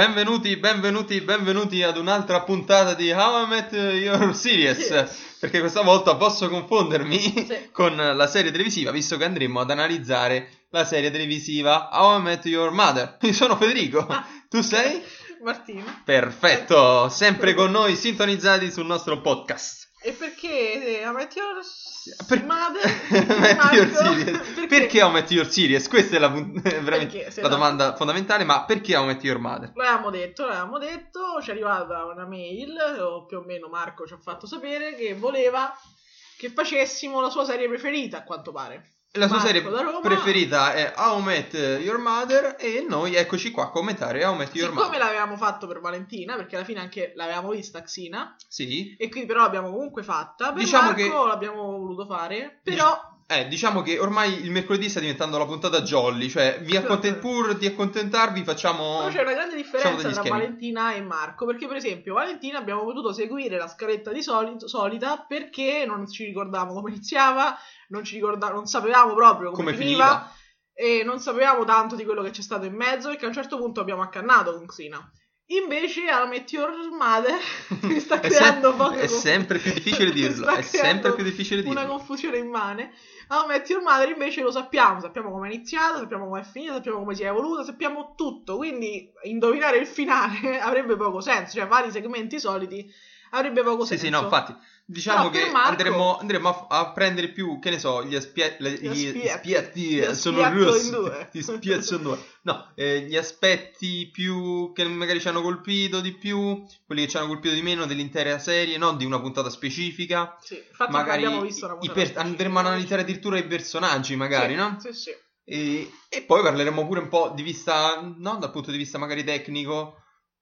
Benvenuti, benvenuti, benvenuti ad un'altra puntata di How I Met Your Series. Yes. Perché questa volta posso confondermi Sì. con la serie televisiva, visto che andremo ad analizzare la serie televisiva How I Met Your Mother. Io sono Federico. Ah. Tu sei? Martina. Perfetto, sempre con noi sintonizzati sul nostro podcast. E perché eh, a Met Your Per- Mother? Your? Series. Perché How Met Your Series? Questa è la, veramente Perché, la domanda fondamentale, ma perché How Met Your Mother? L'avevamo detto, l'avevamo detto, ci è arrivata una mail, o più o meno Marco ci ha fatto sapere, che voleva che facessimo la sua serie preferita, a quanto pare. La sua serie preferita è How I Met Your Mother e noi eccoci qua a commentare How I Met Your Siccome Mother. l'avevamo fatto per Valentina, perché alla fine anche l'avevamo vista Xina, Sì. e quindi però l'abbiamo comunque fatta, per Diciamo Marco che- l'abbiamo voluto fare, però... Eh, diciamo che ormai il mercoledì sta diventando la puntata jolly, cioè vi accontent- pur di accontentarvi facciamo Però c'è una grande differenza tra schemi. Valentina e Marco, perché per esempio Valentina abbiamo potuto seguire la scaletta di solito- solita perché non ci ricordavamo come iniziava, non, ci ricorda- non sapevamo proprio come, come finiva, finiva. e non sapevamo tanto di quello che c'è stato in mezzo perché a un certo punto abbiamo accannato con Xina. Invece a Met Your Mother mi sta creando poco è sempre più difficile dirlo, è sempre più difficile una dirlo. confusione immane. A Met Your Mother invece lo sappiamo, sappiamo come è iniziata, sappiamo come è finita, sappiamo come si è evoluta, sappiamo tutto, quindi indovinare il finale avrebbe poco senso, cioè vari segmenti soliti avrebbe poco Sì, senso. sì, no, infatti, diciamo Però per che Marco- andremo, andremo a, a prendere più, che ne so, gli, aspie- le- Gli gli spietti, Gli eh, sono due. gli spiazzo in due. No, eh, gli aspetti più che magari ci hanno colpito di più, quelli che ci hanno colpito di meno dell'intera serie, non di una puntata specifica. Sì, infatti magari abbiamo visto una puntata per- andremo ad analizzare addirittura i personaggi, magari, Sì, no? Sì, sì. E, e poi parleremo pure un po' di vista, non dal punto di vista magari tecnico,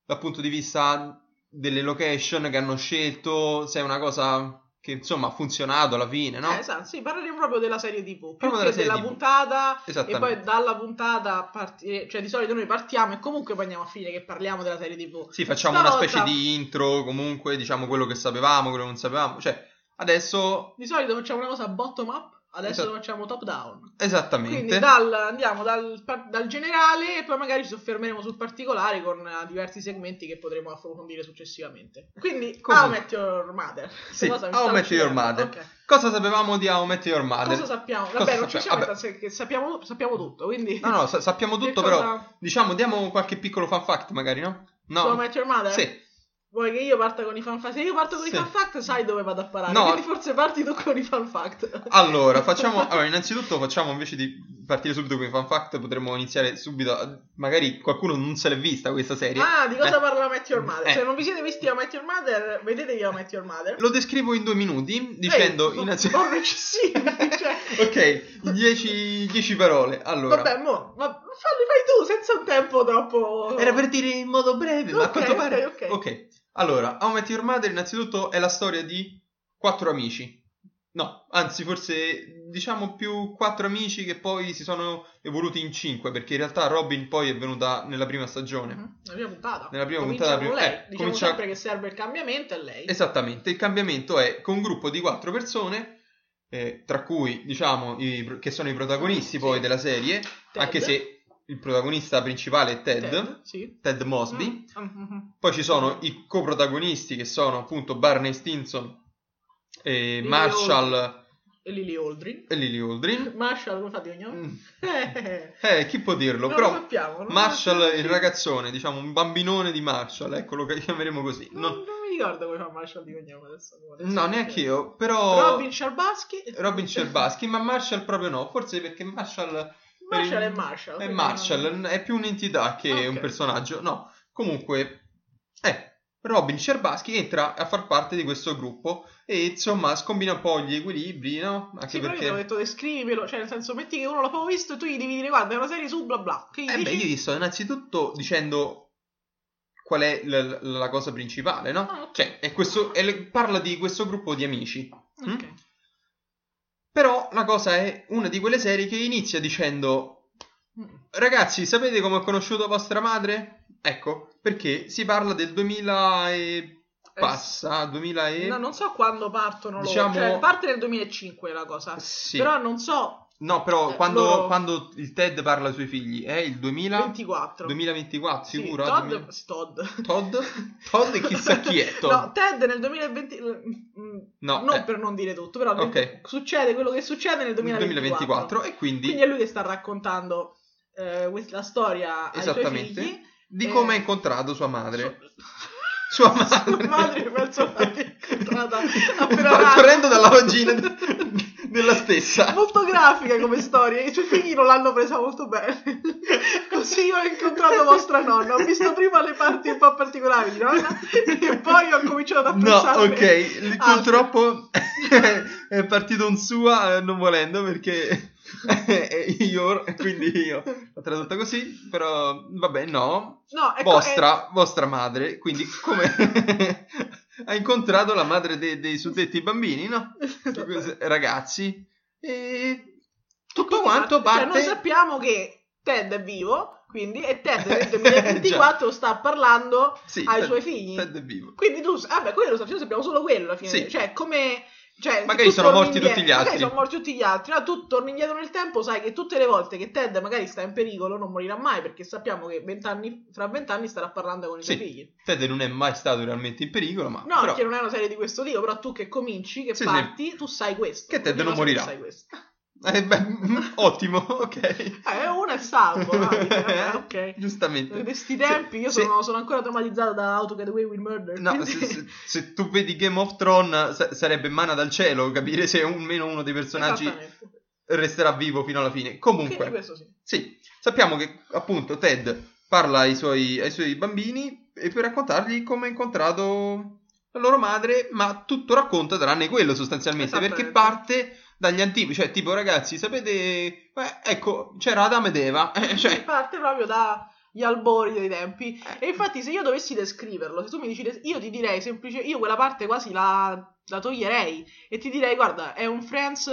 dal punto di vista delle location che hanno scelto, se è una cosa che insomma ha funzionato alla fine, no? Eh, esatto, sì, parleremo proprio della serie TV, Proprio della della TV. puntata e poi dalla puntata parti- cioè di solito noi partiamo e comunque poi andiamo a finire che parliamo della serie TV. Sì, facciamo Stavolta- una specie di intro, comunque, diciamo quello che sapevamo, quello che non sapevamo. Cioè, adesso, Di solito facciamo una cosa bottom up, adesso Esatto. lo facciamo top down. esattamente. Quindi dal- andiamo dal, dal generale e poi magari ci soffermeremo sul particolare con eh, diversi segmenti che potremo approfondire successivamente. Quindi, Comunque. How Met Your Mother. Sì, Cosa How Met Your? Mother. Ok. Cosa sapevamo di How Met Your Mother? Cosa sappiamo? Cosa Vabbè, non ci sappiamo? siamo Vabbè. che sappiamo, sappiamo tutto, quindi... No, no, sa- sappiamo tutto, cosa- però, diciamo, diamo qualche piccolo fan fact, magari, no? Su How No. Met Your Mother? Sì. Vuoi che io parta con i fan fact? Se io parto con Sì. i fan fact, sai dove vado a parare. No. Quindi forse parti tu con i fan fact. Allora, facciamo. Allora, innanzitutto facciamo invece di partire subito con i fan fact, potremmo iniziare subito. Magari qualcuno non se l'è vista questa serie. Ah, di cosa Eh, parla Met Your Mother? Eh. Se non vi siete visti How Met Your Mother, vedetevi How Met Your Mother. Lo descrivo in due minuti dicendo Ehi, innanzitutto. sono eccessivi, cioè. ok, 10 parole. Allora, Vabbè, mo, ma falli fai tu senza un tempo troppo. era per dire in modo breve, ma a quanto pare. ok, ok. Allora, How Met Your Mother, innanzitutto, è la storia di quattro amici. No, anzi, forse diciamo più quattro amici che poi si sono evoluti in cinque, perché in realtà Robin poi è venuta nella prima stagione. Nella prima puntata. Nella prima Comincia puntata, prima- lei. eh, diciamo comincia- sempre che serve il cambiamento è lei. Esattamente, il cambiamento è con un gruppo di quattro persone, eh, tra cui diciamo i- che sono i protagonisti Sì. poi della serie, Ted. anche se il protagonista principale è Ted, Ted, Sì. Mosby. Mm, mm, mm. Poi ci sono i coprotagonisti che sono appunto Barney Stinson, e Lily Marshall E Lily Aldrin. e Lily Aldrin. Marshall, come fate cognome? Mm. Eh, chi può dirlo? non Però lo sappiamo. lo Marshall, sappiamo. il ragazzone, diciamo un bambinone di Marshall, ecco lo chiameremo così. Non, Non- non mi ricordo come fa Marshall di cognome adesso. adesso. no, neanche io, però... Robin Sciarbaschi. Robin Scerbaschi, ma Marshall proprio no, forse perché Marshall Marshall è Marshall. è Marshall, è più un'entità che Ok. un personaggio. No, comunque, eh, Robin Scerbaschi entra a far parte di questo gruppo e insomma scombina un po' gli equilibri, no? Anche Sì, però io perché... detto descrivilo, cioè nel senso metti che uno l'ha proprio visto e tu gli devi dire guarda è una serie su bla bla. Che Eh beh, dici? io gli sto innanzitutto dicendo qual è la, la cosa principale, no? Ah, ok. Cioè, è questo, è parla di questo gruppo di amici. mm? Però la cosa è una di quelle serie che inizia dicendo. Ragazzi, sapete come ho conosciuto vostra madre? Ecco, perché si parla del 2000 e passa, 2000 e... No, non so quando partono loro, Diciamo- cioè parte nel 2005 la cosa. Sì. Però non so No, però Eh, quando, loro- quando il Ted parla ai suoi figli è il 2000... 24. 2024, Sì, sicuro? Todd, 2000 Todd. Todd? Todd chissà chi è Todd. No, Ted nel 2020... mm, No, non eh. per non dire tutto, però nel- Ok. succede quello che succede nel 2024. 2024 e quindi, Quindi è lui che sta raccontando eh, la storia ai suoi Esattamente. figli. di eh, come ha incontrato sua madre. Su- Sua Sua madre. madre penso che è incontrata appena Partorendo dalla vagina de- della stessa. Molto grafica come storia, i suoi figli non l'hanno presa molto bene. Così io ho incontrato vostra nonna, ho visto prima le parti un po' particolari di nonna e poi ho cominciato a No, pensare ok, purtroppo è partito un sua eh, non volendo perché è io, quindi io l'ho tradotta così, però vabbè, no, No, ecco, vostra, vostra madre, quindi come ha incontrato la madre de- dei suddetti bambini, no? è- Ragazzi, e tutto quanto Cioè, parte... noi sappiamo che Ted è vivo, quindi, e Ted nel 2024 sta parlando Sì, ai Ted- suoi figli. Ted è vivo. Quindi tu, vabbè, quello lo sappiamo, sappiamo solo quello alla fine. Sì. Cioè, come... Cioè, Magari tu sono morti indietro- tutti gli altri. Magari sono morti tutti gli altri. No, tu torni indietro nel tempo, sai che tutte le volte che Ted magari sta in pericolo non morirà mai, perché sappiamo che vent'anni, fra vent'anni starà parlando con i Sì. suoi figli. Ted non è mai stato realmente in pericolo, ma No, però... che non è una serie di questo tipo, però tu che comincia, che Sì, sì. parti, tu sai questo. Che Ted non morirà. Sai questo. Eh, beh, ottimo, ok. Eh, uno è salvo, no? Vabbè, ok. Giustamente. In questi tempi io Se- sono, sono ancora traumatizzata da How to Get Away with Murder. No, quindi- se, se- tu vedi Game of Thrones sa- sarebbe mana dal cielo capire se almeno uno dei personaggi resterà vivo fino alla fine. Comunque, sì. sì, sappiamo che appunto Ted parla ai suoi, ai suoi bambini e per raccontargli come ha incontrato la loro madre, ma tutto racconta tranne quello sostanzialmente, perché parte dagli antichi, cioè tipo ragazzi, sapete, eh, ecco, c'era Adamo ed Eva, eh, cioè, parte proprio dagli albori dei tempi. E infatti, se io dovessi descriverlo, se tu mi dici, des- io ti direi semplicemente, io quella parte quasi la, la toglierei e ti direi, guarda, è un Friends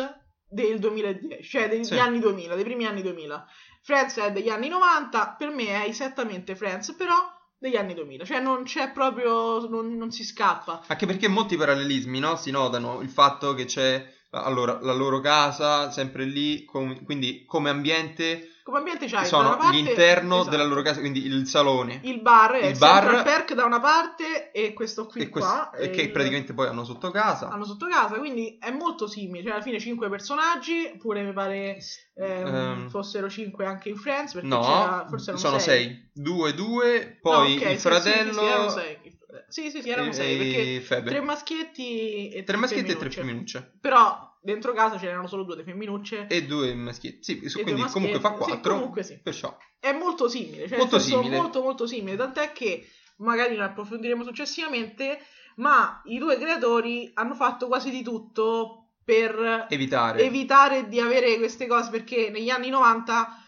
del 2010, cioè degli Sì. anni 2000, dei primi anni 2000. Friends è degli anni 90, per me è esattamente Friends, però degli anni 2000, cioè non c'è proprio, non, non si scappa. Anche perché molti parallelismi, no? Si notano il fatto che c'è allora, la loro casa sempre lì, com- quindi come ambiente Come ambiente c'hai sono parte, l'interno esatto, della loro casa, quindi il salone il bar, il il bar- bar Perk da una parte e questo qui e, questo- qua e che il- praticamente poi hanno sotto casa. hanno sotto casa, quindi è molto simile. Cioè, alla fine cinque personaggi, pure mi pare ehm, Ehm, fossero cinque anche in Friends, perché no, c'era, forse erano sono sei. sei. Due, due, poi No, ok, il sì, sì, fratello Sì, sì, sei. Sì, sì, sì, erano e, sei, perché tre maschietti e Tre maschietti e tre femminucce. femminucce. Però dentro casa ce n'erano solo due femminucce. E due maschietti. Sì, due quindi comunque fa maschietti. Sì, quattro. comunque sì. Perciò. È molto simile, cioè Molto simile. molto molto simile, tant'è che magari lo approfondiremo successivamente, ma i due creatori hanno fatto quasi di tutto per Evitare. evitare di avere queste cose perché negli anni 90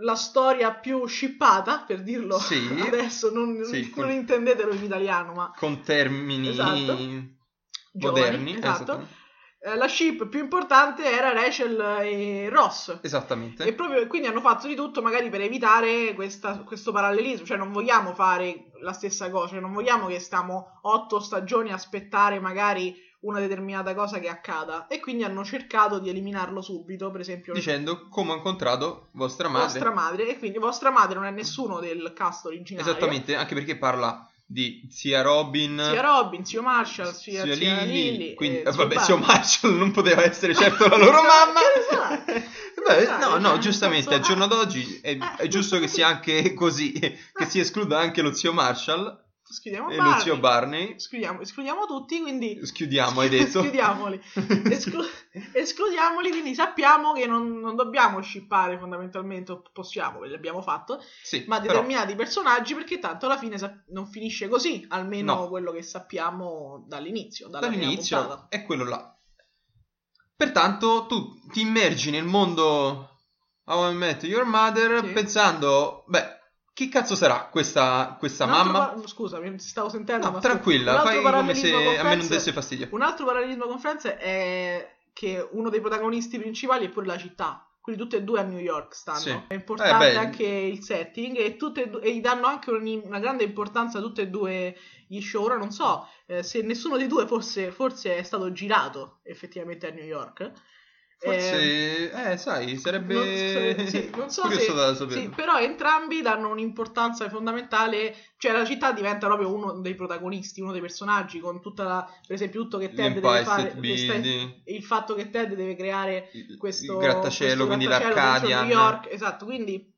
la storia più shippata, per dirlo Sì. adesso, non, Sì, non con- intendetelo in italiano, ma con termini Esatto. Giovani, moderni. esatto. esattamente. eh, la ship più importante era Rachel e Ross. Esattamente. E proprio quindi hanno fatto di tutto magari per evitare questa- questo parallelismo, cioè non vogliamo fare la stessa cosa, cioè non vogliamo che stiamo otto stagioni a aspettare magari una determinata cosa che accada e quindi hanno cercato di eliminarlo subito, per esempio Dicendo come ho incontrato vostra madre. vostra madre e quindi vostra madre non è nessuno del cast originario. Esattamente, anche perché parla di zia Robin, Sia Robin, zio Marshall, sia, zia zia Lily, Lily, quindi, eh, vabbè, Barney. zio Marshall non poteva essere certo la loro Che mamma. sa? Beh, no, cioè, no, giustamente al giorno ah, d'oggi è, eh, è giusto che sia anche così, che si escluda anche lo zio Marshall Schiudiamo e Barney. lo zio Barney. Escludiamo, escludiamo tutti, quindi Schiudiamo, hai detto. Escludiamoli. Esclu- escludiamoli, quindi sappiamo che non, non dobbiamo shippare fondamentalmente, possiamo, ve l'abbiamo fatto, Sì, ma però, determinati personaggi perché tanto alla fine sa- non finisce così, almeno No. quello che sappiamo dall'inizio, dall'inizio è quello là. Pertanto tu ti immergi nel mondo How I Met Your Mother Sì. pensando, beh, chi cazzo sarà questa, questa mamma? par- scusa, mi stavo sentendo. No, ma tranquilla, fai come se a me non desse fastidio. Un altro parallelismo con Friends è che uno dei protagonisti principali è pure la città. Quindi tutte e due a New York stanno. Sì. È importante Eh, anche il setting e, tutte e, due- e gli danno anche un- una grande importanza a tutte e due gli show. Ora non so eh, se nessuno dei due forse, forse è stato girato effettivamente a New York. Forse, eh, sai, sarebbe non, sì, non so curioso se, da sapere. sì, però entrambi danno un'importanza fondamentale, cioè la città diventa proprio uno dei protagonisti, uno dei personaggi, con tutta la, per esempio, tutto che Ted deve fare, il fatto che Ted deve creare questo il grattacielo, questo quindi grattacielo l'Arcadian. dentro New York, esatto, quindi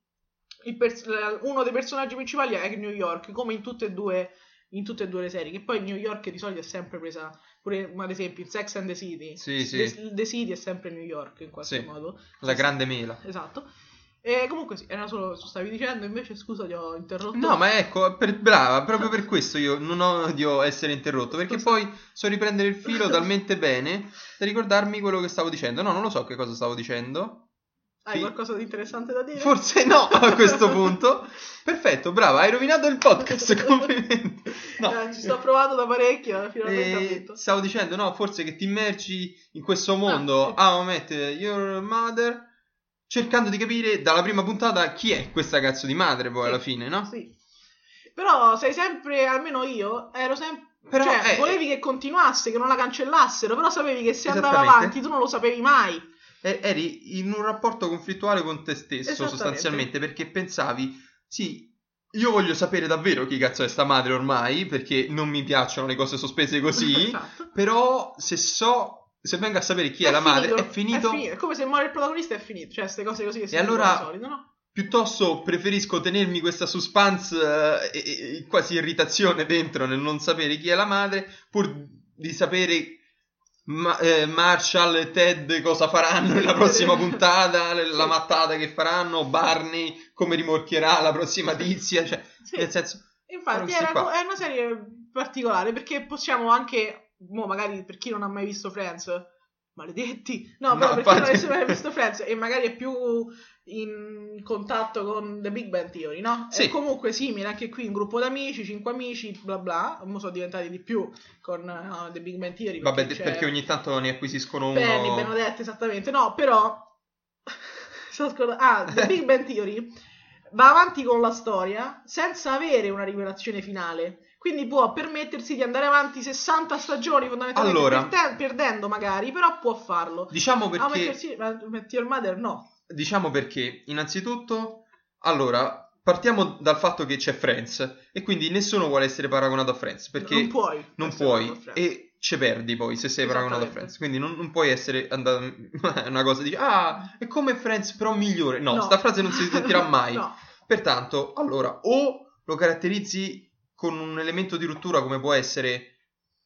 pers- uno dei personaggi principali è New York, come in tutte e due in tutte e due le serie, che poi New York di solito è sempre presa, pure ad esempio in Sex and the City, Sì, sì, The, The City è sempre New York in qualche Sì. modo. la grande mela. Esatto. E comunque sì, era solo stavi dicendo, invece scusa ti ho interrotto. No, ma ecco, per- brava, proprio per questo io non odio essere interrotto, perché Scusa. poi so riprendere il filo talmente bene da ricordarmi quello che stavo dicendo. No, non lo so che cosa stavo dicendo. Hai qualcosa di interessante da dire? Forse no a questo punto. Perfetto, brava, hai rovinato il podcast, complimenti. No. Eh, ci sto provando da parecchio, finalmente ho Eh, stavo dicendo, no, forse che ti immergi in questo mondo Ah, sì. How I Met Your Mother cercando di capire dalla prima puntata chi è questa cazzo di madre poi Sì. alla fine, no? Sì. Però sei sempre, almeno io, ero sempre... Però, cioè, eh, volevi che continuasse, che non la cancellassero, però sapevi che se andava avanti tu non lo sapevi mai. Eri in un rapporto conflittuale con te stesso sostanzialmente perché pensavi, sì, io voglio sapere davvero chi cazzo è sta madre ormai perché non mi piacciono le cose sospese così, esatto. però se so, se vengo a sapere chi è, la madre, è finito. È finito. È come se muore il protagonista è finito. Cioè, queste cose così che si allora- di solito, no? Piuttosto preferisco tenermi questa suspense eh, e, e quasi irritazione dentro nel non sapere chi è la madre, pur di sapere Ma- eh, Marshall e Ted cosa faranno nella prossima puntata, la mattata che faranno, Barney come rimorchierà la prossima tizia, cioè, Sì. nel senso, Infatti era- qua. è una serie particolare perché possiamo anche, mo magari per chi non ha mai visto Friends, maledetti, no, No, però per chi non infatti. avesse mai visto Friends e magari è più in contatto con The Big Bang Theory, no? Sì. È comunque simile anche qui, un gruppo d'amici, cinque amici, bla bla, mo sono diventati di più con eh, The Big Bang Theory. vabbè, c'è perché ogni tanto ne acquisiscono Penny, uno... Benedetta, esattamente, no, però... Ah, The Big Bang Theory va avanti con la storia senza avere una rivelazione finale. Quindi può permettersi di andare avanti 60 stagioni fondamentalmente Allora. perde- perdendo magari, però può farlo. Diciamo perché... ma Met Your Mother no. Diciamo perché, innanzitutto, allora, partiamo dal fatto che c'è Friends e quindi nessuno vuole essere paragonato a Friends perché non puoi. non puoi e ci perdi poi se sei paragonato a. Friends. Quindi non, non puoi essere andato una cosa di ah, è come Friends però migliore. No, No. sta frase non si sentirà mai. no. Pertanto, allora, o lo caratterizzi con un elemento di rottura come può essere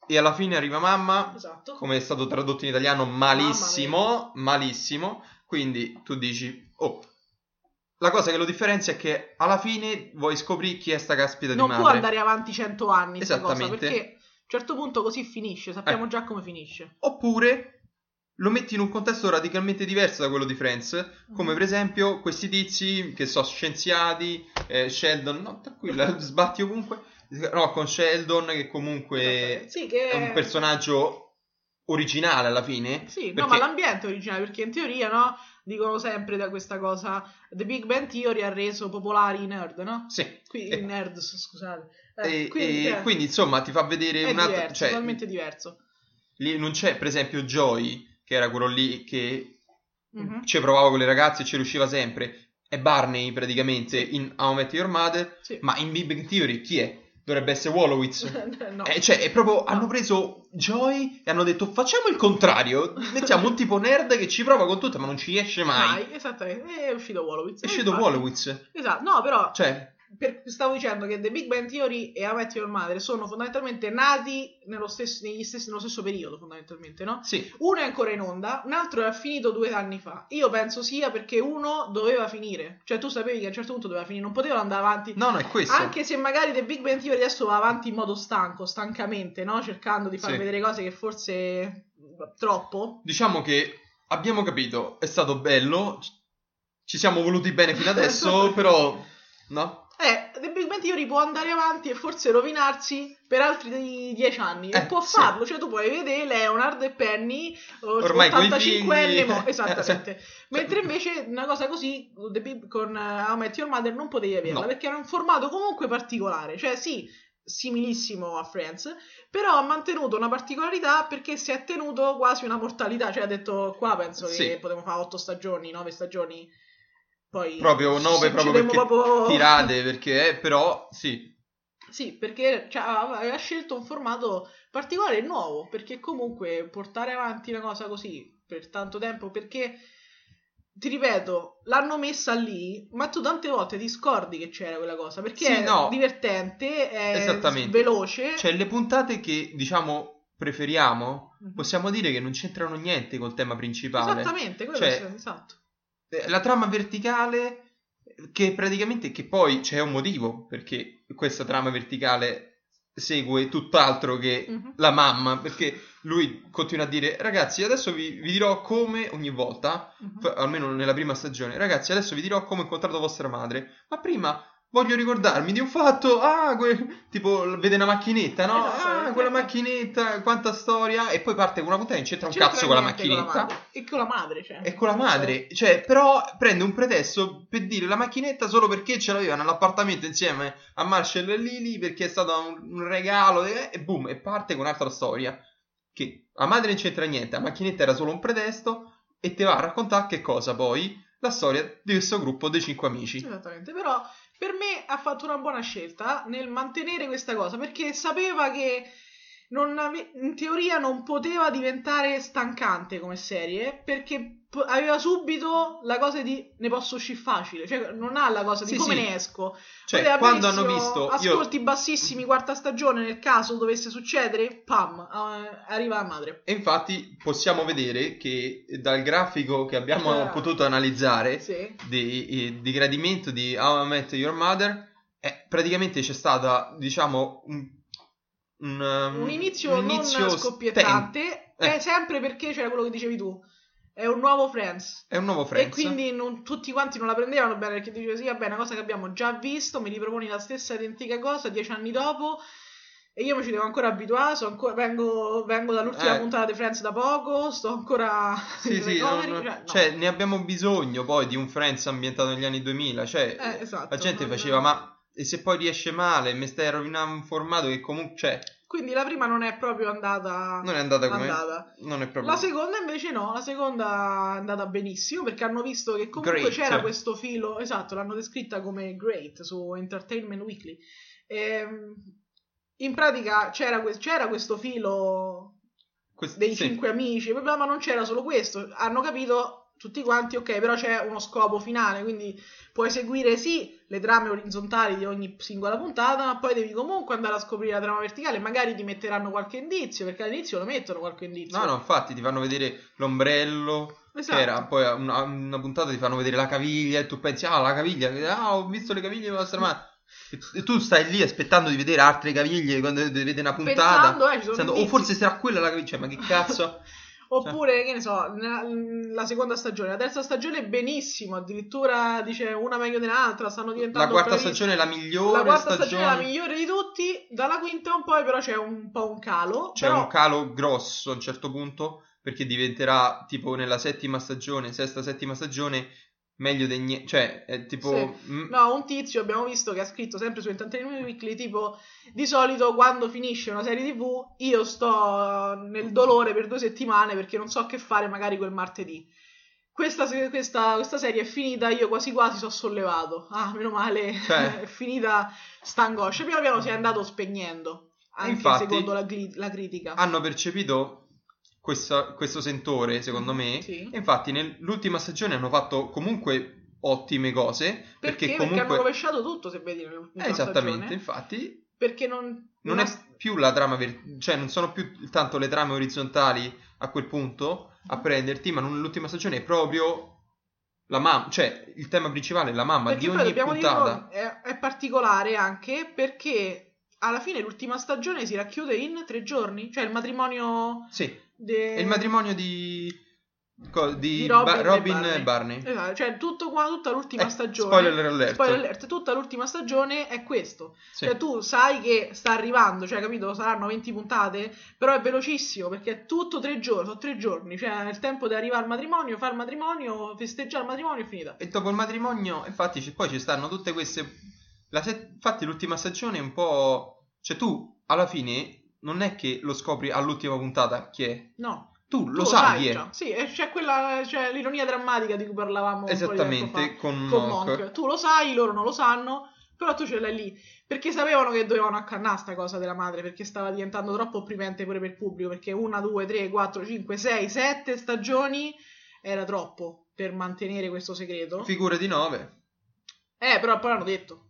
e alla fine arriva mamma, Esatto. come è stato tradotto in italiano malissimo, malissimo, quindi tu dici, oh, la cosa che lo differenzia è che alla fine vuoi scoprire chi è sta caspita non di può madre. andare avanti 100 anni sta cosa Esattamente. perché a un certo punto così finisce, sappiamo Eh. già come finisce. Oppure lo metti in un contesto radicalmente diverso da quello di Friends, come Mhm. per esempio questi tizi che so scienziati, eh, Sheldon, no, tranquilla, sbatti ovunque, no, con Sheldon che comunque Sì, che è un personaggio originale alla fine. Sì, no, perché- ma l'ambiente è originale perché in teoria, no? Dicono sempre da questa cosa The Big Bang Theory ha reso popolari i nerd, no? Sì, Qui, E- i nerd, scusate. Eh, e, quindi, e eh, quindi insomma ti fa vedere è un altro... Cioè, totalmente diverso. lì non c'è per esempio Joy, che era quello lì che Mhm. ci provava con le ragazze e ci riusciva sempre. È Barney praticamente in How I Met Your Mother, Sì. ma in Big Bang Theory chi è? Dovrebbe essere Wolowitz. no. Eh, cioè, è proprio. No. Hanno preso Joy e hanno detto: Facciamo il contrario. Mettiamo un tipo nerd che ci prova con tutto, ma non ci esce mai. Mai, esattamente. È uscito Wolowitz. È uscito. Wolowitz. Esatto, no, però Cioè, per- stavo dicendo che The Big Bang Theory e How I Met Your Mother sono fondamentalmente nati nello stesso, stessi- nello stesso periodo, fondamentalmente, no? sì. Uno è ancora in onda, un altro è finito due anni fa. Io penso sia perché uno doveva finire. Cioè, tu sapevi che a un certo punto doveva finire, non potevano andare avanti. No, no, è questo. Anche se magari The Big Bang Theory adesso va avanti in modo stanco, stancamente, no? Cercando di far Sì. vedere cose che forse troppo. Diciamo che abbiamo capito, è stato bello. Ci siamo voluti bene fino adesso, però. No? Eh, The Big Bang Theory può andare avanti e forse rovinarsi per altri di- dieci anni. e Eh, può sì. farlo, cioè tu puoi vedere Leonard e Penny, o- Ormai coi 85 anni, mo- Eh, esattamente. Mentre invece una cosa così Big- con uh, How I Met Your Mother non potevi averla No. perché era un formato comunque particolare. Cioè, sì, similissimo a Friends, però ha mantenuto una particolarità perché si è tenuto quasi una mortalità, cioè ha detto qua penso Sì. che potremmo fare otto stagioni, nove stagioni, poi Proprio ci 9 proprio perché proprio- tirate, perché eh, però sì, Sì, perché cioè, aveva aveva scelto un formato particolare e nuovo, perché comunque portare avanti una cosa così per tanto tempo, perché ti ripeto, l'hanno messa lì, ma tu tante volte ti scordi che c'era quella cosa, perché Sì, è no. divertente, è veloce. Cioè, le puntate che diciamo preferiamo, Mhm. possiamo dire che non c'entrano niente col tema principale. Esattamente, quello Cioè, è- esatto. Eh, La trama verticale, che praticamente che poi c'è un motivo perché questa trama verticale segue tutt'altro che Mhm. la mamma, perché lui continua a dire ragazzi adesso vi, vi dirò come ogni volta, f- almeno nella prima stagione, ragazzi adesso vi dirò come ho incontrato vostra madre, ma prima voglio ricordarmi di un fatto, ah, que- tipo vede una macchinetta, no? Esatto, ah, quella macchinetta, quanta storia, e poi parte con una puntata e non c'entra un C'entra cazzo con la macchinetta. e con la madre, cioè. E con la madre, cioè, però prende un pretesto per dire la macchinetta solo perché ce l'aveva nell'appartamento insieme a Marshall e Lily perché è stato un, un regalo e, e boom, e parte con un'altra storia. Che la madre non c'entra niente, la macchinetta era solo un pretesto e ti va a raccontare che cosa poi? La storia di questo gruppo dei cinque amici. Esattamente, però per me ha fatto una buona scelta nel mantenere questa cosa perché sapeva che ave- in teoria non poteva diventare stancante come serie perché po- aveva subito la cosa di ne posso uscire facile, cioè non ha la cosa di Sì, come sì. ne esco. Cioè, Poteva quando hanno visto... Io, ascolti bassissimi quarta stagione nel caso dovesse succedere, pam, eh, arriva la madre. e infatti possiamo vedere che dal grafico che abbiamo Ah. potuto analizzare Sì. di, eh, di gradimento di How I Met Your Mother eh, praticamente c'è stata diciamo un, un, um, un inizio, un inizio non scoppiettante, Eh. è sempre perché c'era quello che dicevi tu. È un nuovo Friends. è un nuovo Friends E quindi non- tutti quanti non la prendevano bene perché diceva sì, vabbè, è una cosa che abbiamo già visto, mi riproponi la stessa identica cosa dieci anni dopo e io mi ci devo ancora abituare, ancora- vengo, vengo dall'ultima Eh. puntata di Friends da poco, sto ancora sì, sì, recovery, non- cioè, no. cioè, ne abbiamo bisogno poi di un Friends ambientato negli anni 2000 cioè Eh, esatto, la gente faceva ma e se poi riesce male mi stai rovinando un formato che comunque cioè, Quindi la prima non è proprio andata... non è andata come andata. non è proprio La seconda invece no, la seconda è andata benissimo perché hanno visto che comunque Great. c'era questo filo, esatto, l'hanno descritta come great su Entertainment Weekly. Ehm, in pratica c'era, c'era questo filo Quest- dei sì. cinque amici, ma non c'era solo questo, hanno capito tutti quanti, ok, però c'è uno scopo finale, quindi puoi seguire sì le trame orizzontali di ogni singola puntata, ma poi devi comunque andare a scoprire la trama verticale, magari ti metteranno qualche indizio, perché all'inizio lo mettono qualche indizio. No, no, infatti ti fanno vedere l'ombrello, Esatto. che era poi una, una puntata ti fanno vedere la caviglia e tu pensi, ah, la caviglia, ah, ho visto le caviglie di vostra madre. E, e tu stai lì aspettando di vedere altre caviglie quando vedi una puntata. Pensando, eh, pensando, o indizi. forse sarà quella la caviglia, cioè, ma che cazzo? Oppure, che ne so, nella- la seconda stagione, la terza stagione benissimo, addirittura dice una meglio dell'altra, stanno diventando La quarta bravissimi. stagione è la migliore La quarta stagione stagione. è la migliore di tutti, dalla quinta in poi però c'è un po' un calo. C'è però- un calo grosso a un certo punto, perché diventerà tipo nella settima stagione, sesta, settima stagione, meglio di niente. Cioè, è tipo... Sì. mm, No, un tizio abbiamo visto che ha scritto sempre su Entertainment Weekly tipo di solito quando finisce una serie tv io sto nel dolore per due settimane perché non so che fare magari quel martedì. Questa, questa- questa serie è finita, io quasi quasi sono sollevato. Ah, meno male, Cioè. è finita sta angoscia. Piano piano si è andato spegnendo, anche Infatti- secondo la, gli- la critica. hanno percepito questa- questo sentore, secondo me. Mm, Sì. E infatti, nell'ultima stagione hanno fatto comunque ottime cose. perché? Perché, Perché hanno comunque. rovesciato tutto, se vedi Eh, esattamente, stagione. infatti. Perché non... Non è più la trama, ver- cioè non sono più tanto le trame orizzontali a quel punto a prenderti, ma nell'ultima stagione è proprio la mamma, cioè il tema principale è la mamma Perché di ogni puntata. dirlo, è, è particolare anche perché alla fine l'ultima stagione si racchiude in tre giorni, cioè il matrimonio Sì, de- è il matrimonio di, di, di Robin, e Robin Barney. Barney. Esatto, cioè tutto qua, tutta l'ultima Eh, stagione. spoiler alert. Spoiler alert, tutta l'ultima stagione è questo. Sì. Cioè tu sai che sta arrivando, cioè capito, saranno 20 puntate, però è velocissimo perché è tutto tre giorni, sono tre giorni, cioè il tempo di arrivare al matrimonio, fare il matrimonio, festeggiare il matrimonio e finita. E dopo il matrimonio, infatti, ci- poi ci stanno tutte queste. La set- infatti, l'ultima stagione è un po'. Cioè tu, alla fine, non è che lo scopri all'ultima puntata chi è. No. Tu Tu lo sai chi è. già. Sì, c'è quella, c'è l'ironia drammatica di cui parlavamo Esattamente, con, con Monk. Monk. Tu lo sai, loro non lo sanno, però tu ce l'hai lì. Perché sapevano che dovevano accannare sta cosa della madre, perché stava diventando troppo opprimente pure per il pubblico, perché una, due, tre, quattro, cinque, sei, sette stagioni era troppo per mantenere questo segreto. Figure di nove. eh, però poi l'hanno detto.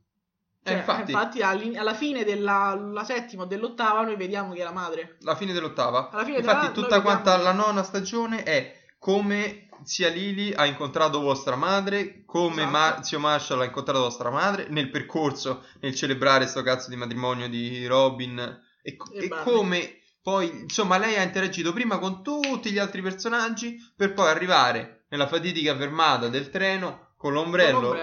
Eh, Cioè, infatti, all'in- alla fine della la settima o dell'ottava noi vediamo chi è la madre. la fine dell'ottava. Alla fine Infatti, della- tutta quanta la nona stagione è come zia Lily ha incontrato vostra madre, come Esatto. Ma- zio Marshall ha incontrato vostra madre, nel percorso, nel celebrare sto cazzo di matrimonio di Robin, e, E e come poi, insomma, lei ha interagito prima con tutti gli altri personaggi per poi arrivare nella fatidica fermata del treno con l'ombrello,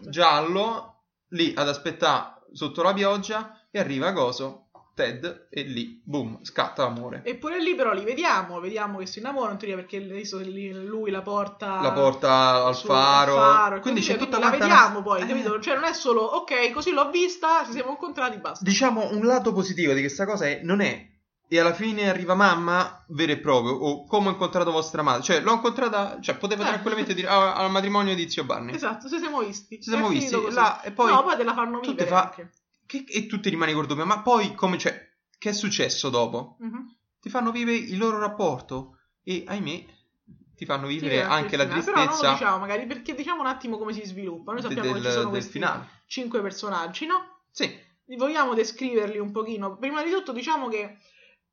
giallo, lì ad aspettare sotto la pioggia, e arriva Coso, Ted, e lì, boom, scatta l'amore. Eppure lì però li vediamo, vediamo che si innamorano in teoria perché lui la porta la porta al faro, faro quindi così c'è tutta quindi la vediamo poi, eh, capito? Cioè non è solo ok, così l'ho vista, ci siamo incontrati, basta. diciamo un lato positivo di questa cosa è non è e alla fine arriva mamma vero e proprio o come ho incontrato vostra madre cioè l'ho incontrata cioè poteva Eh. tranquillamente dire "Ah, al matrimonio di zio Barney Esatto, ci siamo visti. ci siamo visti là, e poi, no, poi te la fanno vivere fa- che- e tu ti rimani col dubbio ma poi come cioè che è successo dopo Mhm. ti fanno vivere il loro rapporto e ahimè ti fanno Sì, vivere anche la finale. Però non lo tristezza diciamo magari perché diciamo un attimo come si sviluppa. Noi sappiamo del, che ci sono questi finale cinque personaggi, no? sì Vogliamo descriverli un pochino. Prima di tutto diciamo che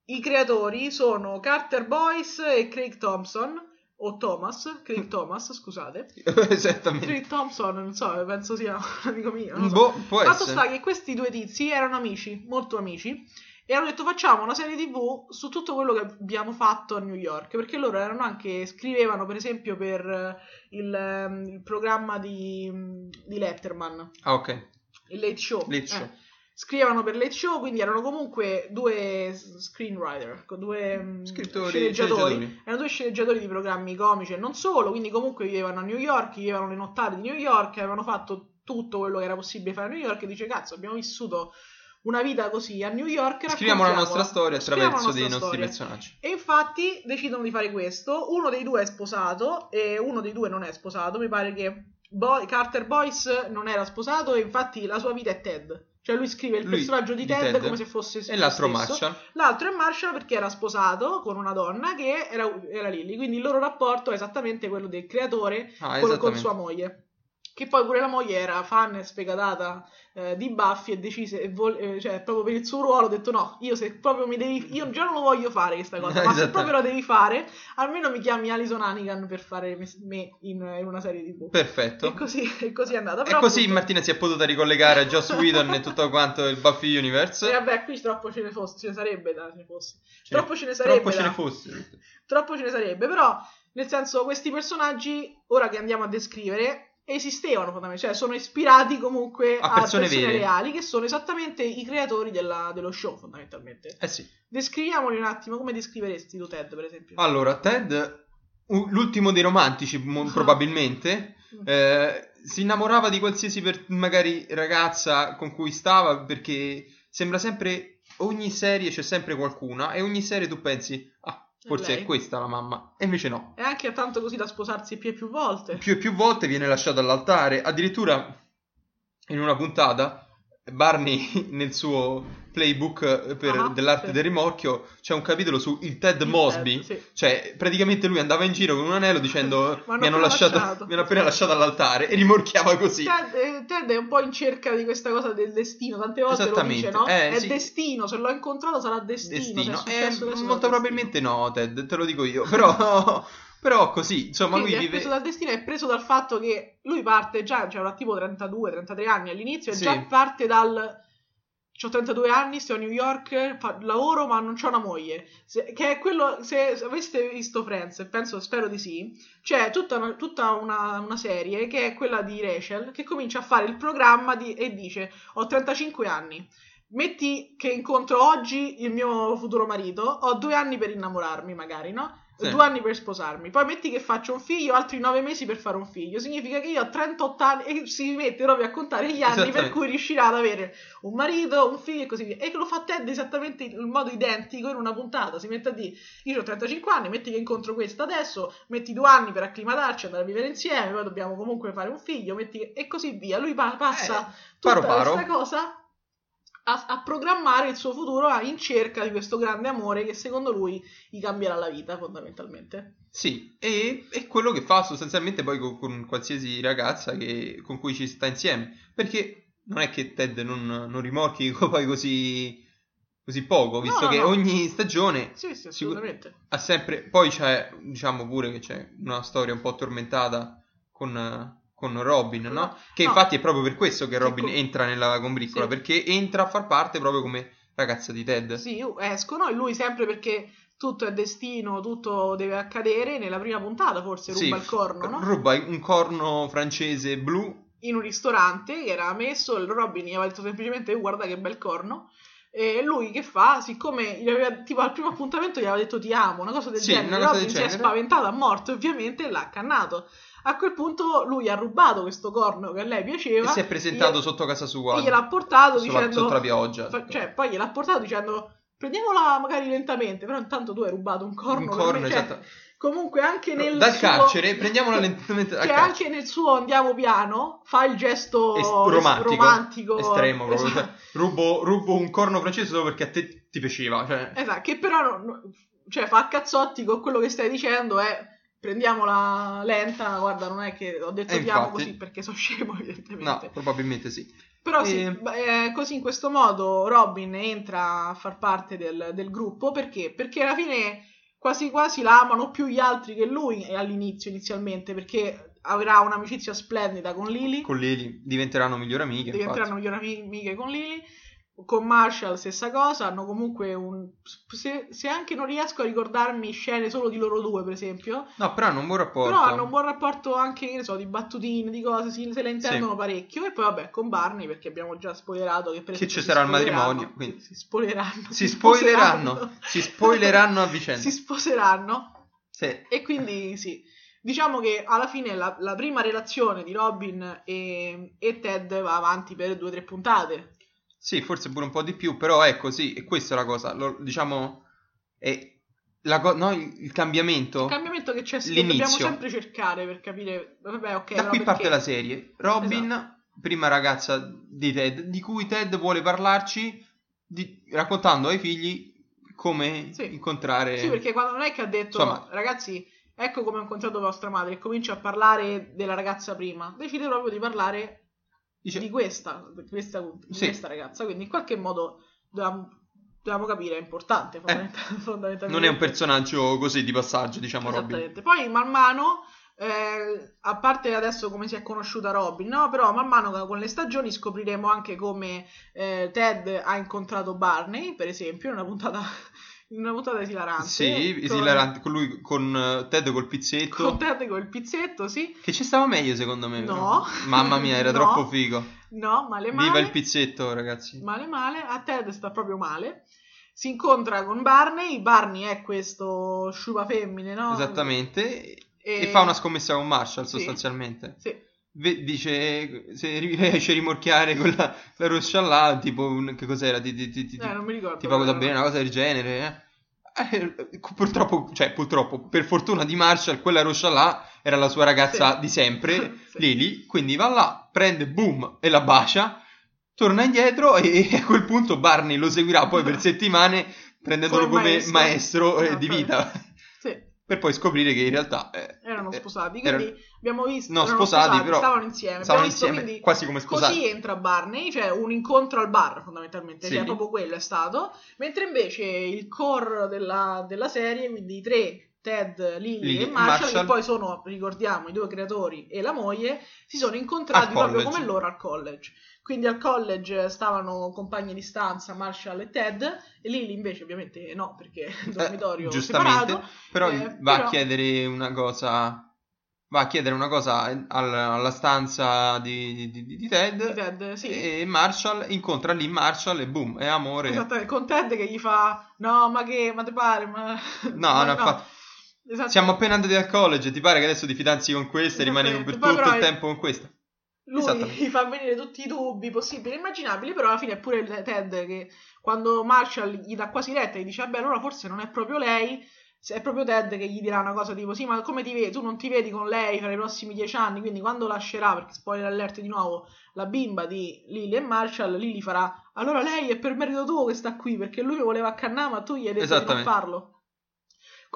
i creatori sono Carter Boyce e Craig Thompson, o Thomas, Craig Thomas, scusate. esattamente Craig Thompson, non so, penso sia un amico mio. so. boh, può Fatto essere sta che questi due tizi erano amici, molto amici, e hanno detto facciamo una serie tv su tutto quello che abbiamo fatto a New York, perché loro erano anche, scrivevano per esempio per eh, il, ehm, il programma di, di Letterman, ah ok il Late Show. Late Eh, Show. Scrivevano per Late Show, quindi erano comunque due screenwriter, due mm, Scrittori, sceneggiatori. sceneggiatori. Erano due sceneggiatori di programmi comici e non solo, quindi comunque vivevano a New York, vivevano le nottate di New York, avevano fatto tutto quello che era possibile fare a New York e dice cazzo abbiamo vissuto una vita così a New York. scriviamo la nostra storia attraverso dei nostra nostri storia. personaggi E infatti decidono di fare questo. Uno dei due è sposato e uno dei due non è sposato. Mi pare che Boy- Carter Boyce non era sposato e infatti la sua vita è Ted. Cioè lui scrive il Lui- personaggio di di Ted, Ted. come se fosse e l'altro stesso. Marshall L'altro è Marshall perché era sposato con una donna che era, era Lily. Quindi il loro rapporto è esattamente quello del creatore ah, con, con sua moglie. Che poi pure la moglie era fan e sfegatata eh, di Buffy e decise, e vol- eh, cioè proprio per il suo ruolo, ha detto no, io se proprio mi devi, io già non lo voglio fare questa cosa, ma se proprio la devi fare, almeno mi chiami Alison Hannigan per fare me, in, in una serie tv. perfetto E così, e così è andata. E Però così appunto- Martina si è potuta ricollegare a Joss Whedon e tutto quanto il Buffy E Universe. vabbè, qui troppo ce ne fosse, ce ne sarebbe da, ce ne fosse. Ce ne- Troppo ce ne sarebbe Troppo ce da- ne fosse. troppo ce ne sarebbe, però nel senso questi personaggi, ora che andiamo a descrivere, esistevano fondamentalmente, cioè sono ispirati comunque A a, persone persone, vere. reali che sono esattamente i creatori della- dello show fondamentalmente. Eh sì. Descriviamoli un attimo, come descriveresti tu Ted per esempio? Allora, Ted, u- l'ultimo dei romantici mo- probabilmente, eh, si innamorava di qualsiasi per- magari ragazza con cui stava perché sembra sempre, ogni serie c'è sempre qualcuna e ogni serie tu pensi, ah, forse Lei. è questa la mamma. E invece no. E anche tanto così da sposarsi più e più volte. più e più volte viene lasciato all'altare. Addirittura in una puntata Barney nel suo playbook eh, per- Ah, dell'arte sì. del rimorchio c'è un capitolo su il Ted Il Mosby. Ted, sì. Cioè, praticamente lui andava in giro con un anello dicendo Mi hanno lasciato, lasciato." mi hanno appena lasciato all'altare e rimorchiava così. Ted, eh, Ted è un po' in cerca di questa cosa del destino, tante volte lo dice, no? eh, è sì. destino, se l'ho incontrato sarà destino. è Destino. Eh, molto destino. probabilmente no, Ted, te lo dico io. Però, però così, insomma, Quindi lui è vive... preso dal destino, è preso dal fatto che lui parte già, cioè, avrà tipo 32-33 anni all'inizio, e Sì. già parte dal... Ho 32 anni, sto a New York, fa- lavoro ma non c'ho una moglie. Se- che è quello, se aveste visto Friends, penso, spero di sì, c'è tutta, una, tutta una, una serie che è quella di Rachel, che comincia a fare il programma di- e dice, ho 35 anni, metti che incontro oggi il mio futuro marito, ho due anni per innamorarmi magari, no? Sì. due anni per sposarmi. Poi metti che faccio un figlio, altri nove mesi per fare un figlio. Significa che io ho 38 anni e si mette proprio a contare gli anni per cui riuscirà ad avere un marito, un figlio e così via. E che lo fa Ted esattamente in modo identico in una puntata. Si mette a dire: Io ho 35 anni, metti che incontro questa adesso, metti due anni per acclimatarci, andare a vivere insieme, poi dobbiamo comunque fare un figlio, metti che... e così via. Lui pa- passa Eh, tutta paro paro. questa cosa a, a programmare il suo futuro in cerca di questo grande amore che secondo lui gli cambierà la vita fondamentalmente. Sì, e è quello che fa sostanzialmente poi con, con qualsiasi ragazza che- con cui ci sta insieme. Perché non è che Ted non, non rimorchi poi così, così poco, visto no, che no. ogni stagione Sì, sì, Sicur- ha sempre... Poi c'è, diciamo pure che c'è una storia un po' tormentata con, con Robin, no? Che no. infatti è proprio per questo che Robin com- entra nella combriccola, Sì. perché entra a far parte proprio come ragazza di Ted. Sì, escono e lui sempre perché tutto è destino, tutto deve accadere. Nella prima puntata forse ruba Sì, il corno, no? Ruba un corno francese blu. in un ristorante che era messo, il Robin gli aveva detto semplicemente "Oh, guarda che bel corno. E lui che fa? Siccome gli aveva, tipo al primo appuntamento gli aveva detto ti amo, una cosa del Sì, genere, Robin si è genere. spaventato a morte ovviamente e l'ha accannato. A quel punto lui ha rubato questo corno che a lei E piaceva si è presentato e- sotto casa sua. e gliel'ha portato sotto, dicendo sotto la pioggia. fa- cioè, poi gliel'ha portato dicendo prendiamola magari lentamente, però intanto tu hai rubato un corno. un corno, me", cioè, esatto. Comunque anche nel Dal suo- carcere, prendiamola lentamente dal cioè anche nel suo andiamo piano fa il gesto Es- romantico, romantico, estremo proprio. esatto. cioè, rubo, rubo un corno francese solo perché a te ti piaceva. Cioè, Esatto, che però non- cioè, fa cazzotti con quello che stai dicendo è prendiamola lenta, guarda non è che ho detto Eh, amo infatti. così perché sono scemo no, evidentemente. probabilmente sì. Però sì, E- eh, così in questo modo Robin entra a far parte del, del gruppo perché? Perché alla fine quasi quasi la amano più gli altri che lui e all'inizio inizialmente perché avrà un'amicizia splendida con Lily. Con Lily diventeranno migliori amiche. diventeranno infatti. migliori amiche con Lily. Con Marshall stessa cosa, hanno comunque un... Se, se anche non riesco a ricordarmi scene solo di loro due, per esempio, No, però hanno un buon rapporto. però hanno un buon rapporto anche, che ne so, di battutine, di cose, si, se le intendono parecchio. E poi vabbè, con Barney, perché abbiamo già spoilerato che per Che ci sarà il matrimonio, quindi. Si spoileranno. Si spoileranno. Si spoileranno a vicenda. si sposeranno. Sì. E quindi sì, diciamo che alla fine la, la prima relazione di Robin e, e Ted va avanti per due o tre puntate. Sì, forse pure un po' di più, però è così, e questa è la cosa, lo- diciamo, è la co- no, il, il cambiamento, Il cambiamento che c'è che dobbiamo sempre cercare per capire, vabbè, ok, da qui parte perché- la serie. Robin, Esatto. prima ragazza di Ted, di cui Ted vuole parlarci, di- raccontando ai figli come Sì. incontrare... Sì, perché quando non è che ha detto, Insomma- ragazzi, ecco come ho incontrato vostra madre, e comincia a parlare della ragazza prima, decide proprio di parlare Dice- di questa, questa, di Sì. questa ragazza, quindi in qualche modo dobbiamo, dobbiamo capire, è importante fondamental- fondamentalmente. Eh, non è un personaggio così di passaggio, diciamo, Robin. Poi man mano, eh, a parte adesso come si è conosciuta Robin, no? Però man mano con le stagioni scopriremo anche come eh, Ted ha incontrato Barney, per esempio, in una puntata, in una puntata esilarante. Sì, esilarante, con lui, con eh, Ted col pizzetto. Con Ted con il pizzetto, sì. Che ci stava meglio secondo me. No. Mamma mia, era No. troppo figo. No, male male. Viva il pizzetto, ragazzi. Male male, a Ted sta proprio male. Si incontra con Barney, Barney è questo sciupa femmine, no? Esattamente. E... E- fa una scommessa con Marshall Sì. sostanzialmente. Sì. Dice se riesce a rimorchiare quella la roscia là, tipo un- che cos'era? Ti, ti, ti, Eh, non mi ricordo. ti pago da bene, una cosa del genere. eh. Eh, purtroppo, cioè, purtroppo, per fortuna di Marshall, quella roscia là era la sua ragazza Sì. di sempre, Sì. Lily. Quindi va là, prende boom e la bacia. Torna indietro e a quel punto Barney lo seguirà poi per settimane prendendolo Come come maestro. maestro, eh, Ah, di proprio. vita per poi scoprire che in realtà eh, erano eh, sposati. erano- Quindi abbiamo visto. no, erano sposati, però stavano insieme. stavano visto, insieme, quindi, quasi come sposati. Così entra Barney, cioè un incontro al bar fondamentalmente, Sì. cioè proprio quello è stato. Mentre invece il core della, della serie, quindi i tre, Ted, Lily Lily e Marshall, Marshall. che poi sono, ricordiamo, i due creatori e la moglie, si sono incontrati proprio come loro al college. Quindi al college stavano compagni di stanza Marshall e Ted, e Lily invece ovviamente no, perché dormitorio Eh, giustamente, separato. però eh, va però- a chiedere una cosa va a chiedere una cosa al- alla stanza di, di- di- di Ted, Ted, sì. e Marshall incontra lì Marshall e boom, è amore. Esattamente, con Ted che gli fa no ma che ma te pare ma No, ma no, fa- Esatto. Siamo appena andati al college, ti pare che adesso ti fidanzi con questa e rimani per tutto però il tempo con questa? Lui Esattamente. gli fa venire tutti i dubbi possibili e immaginabili, però alla fine è pure Ted che quando Marshall gli dà quasi retta e gli dice vabbè allora forse non è proprio lei, se è proprio Ted che gli dirà una cosa tipo sì ma come ti vedi, tu non ti vedi con lei per i prossimi dieci anni, quindi quando lascerà, perché spoiler alert di nuovo, la bimba di Lily e Marshall, Lily farà allora lei è per merito tuo che sta qui perché lui voleva accannare ma tu gli hai detto di non farlo.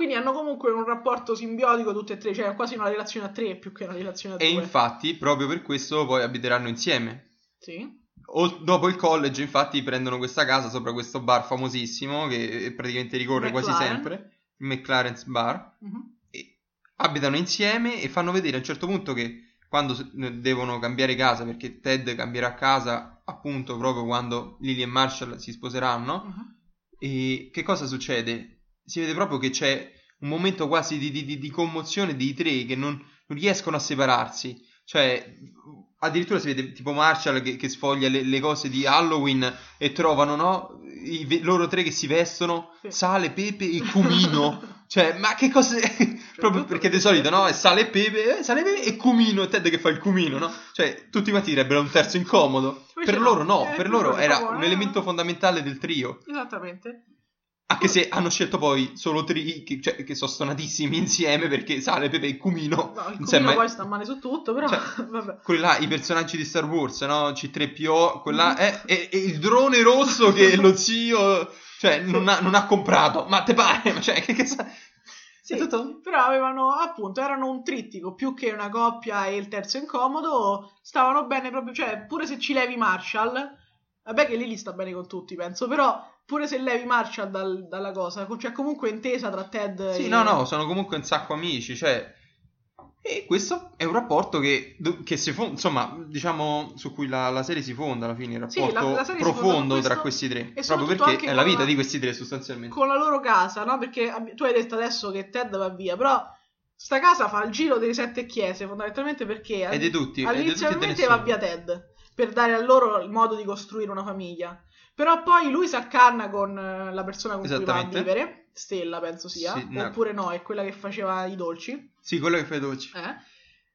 Quindi hanno comunque un rapporto simbiotico tutte e tre, cioè è quasi una relazione a tre più che una relazione a E due. infatti, proprio per questo poi abiteranno insieme. Sì. O- dopo il college, infatti, prendono questa casa sopra questo bar famosissimo che praticamente ricorre quasi McLaren. sempre, il McLaren's Bar. E abitano insieme e fanno vedere a un certo punto che quando devono cambiare casa, perché Ted cambierà casa appunto proprio quando Lily e Marshall si sposeranno, Mhm. e che cosa succede? Si vede proprio che c'è un momento quasi di, di- di- commozione dei tre che non, non riescono a separarsi. Cioè, addirittura si vede tipo Marshall che, che sfoglia le, le cose di Halloween e trovano, no? I ve- loro tre che si vestono, sale, pepe e cumino. cioè, ma che cose... proprio tutto- perché di solito, no? È sale e pepe, eh, sale e pepe e cumino, e Ted che fa il cumino, no? Cioè, tutti quanti direbbero un terzo incomodo. Invece per no. loro no, Eh, per loro era un elemento fondamentale del trio. Esattamente. Anche se hanno scelto poi solo tri che, cioè, che sono stonatissimi insieme perché sale Pepe e Cumino. No, il cumino poi sta male su tutto, però Cioè, vabbè. Quelli là, i personaggi di Star Wars, no? C3PO, quella è, e, e il drone rosso che lo zio, cioè, non ha, non ha comprato. Ma te pare? Ma Cioè, che, che sa... Sì, è tutto- però avevano appunto erano un trittico più che una coppia e il terzo incomodo, stavano bene proprio, cioè pure se ci levi Marshall, vabbè che Lily sta bene con tutti, penso, però pure se levi Marshall dal- dalla cosa, c'è comunque intesa tra Ted Sì, e no, no, sono comunque un sacco amici, cioè... E questo è un rapporto che, che si fonda, insomma, diciamo, su cui la, la serie si fonda alla fine, il Sì, rapporto la- la fonda profondo su tra questo questi tre. Proprio perché è la vita la- di questi tre sostanzialmente. con la loro casa, no? Perché tu hai detto adesso che Ted va via, però sta casa fa il giro delle sette chiese, fondamentalmente perché è è tutti te va via Ted per dare a loro il modo di costruire una famiglia. Però poi lui si accanna con eh, la persona con cui va a vivere, Stella penso sia, Sì, no. oppure no, è quella che faceva i dolci. Sì, quello che fai dolci. eh.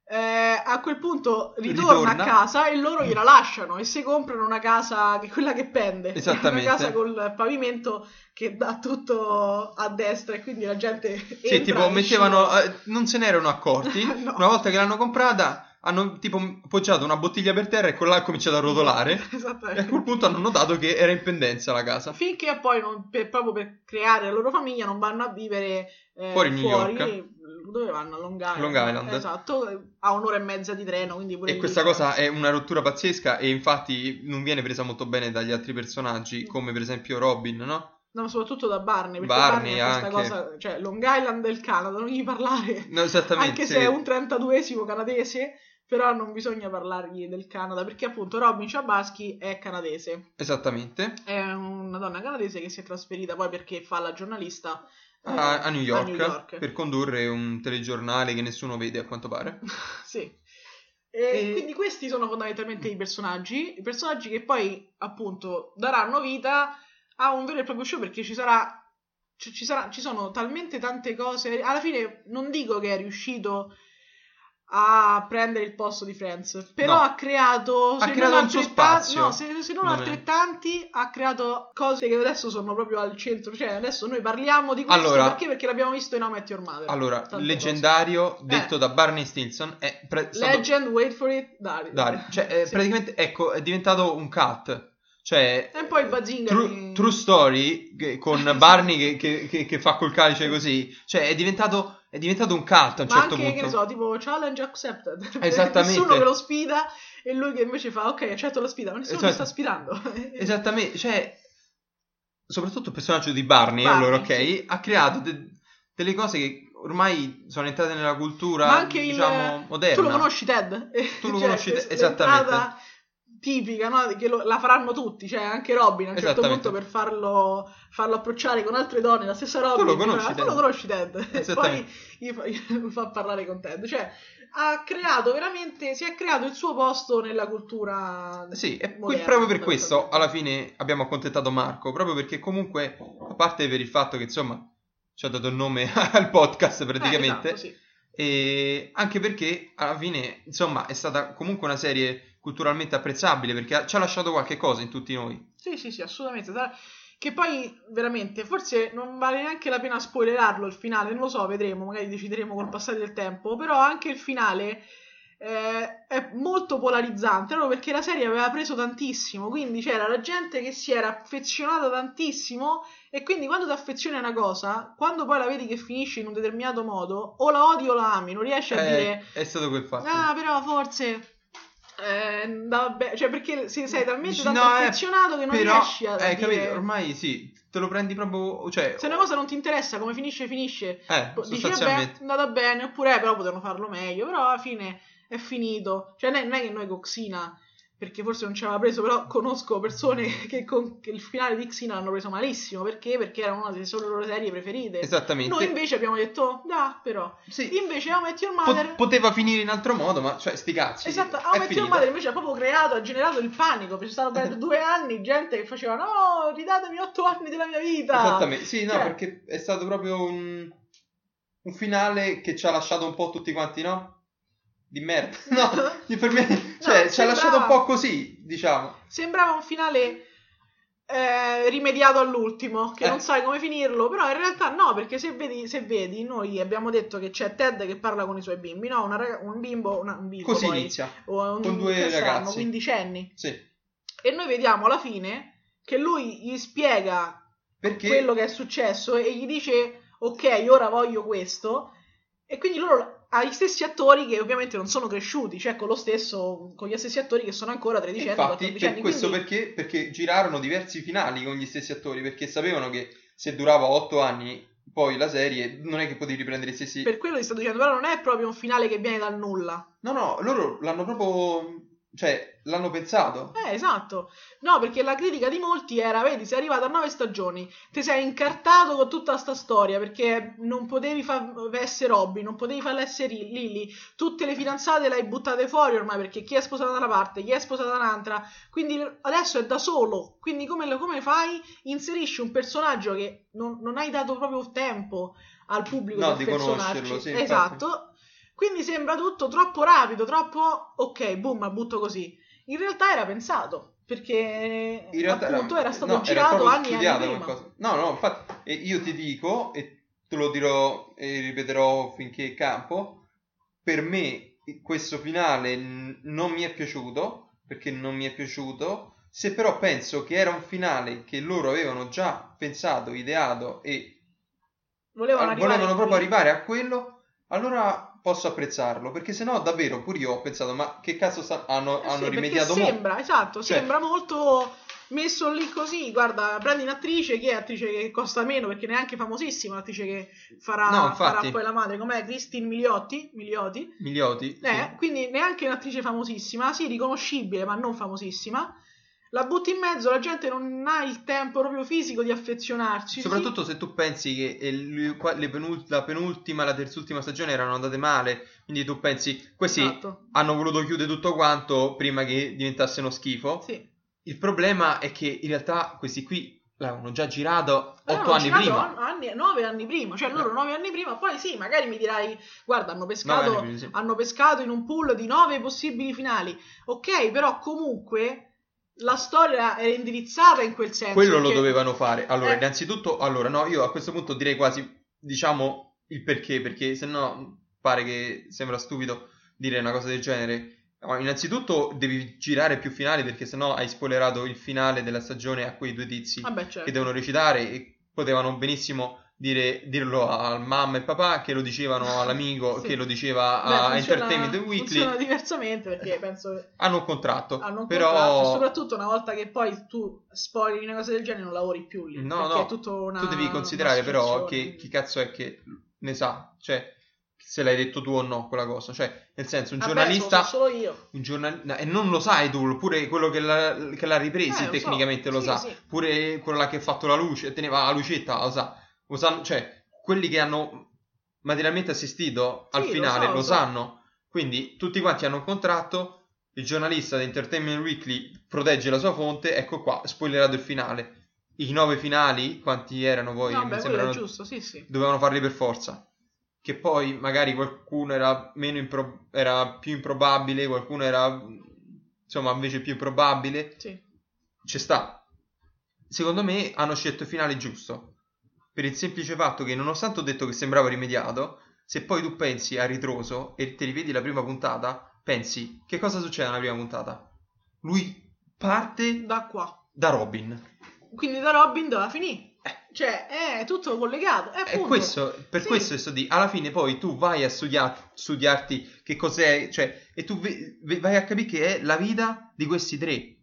Eh, a quel punto ritorna, Ritorna. a casa e loro gliela lasciano e si comprano una casa che è quella che pende. Esattamente. Una casa col pavimento che dà tutto a destra e quindi la gente Sì, tipo mettevano, eh, non se ne erano accorti. No. Una volta che l'hanno comprata, hanno tipo appoggiato una bottiglia per terra e quella là ha cominciato a rotolare. E a Esattamente. quel punto hanno notato che era in pendenza la casa. Finché poi, non- per- proprio per creare la loro famiglia, non vanno a vivere eh, Fuori New York. Dove vanno? A Long Island. Long Island. Esatto, a un'ora e mezza di treno. E lì- questa cosa è una rottura pazzesca e infatti non viene presa molto bene dagli altri personaggi, come per esempio Robin, no? No, soprattutto da Barney. Perché Barney Barney, questa anche. cosa. Cioè, Long Island del Canada, non gli parlare. No, esattamente. Anche sì. se è un 32esimo canadese. Però non bisogna parlargli del Canada perché appunto Robin Chabaschi è canadese. Esattamente. È una donna canadese che si è trasferita poi perché fa la giornalista eh, A, a New York, New York. per condurre un telegiornale che nessuno vede a quanto pare. sì. E E- quindi questi sono fondamentalmente i personaggi, i personaggi che poi appunto daranno vita a un vero e proprio show perché ci sarà, ci sarà, ci sono talmente tante cose. Alla fine non dico che è riuscito a prendere il posto di Friends, però No. ha creato, Ha creato un suo spazio. no, se, se non Non è- altrettanti, ha creato cose che adesso sono proprio al centro. Cioè, adesso noi parliamo di questo Allora- perché? Perché l'abbiamo visto in How I Met Your Mother. Allora, Tante leggendario, detto Eh. da Barney Stinson, è pre- stato- Legend, wait for it, Dario. Dario. Cioè, è Sì. praticamente, ecco, è diventato un cult. Cioè, È un po' il Bazinga True, di- True Story con Barney che, che- che- che fa col calice così, cioè è diventato, è diventato un cult a un Ma certo anche, punto. che ne so, tipo challenge accepted. Esattamente. Nessuno che lo sfida e lui che invece fa, ok, accetto la sfida, ma nessuno Esatto. mi sta sfidando. Esattamente, cioè, soprattutto il personaggio di Barney, Barney, allora, ok, sì. ha creato de- delle cose che ormai sono entrate nella cultura, Ma anche il... diciamo, moderna. Tu lo conosci Ted? Tu lo Cioè, conosci, questa- esattamente. Tipica, no? Che lo- la faranno tutti, cioè anche Robin a un certo punto per farlo, farlo approcciare con altre donne, la stessa Robin. lo gli conosci, Ted? Tu lo conosci Ted? E poi gli fa, gli fa parlare con Ted. Cioè, ha creato veramente, si è creato il suo posto nella cultura Sì, e moderna, proprio per questo alla fine abbiamo accontentato Marco, proprio perché comunque, a parte per il fatto che insomma ci ha dato il nome al podcast praticamente. Eh, esatto, sì. E anche perché alla fine, insomma, è stata comunque una serie culturalmente apprezzabile perché ci ha lasciato qualche cosa in tutti noi. Sì, sì, sì, assolutamente. Che poi, veramente, forse non vale neanche la pena spoilerarlo il finale, non lo so, vedremo, magari decideremo col passare del tempo, però anche il finale eh, è molto polarizzante, proprio perché la serie aveva preso tantissimo, quindi c'era la gente che si era affezionata tantissimo e quindi quando ti affezioni a una cosa, quando poi la vedi che finisce in un determinato modo, o la odi o la ami, non riesci a Eh, dire... è stato quel fatto. Ah, però forse. Eh, bene. Cioè, perché si- sei talmente tanto no, eh, affezionato che non Però, riesci a. eh, dire... capito, ormai sì, te lo prendi proprio, cioè, Se una cosa non ti interessa, come finisce, finisce. eh, Dici, vabbè, è andata bene, oppure eh, però potevano farlo meglio. Però alla fine è finito. Cioè, non è, non è che noi con Xina, perché forse non ci aveva preso, però conosco persone che, con, che il finale di Xina l'hanno preso malissimo. Perché? Perché era una delle sole loro serie preferite. Esattamente. Noi invece abbiamo detto, da, però. Sì, Invece, How Met Your po- Mother. poteva finire in altro modo, ma cioè, sti cazzi. Esatto, How Met Your. Mother invece ha proprio creato, ha generato il panico, perché sono per due anni gente che faceva no, ridatemi otto anni della mia vita. Esattamente, sì, no, Cioè- perché è stato proprio un, un finale che ci ha lasciato un po' tutti quanti, no? Di merda. No, per me, cioè, ci ha lasciato un po' così, diciamo. Sembrava un finale eh, rimediato all'ultimo, che Eh. non sai come finirlo, però in realtà no, perché se vedi, se vedi, noi abbiamo detto che c'è Ted che parla con i suoi bimbi, no? Una raga- un bimbo, una- un bimbo Così poi, inizia. un, con due ragazzi. quindicenni. Sì. E noi vediamo alla fine che lui gli spiega Perché quello che è successo e gli dice ok ora voglio questo e quindi loro ha gli stessi attori che ovviamente non sono cresciuti cioè con lo stesso con gli stessi attori che sono ancora 13 anni Infatti, 14 per anni questo quindi- perché? Perché girarono diversi finali con gli stessi attori, perché sapevano che se durava 8 anni poi la serie non è che potevi riprendere gli stessi... per quello ti sto dicendo però non è proprio un finale che viene dal nulla No, no, loro l'hanno proprio... cioè, l'hanno pensato. eh esatto. No perché la critica di molti era vedi sei arrivato a 9 stagioni ti sei incartato con tutta sta storia perché non potevi far essere Robby non potevi farla essere Lily tutte le fidanzate le hai buttate fuori ormai perché chi è sposato da una parte chi è sposato da un'altra. Quindi adesso è da solo. Quindi come, lo- come fai? Inserisci un personaggio che non, non hai dato proprio tempo al pubblico No, di conoscerlo, sì, infatti. esatto. Quindi sembra tutto troppo rapido troppo ok boom la butto così in realtà era pensato perché In realtà appunto era, stato no, girato proprio anni e anni prima. No, no, infatti, io ti dico, e te lo dirò e ripeterò finché campo, per me questo finale non mi è piaciuto, perché non mi è piaciuto, se però penso che era un finale che loro avevano già pensato, ideato e volevano, arrivare volevano qui. proprio arrivare a quello, allora posso apprezzarlo, perché se no davvero pure io ho pensato, ma che cazzo sta- hanno, Eh hanno sì, rimediato perché mo? sembra, esatto, Cioè- sembra molto messo lì così. Guarda, prendi un'attrice che è attrice che costa meno perché neanche famosissima, un'attrice che farà, No, farà poi la madre, com'è? Christine Miliotti, Miliotti. Milioti? Eh, sì. quindi neanche un'attrice famosissima, sì, riconoscibile, ma non famosissima. La butti in mezzo, la gente non ha il tempo proprio fisico di affezionarci. Soprattutto se tu pensi che le- le penul- la penultima e la terzultima stagione erano andate male, quindi tu pensi, questi Esatto. hanno voluto chiudere tutto quanto prima che diventasse uno schifo. Sì. Il problema è che in realtà questi qui l'avevano già girato Eh, otto no, anni girato prima. an- anni- nove anni prima, cioè loro Eh. nove anni prima, poi sì, magari mi dirai, guarda, hanno pescato, prima, sì. hanno pescato in un pool di nove possibili finali. Ok, però comunque la storia era indirizzata in quel senso. Quello lo perché- dovevano fare. Allora, Eh. innanzitutto, allora, no, io a questo punto direi quasi, diciamo, il perché, perché se no pare che sembra stupido dire una cosa del genere. Ma innanzitutto devi girare più finali perché sennò hai spoilerato il finale della stagione a quei due tizi Vabbè, che certo. devono recitare e potevano benissimo dire, dirlo al mamma e papà che lo dicevano all'amico Sì. che lo diceva Beh, a Entertainment Weekly Funziona diversamente perché penso che hanno un contratto hanno un però contratto, soprattutto una volta che poi tu spoileri una cosa del genere non lavori più lì. No, no, è tutto una tu devi considerare però che chi cazzo è che ne sa, cioè se l'hai detto tu o no quella cosa, cioè nel senso un Vabbè, giornalista, so solo io. un giornalista e non lo sai tu, pure quello che l'ha, che l'ha ripresi Eh, lo so. tecnicamente lo Sì, sa, sì. pure quello là che ha fatto la luce, teneva la lucetta, lo sa, lo sanno, cioè quelli che hanno materialmente assistito al Sì, lo finale so, lo, lo so. sanno, quindi tutti quanti hanno un contratto, il giornalista di Entertainment Weekly protegge la sua fonte, ecco qua, spoilerato il finale. i nove finali, quanti erano poi? no, beh, sembrano- giusto, sì, sì. dovevano farli per forza. Che poi magari qualcuno era, meno impro- era più improbabile, qualcuno era insomma invece più probabile. sì. Ci sta. Secondo me hanno scelto il finale giusto. Per il semplice fatto che, nonostante ho detto che sembrava rimediato, se poi tu pensi a ritroso e ti rivedi la prima puntata, pensi che cosa succede nella prima puntata? Lui parte Da qua. da Robin. Quindi da Robin doveva finire. Eh. Cioè, è tutto collegato. È E appunto. questo, per Sì. questo sto di, alla fine poi tu vai a studiar- studiarti che cos'è, cioè, e tu ve- ve- vai a capire che è la vita di questi tre.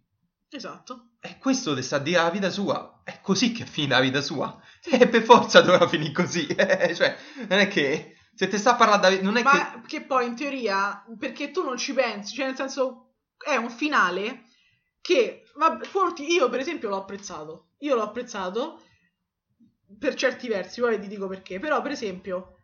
Esatto. E questo ti sta a dire la vita sua. È così che finì la vita sua. E per forza doveva finire così. cioè, non è che se ti sta da... Non è Ma che... poi in teoria, perché tu non ci pensi, cioè nel senso è un finale che vabbè, forti- io per esempio l'ho apprezzato. Io l'ho apprezzato per certi versi, poi ti dico perché. Però per esempio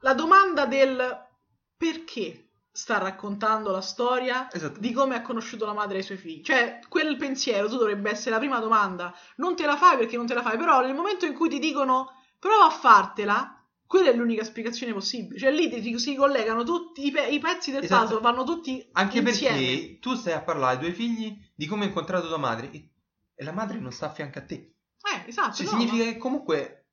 la domanda del perché sta raccontando la storia. Esatto. di come ha conosciuto la madre e i suoi figli. Cioè, quel pensiero tu dovrebbe essere la prima domanda. Non te la fai perché non te la fai, però nel momento in cui ti dicono prova a fartela, quella è l'unica spiegazione possibile. Cioè, lì ti, si collegano tutti i, pe- i pezzi del Esatto. puzzle, vanno tutti Anche insieme. perché tu stai a parlare ai tuoi figli di come hai incontrato tua madre e, e la madre non sta a fianco a te. Eh, esatto. Cioè, no, significa che comunque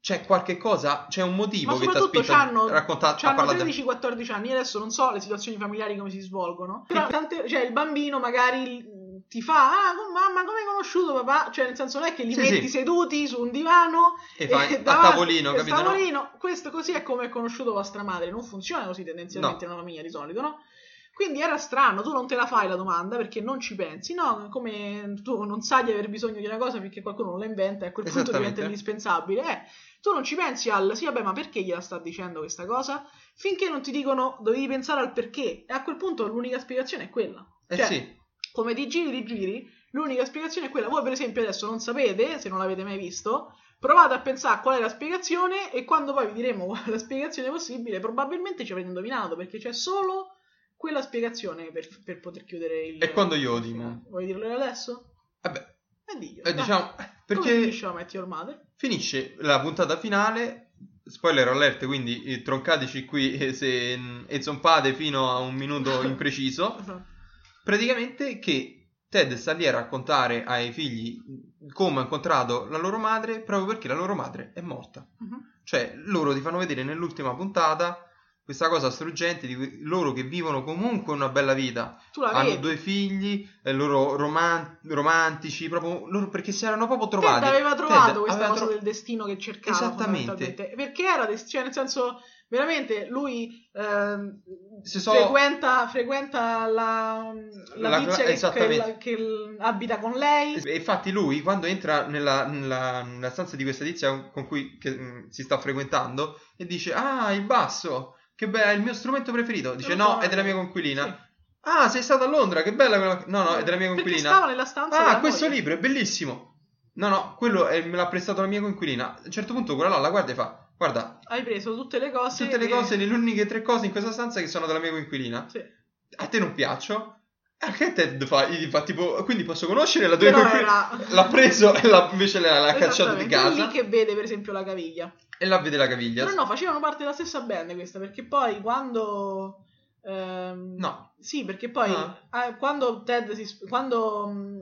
c'è qualche cosa, c'è un motivo che ti ha soprattutto spinto a c'hanno, raccontare, a c'hanno parlare di- 13-14 anni. Adesso non so le situazioni familiari come si svolgono. Però tante- cioè, il bambino magari ti fa: Ah, mamma, come hai conosciuto papà? Cioè, nel senso, non è che li Sì, metti sì. seduti su un divano e fai e a davanti- tavolino, e capito? no? tavolino. Questo così è come è conosciuto vostra madre. Non funziona così tendenzialmente in una famiglia di solito, no? Quindi era strano, tu non te la fai la domanda perché non ci pensi, no? Come tu non sai di aver bisogno di una cosa perché qualcuno non la inventa e a quel punto diventa indispensabile. Eh, tu non ci pensi al sì, vabbè, ma perché gliela sta dicendo questa cosa? Finché non ti dicono dovevi pensare al perché. E a quel punto l'unica spiegazione è quella. Eh Cioè, sì, come ti giri, ti giri, l'unica spiegazione è quella. Voi, per esempio, adesso non sapete, se non l'avete mai visto, provate a pensare qual è la spiegazione e quando poi vi diremo qual è la spiegazione possibile, probabilmente ci avrete indovinato perché c'è solo quella spiegazione per, per poter chiudere il. E quando io Dimo? Vuoi dirlo adesso? vabbè, E diglielo. eh, diciamo, Come perché finisce How I Met Your Mother? finisce la puntata finale, spoiler alert, quindi eh, troncateci qui eh, se mm, e zompate fino a un minuto impreciso, Esatto. praticamente che Ted sta lì a raccontare ai figli come ha incontrato la loro madre proprio perché la loro madre è morta. Mhm. Cioè, loro ti fanno vedere nell'ultima puntata questa cosa struggente di loro che vivono comunque una bella vita. La Hanno due figli, eh, loro roman- romantici, proprio loro perché si erano proprio Ted trovati. aveva trovato Ted questa aveva cosa tro- del destino che cercava Esattamente. perché era des- cioè nel senso veramente lui ehm, so- frequenta, frequenta la, la, La- tizia che, esattamente. che- che l- abita con lei E infatti lui quando entra nella, nella- nella stanza di questa tizia con cui che, mm, si sta frequentando e dice ah il basso che bello è il mio strumento preferito. Dice no è della mia Sì. conquilina ah sei stata a Londra che bella quella no no è della mia perché conquilina. stava nella stanza ah questo moglie. libro è bellissimo. No no quello è- me l'ha prestato la mia conquilina. A un certo punto quella là la guarda e fa guarda hai preso tutte le cose tutte le che- cose le uniche tre cose in questa stanza che sono della mia conquilina. Sì. a te non piaccio a che Ted fa, fa tipo quindi posso conoscere la conquilina era- l'ha preso e l'ha- invece l'ha, l'ha cacciato di Esattamente, è casa lì che vede per esempio la caviglia e là vede la caviglia. però no facevano parte della stessa band questa perché poi quando ehm, No. sì perché poi Ah. eh, quando Ted si sp- quando mh,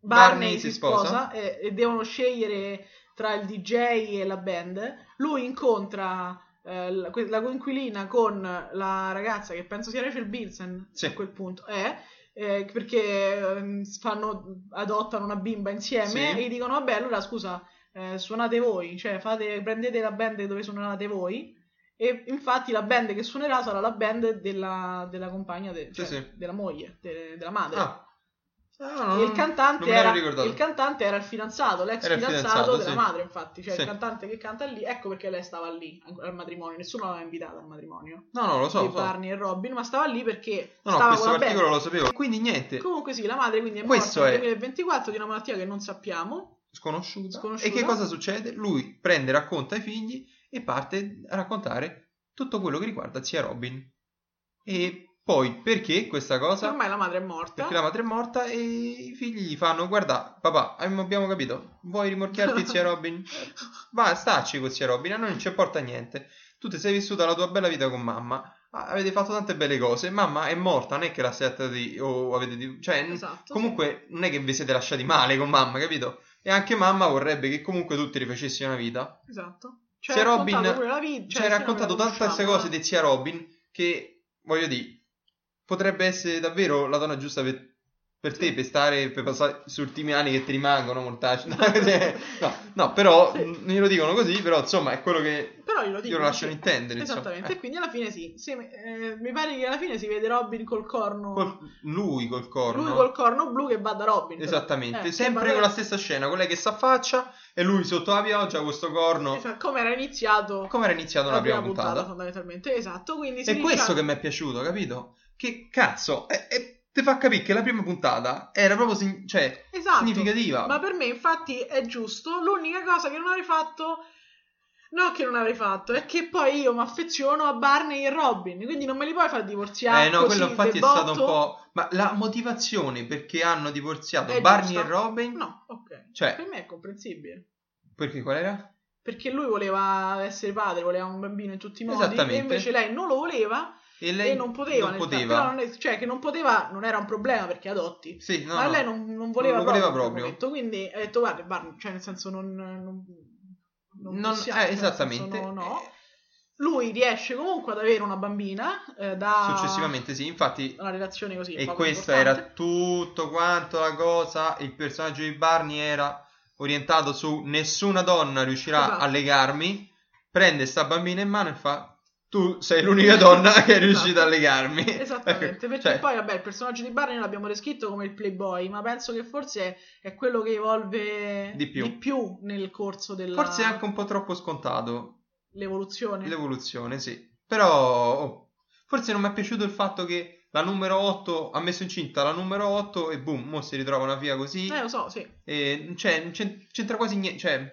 Barney Barney, si si sposa, sposa. e, e devono scegliere tra il DJ e la band lui incontra la, que- la coinquilina con la ragazza che penso sia Rachel Bilson Sì. a quel punto è eh, perché ehm, fanno, adottano una bimba insieme Sì. e gli dicono vabbè allora scusa eh, suonate voi cioè fate, prendete la band dove suonate voi e infatti la band che suonerà sarà la band della, della compagna de- cioè, sì. della moglie de- della madre Ah. Ah, e non- il cantante, era, il cantante era il fidanzato, l'ex fidanzato, fidanzato, della sì. madre, infatti. Cioè Sì. il cantante che canta lì, ecco perché lei stava lì al matrimonio. Nessuno l'aveva invitata al matrimonio No, no, lo so. di so. Barney e Robin, ma stava lì perché No, no, questo articolo lo sapevo. Quindi niente, Comunque sì, la madre quindi è Questo morta nel è- 2024 di una malattia che non sappiamo. sconosciuta. Sconosciuta. E che cosa succede? Lui prende, racconta ai figli e parte a raccontare tutto quello che riguarda zia Robin. E Poi, perché questa cosa? Ormai la madre è morta. Perché la madre è morta e i figli gli fanno, guarda, papà, abbiamo capito, vuoi rimorchiarti zia Robin? Va, stacci con zia Robin, a noi non ci importa niente. Tu ti sei vissuta la tua bella vita con mamma, avete fatto tante belle cose, mamma è morta, non è che la siete di... o avete cioè, Esatto, comunque non è che vi siete lasciati male con mamma, capito? E anche mamma vorrebbe che comunque tu ti rifacessi una vita. Esatto. Zia Cioè, Robin pure la vita, ci hai raccontato tante cose di zia Robin che, voglio dire, potrebbe essere davvero la donna giusta per, per te, per stare, per passare sugli ultimi anni che ti rimangono, mortacci. no, no, però, Sì. non glielo dicono così, però insomma è quello che Però glielo dico. glielo lasciano intendere. insomma. Esattamente, Eh, e quindi alla fine sì. sì, eh, mi pare che alla fine si vede Robin col corno. col- lui col corno. Lui col corno blu che va da Robin. Esattamente, Eh, sempre con la stessa scena, con lei che s'affaccia e lui sotto la pioggia con questo corno. Esatto, come era iniziato Come era iniziata la prima puntata? fondamentalmente. Esatto, quindi si È questo che mi è piaciuto, capito? Che cazzo, e, e ti fa capire che la prima puntata era proprio sign- cioè, Esatto. significativa. Ma per me, infatti, è giusto. L'unica cosa che non avrei fatto. No, che non avrei fatto, è che poi io mi affeziono a Barney e Robin, quindi non me li puoi far divorziare. eh no, così, quello infatti è stato un po'. Ma la motivazione perché hanno divorziato È Barney giusta. e Robin? No, ok. Cioè- per me è comprensibile. Perché qual era? Perché lui voleva essere padre, voleva un bambino in tutti i modi, e invece lei non lo voleva E lei e non poteva. non poteva. però non è- cioè, che non poteva non era un problema perché adotti. Sì, no, ma no. lei non, non voleva Non voleva proprio. momento, quindi ha detto, guarda, Barney, cioè nel senso non... non, non possiamo, eh, esattamente. senso no. Eh, Lui riesce comunque ad avere una bambina eh, da Successivamente sì, infatti una relazione così. E importante. era tutto quanto la cosa. Il personaggio di Barney era orientato su nessuna donna riuscirà Esatto. a legarmi. Prende sta bambina in mano e fa: Tu sei l'unica donna che è riuscita a Esatto. legarmi. Esattamente, perché Cioè, poi vabbè il personaggio di Barney l'abbiamo descritto come il playboy, ma penso che forse è quello che evolve Di più. nel corso della Forse è anche un po' troppo scontato l'evoluzione. l'evoluzione, sì. Però oh, forse non mi è piaciuto il fatto che la numero 8 ha messo incinta la numero 8 e boom, mo si ritrova una figlia così. Eh, lo so, sì. E cioè, c'entra quasi niente. Cioè,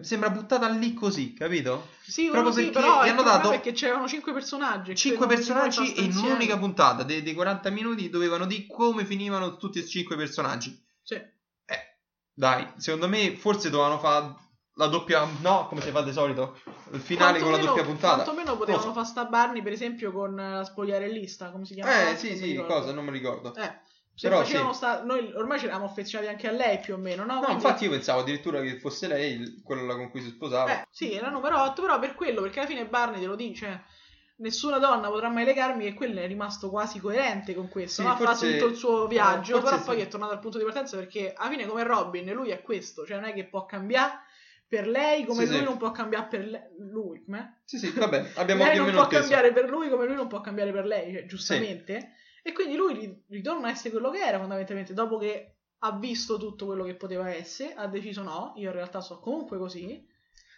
sembra buttata lì così, capito? Sì, Proprio sì, perché però gli hanno dato che c'erano 5 personaggi. e Cinque che non si personaggi porta in un'unica puntata dei, dei 40 minuti dovevano dire come finivano tutti e cinque personaggi. Sì. Eh, dai, secondo me forse dovevano fare la doppia. No, come si fa di solito? Il finale con la Quantomeno- doppia puntata. Quantomeno potevano far sta Barney, per esempio, con la spogliarellista, come si chiama? Eh, sì, sì, cosa, non mi ricordo. Eh, Però sì. sta... Noi ormai ci eravamo affezionati anche a lei, più o meno, no? No, Quindi- infatti io pensavo addirittura che fosse lei quello con cui si sposava. Eh, sì, era numero 8, però per quello, perché alla fine Barney te lo dice. Nessuna donna potrà mai legarmi e quello è rimasto quasi coerente con questo. Sì, no? Ha forse- fatto tutto il suo viaggio, eh, però poi sì. è tornato al punto di partenza perché alla fine come Robin lui è questo, cioè non è che può cambiare per lei come Sì, lui non può cambiare per le- lui. Com'è? Sì, sì, vabbè, abbiamo lei non può cambiare per lui come lui non può cambiare per lei, cioè, giustamente. E quindi lui ri- ritorna a essere quello che era fondamentalmente dopo che ha visto tutto quello che poteva essere, ha deciso no, io in realtà so comunque così.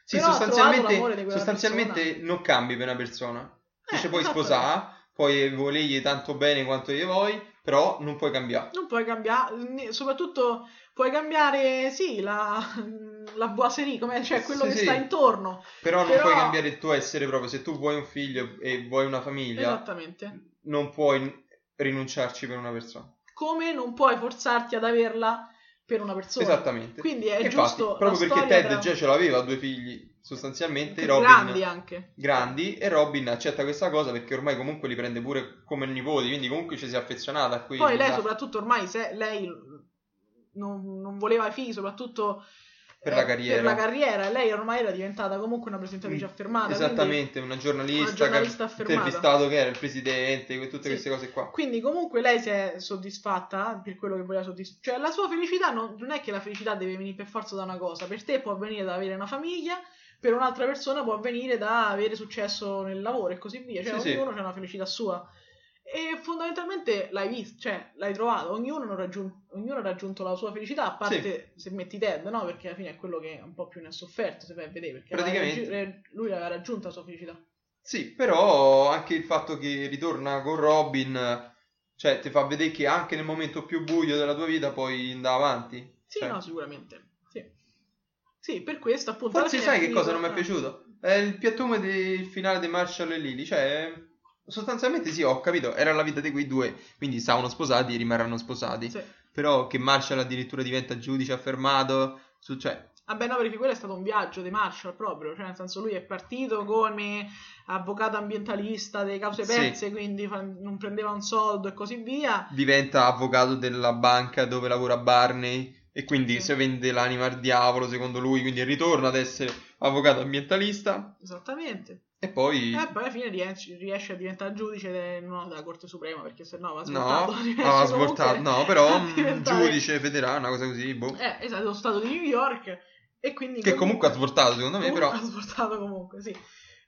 Sì, sostanzialmente, sostanzialmente non cambi per una persona. Eh, ci puoi esatto. sposare, puoi volergli tanto bene quanto gli vuoi, però non puoi cambiare. Non puoi cambiare, soprattutto puoi cambiare, sì, la, la boiserie, come, cioè quello Sì, che sì. sta intorno. Però non Però- puoi cambiare il tuo essere proprio. Se tu vuoi un figlio e vuoi una famiglia, Esattamente. non puoi rinunciarci per una persona. Come non puoi forzarti ad averla per una persona. Esattamente. Quindi è Infatti, giusto proprio perché Ted tra- già ce l'aveva due figli sostanzialmente Robin grandi anche. grandi e Robin accetta questa cosa perché ormai comunque li prende pure come nipoti, quindi comunque ci si è affezionata a quei Poi lei soprattutto ormai se lei non, non voleva i figli, soprattutto Per eh, la carriera. per la carriera, e lei ormai era diventata comunque una presentatrice Mm, affermata. Esattamente, una giornalista, una giornalista che intervistato che era il presidente, tutte Sì. queste cose qua. Quindi comunque lei si è soddisfatta per quello che voleva soddisfare. Cioè la sua felicità non, non è che la felicità deve venire per forza da una cosa. Per te può venire da avere una famiglia, per un'altra persona può venire da avere successo nel lavoro e così via. Cioè Sì, sì. ognuno ha una felicità sua. E fondamentalmente l'hai visto, cioè l'hai trovato, ognuno, raggiun- ognuno ha raggiunto la sua felicità, a parte se metti Ted, no? Perché alla fine è quello che un po' più ne ha sofferto, se vai a vedere, perché aveva Praticamente. raggi- eh, lui aveva raggiunto la sua felicità. Sì, però anche il fatto che ritorna con Robin, cioè ti fa vedere che anche nel momento più buio della tua vita puoi andare avanti. Sì, Cioè, no, sicuramente. Sì. Sì, per questo appunto. Forse sai che cosa non mi è ah. piaciuto? È il piattume del finale di Marshall e Lily, cioè sostanzialmente sì, ho capito, era la vita di quei due, quindi stavano sposati e rimarranno sposati. Sì. Però che Marshall addirittura diventa giudice affermato, su, cioè, Vabbè, no, perché quello è stato un viaggio di Marshall proprio, cioè nel senso lui è partito come avvocato ambientalista delle cause Sì. perse, quindi fa- non prendeva un soldo e così via. diventa avvocato della banca dove lavora Barney e quindi Sì. se vende l'anima al diavolo secondo lui, quindi ritorna ad essere avvocato ambientalista Esattamente. E poi... E poi alla fine riesce, riesce a diventare giudice de- no, della Corte Suprema, perché se no va No, svoltato. riesce ah, comunque svoltato, no, però un diventare- giudice federale, una cosa così, boh. Eh, esatto, lo stato di New York. E quindi Che comunque ha svoltato secondo me, comunque però... ha svoltato comunque, sì.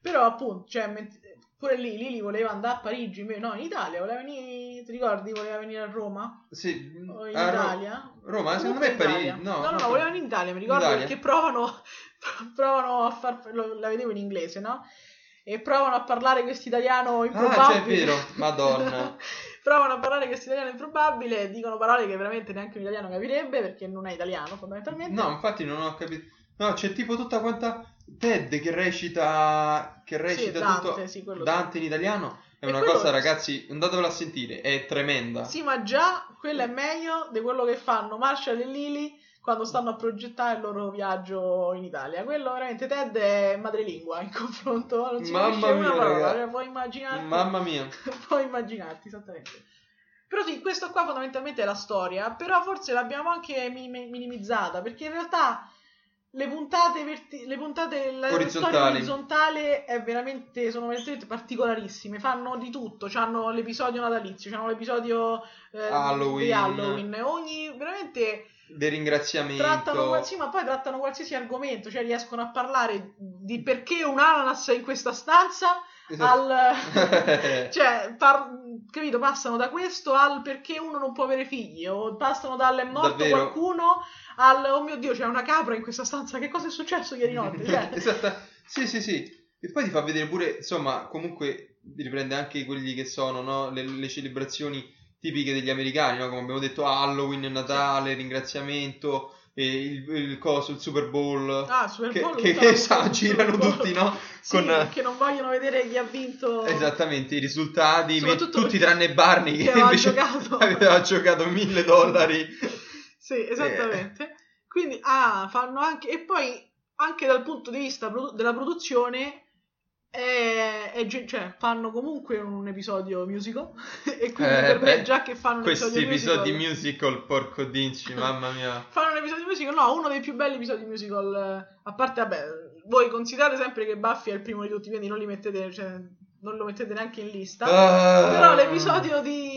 Però appunto, cioè, ment- pure lì, Lili voleva andare a Parigi, no, in Italia, voleva venire, ti ricordi, voleva venire a Roma? Sì, O in a Ro- Italia? Roma, secondo Comunque me è Parigi. Italia. No, no, no, no, voleva venire in Italia, mi ricordo Italia. perché provano, provano a far, lo- la vedevo in inglese, no? E provano a parlare questo italiano Ah, improbabile. cioè, è vero, madonna. provano a parlare questo italiano improbabile, dicono parole che veramente neanche un italiano capirebbe perché non è italiano fondamentalmente. No, infatti non ho capito. No, c'è tipo tutta quanta Ted che recita che recita Dante, tutto sì, Dante in italiano. È E una cosa, ragazzi, andatevela a sentire, è tremenda. Sì, ma già quello è meglio di quello che fanno Marshall e Lily quando stanno a progettare il loro viaggio in Italia. Quello veramente Ted è madrelingua in confronto, non si Mamma capisce una mia, parola, raga. cioè, puoi immaginarti. Mamma mia. puoi immaginarti esattamente. Però sì, questo qua fondamentalmente è la storia, però forse l'abbiamo anche minim- minimizzata, perché in realtà le puntate, verti- le puntate la storia orizzontale è veramente, sono veramente particolarissime, fanno di tutto, hanno l'episodio natalizio, hanno l'episodio eh, Halloween. di Halloween, ogni veramente Del ringraziamento. trattano qual- sì, ma poi trattano qualsiasi argomento, cioè riescono a parlare di perché un ananas è in questa stanza Esatto. al cioè par- capito passano da questo al perché uno non può avere figli o passano dal è morto Davvero? qualcuno al oh mio dio c'è una capra in questa stanza che cosa è successo ieri notte cioè, Esatto. Sì, sì, sì. E poi ti fa vedere pure, insomma, comunque riprende anche quelli che sono, no? Le, le celebrazioni tipiche degli americani, no? Come abbiamo detto, Halloween, Natale, ringraziamento, il, il coso, il Super Bowl. ah Super che, Bowl che, che sa- girano tutti, no? Sì, Con che non vogliono vedere chi ha vinto esattamente i risultati, me- tutti tranne Barney che che aveva invece giocato. aveva giocato mille dollari. Sì, esattamente. Quindi, ah, fanno anche... E poi, anche dal punto di vista produ- della produzione, è ge- cioè, fanno comunque un episodio musical. e quindi Eh, per me, beh, già che fanno un Questi episodi musical... musical, porco dinci, mamma mia. Fanno un episodio musical, no, uno dei più belli episodi musical. eh, A parte, vabbè, voi considerate sempre che Buffy è il primo di tutti, quindi non li mettete, cioè, non lo mettete neanche in lista. Ah. Però l'episodio di.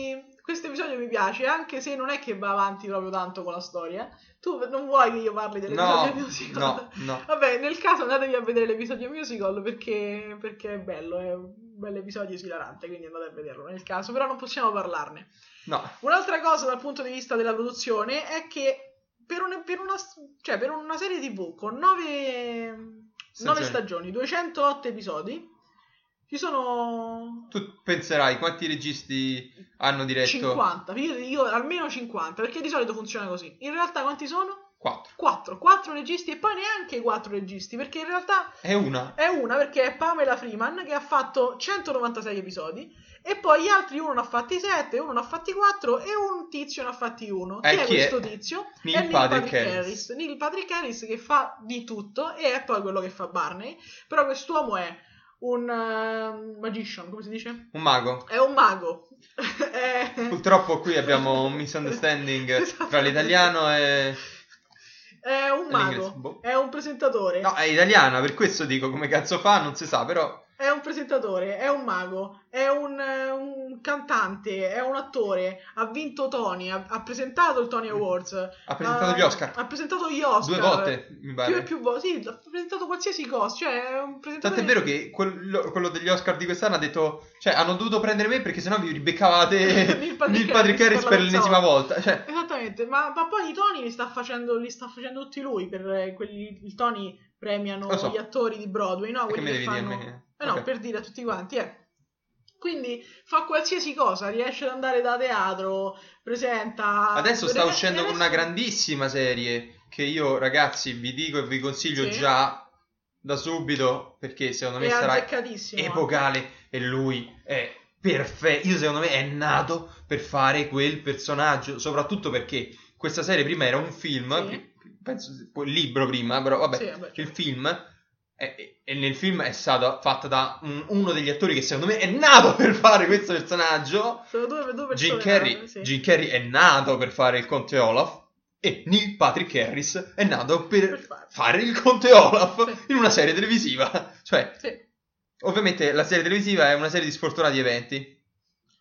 Questo episodio mi piace, anche se non è che va avanti proprio tanto con la storia. Tu non vuoi che io parli dell'episodio No, musical? no, no. Vabbè, nel caso andatevi a vedere l'episodio musical perché, perché è bello, è un bel episodio esilarante, quindi andate a vederlo nel caso, però non possiamo parlarne. No, Un'altra cosa dal punto di vista della produzione è che per, un- per una, cioè per una serie tv con 9 Stagioni. stagioni, 208 episodi, ci sono tu penserai quanti registi hanno diretto? 50, io, io almeno 50, perché di solito funziona così. In realtà quanti sono? 4. 4, 4 registi e poi neanche 4 registi, perché in realtà È una. è una perché è Pamela Freeman che ha fatto 196 episodi e poi gli altri uno ne ha fatti 7, uno ne ha fatti 4 e un tizio ne ha fatti 1. Eh, chi è chi è? questo tizio? Neil Neil Patrick Patrick, Harris. Harris. Neil Patrick Harris che fa di tutto e è poi quello che fa Barney, però quest'uomo è un eh, magician, come si dice? Un mago. È un mago. è... Purtroppo qui abbiamo un misunderstanding Esatto. tra l'italiano e... è un mago, boh. è un presentatore. No, è italiana, per questo dico come cazzo fa, non si sa, però... È un presentatore, è un mago, è un, eh, un cantante, è un attore, ha vinto Tony, ha, ha presentato il Tony Awards. Ha presentato gli Oscar. Ha presentato gli Oscar. Due volte, mi Più pare. e più volte, sì, ha presentato qualsiasi cosa, cioè è un presentatore... Tanto è vero che quello, quello degli Oscar di quest'anno ha detto, cioè hanno dovuto prendere me perché sennò vi ribeccavate Neil Patrick Patrick Harris per l'ennesima volta. Cioè, Esattamente, ma, ma poi i Tony li sta facendo, li sta facendo tutti lui, per eh, quelli, il Tony premiano so. gli attori di Broadway, no? che Quelli che devi fanno... me? Eh no, Ok. per dire a tutti quanti, eh. Quindi fa qualsiasi cosa, riesce ad andare da teatro, presenta... Adesso sta Re- uscendo con adesso- una grandissima serie che io ragazzi vi dico e vi consiglio Sì. già da subito perché secondo me È sarà epocale e lui è perfetto. Io secondo me è nato per fare quel personaggio, soprattutto perché questa serie prima era un film, Sì. penso libro prima, però vabbè, Sì, vabbè, il certo. film e, e nel film è stato fatto da un- uno degli attori che secondo me è nato per fare questo personaggio. Sono due, due persone. Jim Carrey, sì. Jim Carrey è nato per fare il conte Olaf e Neil Patrick Harris è nato per, Per fare il conte Olaf Sì. in una serie televisiva. Cioè, Sì. ovviamente la serie televisiva è una serie di sfortunati eventi.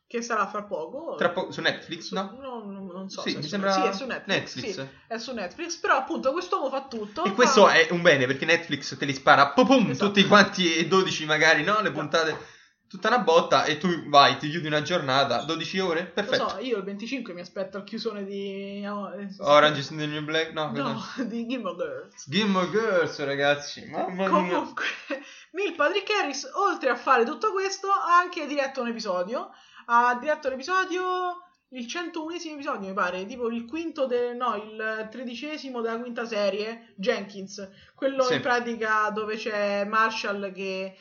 Che sarà fra poco. Tra po- su Netflix? No, no, non so. sì, mi sembra Sì, è su Netflix. Netflix. sì, è su Netflix. Però appunto quest'uomo fa tutto. E fa- questo è un bene perché Netflix te li spara pum, Esatto. tutti quanti e 12 magari, no? Le puntate tutta una botta e tu vai, ti chiudi una giornata, 12 ore, Lo perfetto. so, io il 25 mi aspetto il chiusone di... oh, eh, Orange is the New Black, no, No, di Gilmore Girls. Gilmore Girls, ragazzi, mamma mia. Comunque, Neil Patrick Harris, oltre a fare tutto questo, ha anche diretto un episodio. Ha diretto l'episodio, il 101esimo episodio, mi pare, tipo il quinto, de- no, il tredicesimo della quinta serie, Jenkins. Quello Sì. in pratica dove c'è Marshall che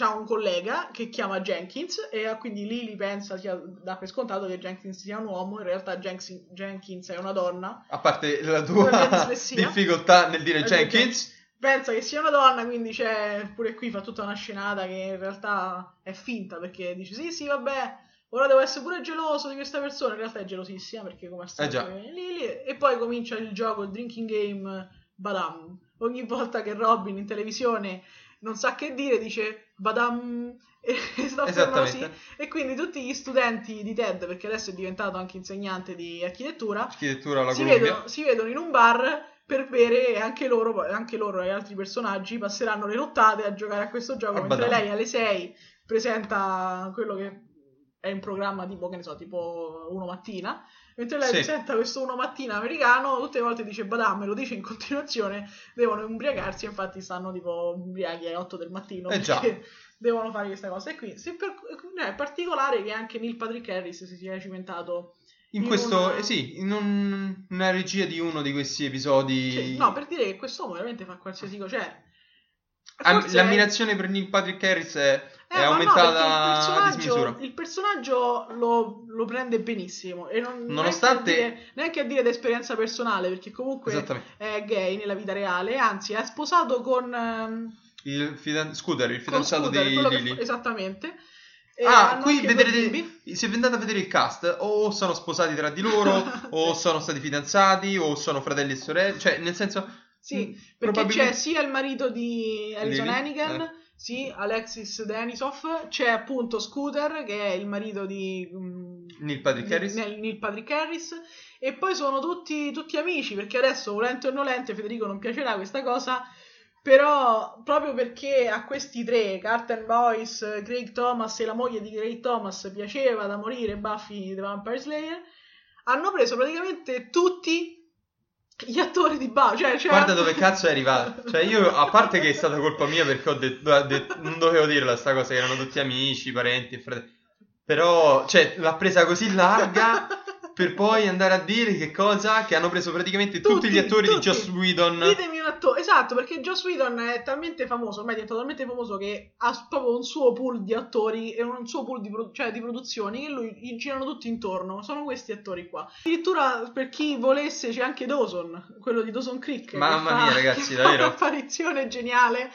ha un collega che chiama Jenkins e quindi Lily pensa, sia, dà per scontato che Jenkins sia un uomo, in realtà Jenks- Jenkins è una donna. A parte la tua difficoltà nel dire Eh, Jenkins, pensa che sia una donna, quindi c'è pure qui fa tutta una scenata che in realtà è finta perché dice sì, sì, vabbè, ora devo essere pure geloso di questa persona, in realtà è gelosissima perché come al Eh è Lily e poi comincia il gioco, il drinking game Badam. Ogni volta che Robin in televisione non sa che dire dice Badam e sta fermo così. E quindi tutti gli studenti di TED, perché adesso è diventato anche insegnante di architettura, architettura si vedono, si vedono in un bar per bere e anche loro, anche loro e altri personaggi passeranno le nottate a giocare a questo gioco A mentre Badam. lei alle 6 presenta quello che è in programma tipo che ne so tipo uno mattina mentre lei Sì. presenta questo uno mattina americano tutte le volte dice Badam e lo dice in continuazione devono ubriacarsi infatti stanno tipo ubriachi alle 8 del mattino Eh già. devono fare questa cosa e qui per- è particolare che anche Neil Patrick Harris si sia cimentato In in questo, una- eh sì, in un- una regia di uno di questi episodi. Sì, no, per dire che quest'uomo veramente fa qualsiasi cosa. Cioè, Am- L'ammirazione per Neil Patrick Harris è, è Eh, no, aumentata perché il personaggio, il personaggio lo, lo prende benissimo. E non, Nonostante- Neanche a, dire, neanche a dire da esperienza personale, perché comunque è gay nella vita reale. Anzi, è sposato con. ehm, Il fidan- Scooter, il fidanzato Scooter, di che Lily. fa- esattamente. E Ah, qui vedrete, se vi andate a vedere il cast, o sono sposati tra di loro, o sono stati fidanzati, o sono fratelli e sorelle, cioè nel senso... Sì, mm, perché probabilmente- c'è sia il marito di Alison? Hannigan, Eh. Sì, Alexis Denisov, c'è appunto Scooter, che è il marito di mm, Neil Patrick Harris? Neil, Neil Patrick Harris, e poi sono tutti, tutti amici, perché adesso, volente o nolente, Federico non piacerà questa cosa, però proprio perché a questi tre, Carter Boyce, Craig Thomas e la moglie di Craig Thomas, piaceva da morire Buffy the Vampire Slayer, hanno preso praticamente tutti gli attori di Buffy. Cioè, cioè- Guarda dove cazzo è arrivato. Cioè io, a parte che è stata colpa mia perché ho detto, detto- non dovevo dirla sta cosa, erano tutti amici, parenti fratelli. Però, cioè, l'ha presa così larga per poi andare a dire che cosa? Che hanno preso praticamente tutti, Tutti, gli attori tutti. di Joss Whedon. Ditemi un attore, esatto, perché Joss Whedon è talmente famoso, ormai è diventato talmente famoso che ha proprio un suo pool di attori e un suo pool di, pro- cioè, di produzioni che lui gli girano tutti intorno. Sono questi attori qua. Addirittura per chi volesse c'è anche Dawson, quello di Dawson Creek. Mamma mia, ragazzi, davvero. un'apparizione geniale.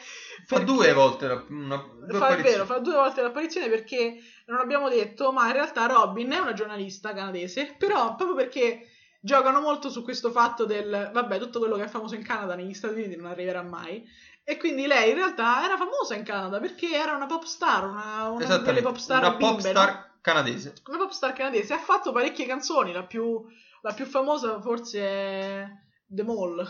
Fa perché- due volte la, una, due Fa, vero, fa due volte l'apparizione perché non abbiamo detto, ma in realtà Robin è una giornalista canadese, però proprio perché giocano molto su questo fatto del, vabbè, tutto quello che è famoso in Canada negli Stati Uniti non arriverà mai. E quindi lei in realtà era famosa in Canada perché era una pop star, una, una delle pop star una pop bimbe, no? star canadese. Una pop star canadese. Ha fatto parecchie canzoni, la più, la più famosa forse è The Mall,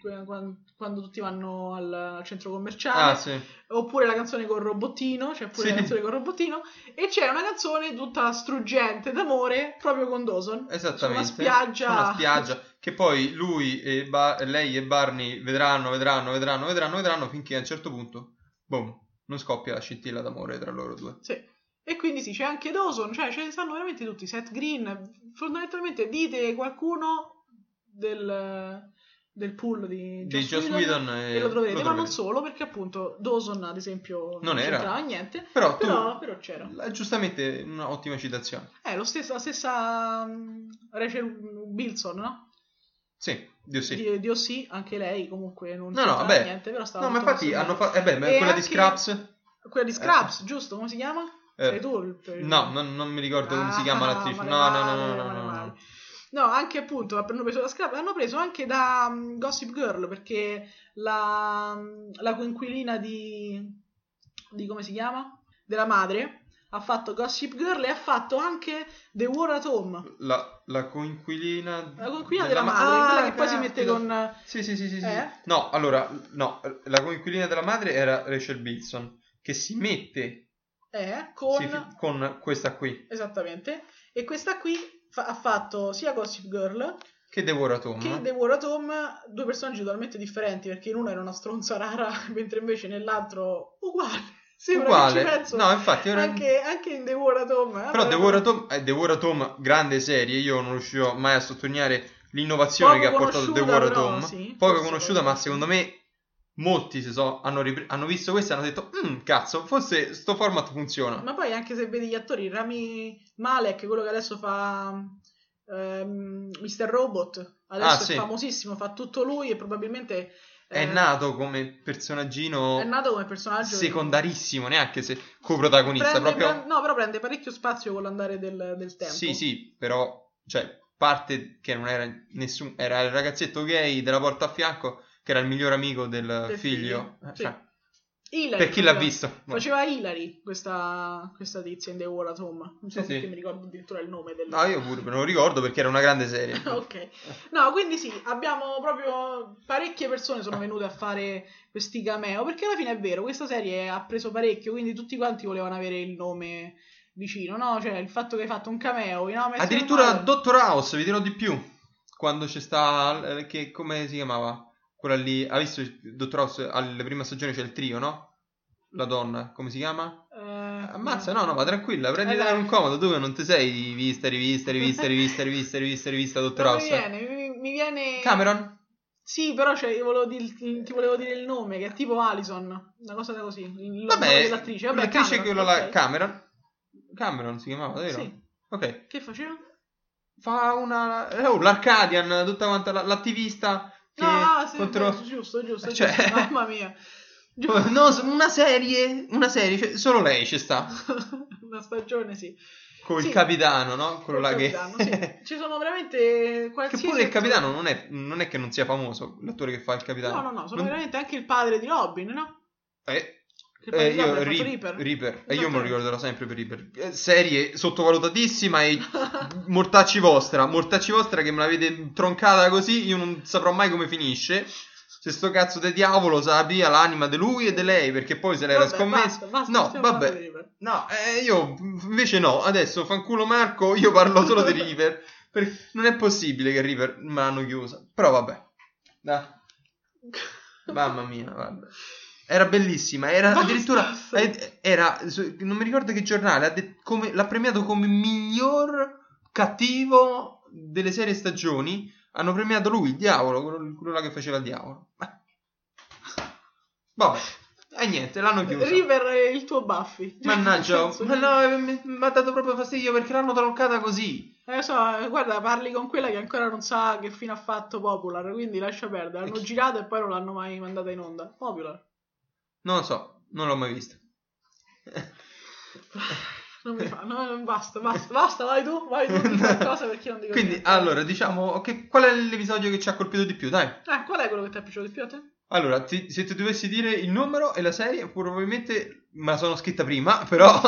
quando, tutti vanno al, centro commerciale Ah, sì. oppure la canzone con robottino, c'è pure Sì. la canzone con robottino, e c'è una canzone tutta struggente d'amore proprio con Dawson. Esattamente. Su una spiaggia. Una spiaggia. Che poi lui e Ba- lei e Barney vedranno, vedranno, vedranno, vedranno, vedranno finché a un certo punto, boom, non scoppia la scintilla d'amore tra loro due. Sì. E quindi sì, c'è anche Dawson, cioè ce ne stanno veramente tutti, Seth Green, fondamentalmente dite qualcuno del, del pool di Di Joss Whedon, Whedon e e lo troverete, lo ma non solo, perché appunto Dawson ad esempio Non era. c'entrava niente, Però tu- però, però c'era. La- Giustamente un'ottima citazione. È lo stesso, la stessa um, Rachel Bilson, no? Sì, Dio sì. Di, di OC, anche lei comunque non No, no, vabbè. niente, però stava No, ma infatti hanno fatto... Eh beh, ma quella di Scraps... Quella di Scraps, giusto? Come si chiama? eh, Sei tu? il- no, non, non mi ricordo come si chiama Ah, l'attrice. male, No, no, no, no, no, no, anche appunto hanno preso da Scrap, hanno preso anche da um, Gossip Girl perché la, la coinquilina di, di come si chiama? Della madre ha fatto Gossip Girl e ha fatto anche The War at Home. La, la coinquilina... La coinquilina della, ma- madre, Ah, quella che poi si mette con Sì, sì, sì, sì, sì. Eh? No, allora, no, la coinquilina della madre era Rachel Bilson, che si mette eh, con si con questa qui, esattamente. E questa qui fa- ha fatto sia Gossip Girl che devora Tom. che at Home, due personaggi totalmente differenti perché in uno era una stronza rara, mentre invece nell'altro uguale. Che Uguale. penso, No, infatti, ora- anche, anche in at Home. eh, Però Devora Tom, eh, Devora Tom, grande serie, io non riuscirò mai a sottolineare l'innovazione Poco che ha portato Devora Tom. sì, Poco conosciuta, ma secondo me molti so, hanno, ripre- hanno visto questo e hanno detto, "Mm, cazzo, forse sto format funziona. Ma poi anche se vedi gli attori, Rami Malek, quello che adesso fa ehm, Mr. Robot, adesso Ah, è sì. famosissimo, fa tutto lui e probabilmente È eh, nato come personaggino è nato come personaggio secondarissimo, neanche se coprotagonista, prende, proprio... no, però prende parecchio spazio con l'andare del, del tempo. Sì, sì, però, cioè, parte che non era nessun... Era il ragazzetto gay della porta a fianco, che era il miglior amico del, Del figlio. figlio, Eh, sì. cioè, Hilary, per chi l'ha visto. Faceva Hilary questa, questa tizia in The War at Home. Non so Sì, perché sì. mi ricordo addirittura il nome del... No, io pure me lo ricordo perché era una grande serie. ok. No, quindi sì, abbiamo proprio parecchie persone sono venute a fare questi cameo, perché alla fine è vero, questa serie ha preso parecchio, quindi tutti quanti volevano avere il nome vicino, no? Cioè, il fatto che hai fatto un cameo, nome Addirittura Dottor House, vi dirò di più. Quando c'è sta... eh, Che, come si chiamava? Quella lì... Ha visto il Dottor House? Alla prima stagione c'è il trio, no? La donna, come si chiama? Ammazza, no, no, ma tranquilla, prendi Eh, un comodo, tu non ti sei rivista, rivista, rivista, rivista, rivista, rivista, rivista, Dottor Non mi House. viene, mi, mi viene... Cameron? Sì, però cioè, io volevo dir- ti volevo dire il nome, che è tipo Alison, una cosa da così. Il Vabbè, dell'attrice, vabbè, l'attrice Cameron, che quella là, ok. Cameron. Cameron si chiamava, vero? Sì. Ok. Che faceva? Fa una... Oh, l'Arcadian, tutta quanta la- l'attivista No, sì, contro... beh, giusto, giusto, Cioè- giusto, mamma mia. Giusto. No, una serie, una serie, cioè, solo lei ci sta. Una stagione, sì. Con Sì. il capitano, no? Quello là che... sì. Ci sono veramente che qualsiasi... pure il capitano non è, non è che non sia famoso, l'attore che fa il capitano. No, no, no, sono Non- veramente anche il padre di Robin, no? Eh, Che Eh, io Ri- Reaper. Reaper. E io me lo Esattamente. ricorderò sempre per Reaper. Eh, Serie sottovalutatissima e mortacci vostra. Mortacci vostra che me l'avete troncata così, io non saprò mai come finisce. Se sto cazzo di diavolo sa via l'anima di lui e di lei, perché poi se l'era Vabbè, basta, no, vabbè. No, eh, io invece no. Adesso fanculo Marco, io parlo solo di Reaper. perché non è possibile che Reaper me l'hanno chiusa. Però vabbè. Dai. Mamma mia, guarda. Era bellissima, era Basta, addirittura era non mi ricordo che giornale come- l'ha premiato come miglior cattivo delle serie stagioni. Hanno premiato lui, il diavolo, quello, quello là che faceva il diavolo. Vabbè, e niente, l'hanno chiuso. River è il tuo Buffy. Mannaggia, ma no, eh, mi, mi ha dato proprio fastidio perché l'hanno troncata così. Eh, so, eh, guarda, parli con quella che ancora non sa che fine ha fatto Popular, quindi lascia perdere. Hanno girato e poi non l'hanno mai mandata in onda. Popular. Non lo so, non l'ho mai vista. Non mi fa, no, non basta, basta, basta, vai tu, vai tu, di qualcosa perché non dico Quindi, niente. allora, diciamo, ok, qual è l'episodio che ci ha colpito di più? Dai. Eh, qual è quello che ti è piaciuto di più a te? Allora, ti- se ti dovessi dire il numero e la serie, probabilmente me la sono scritta prima, però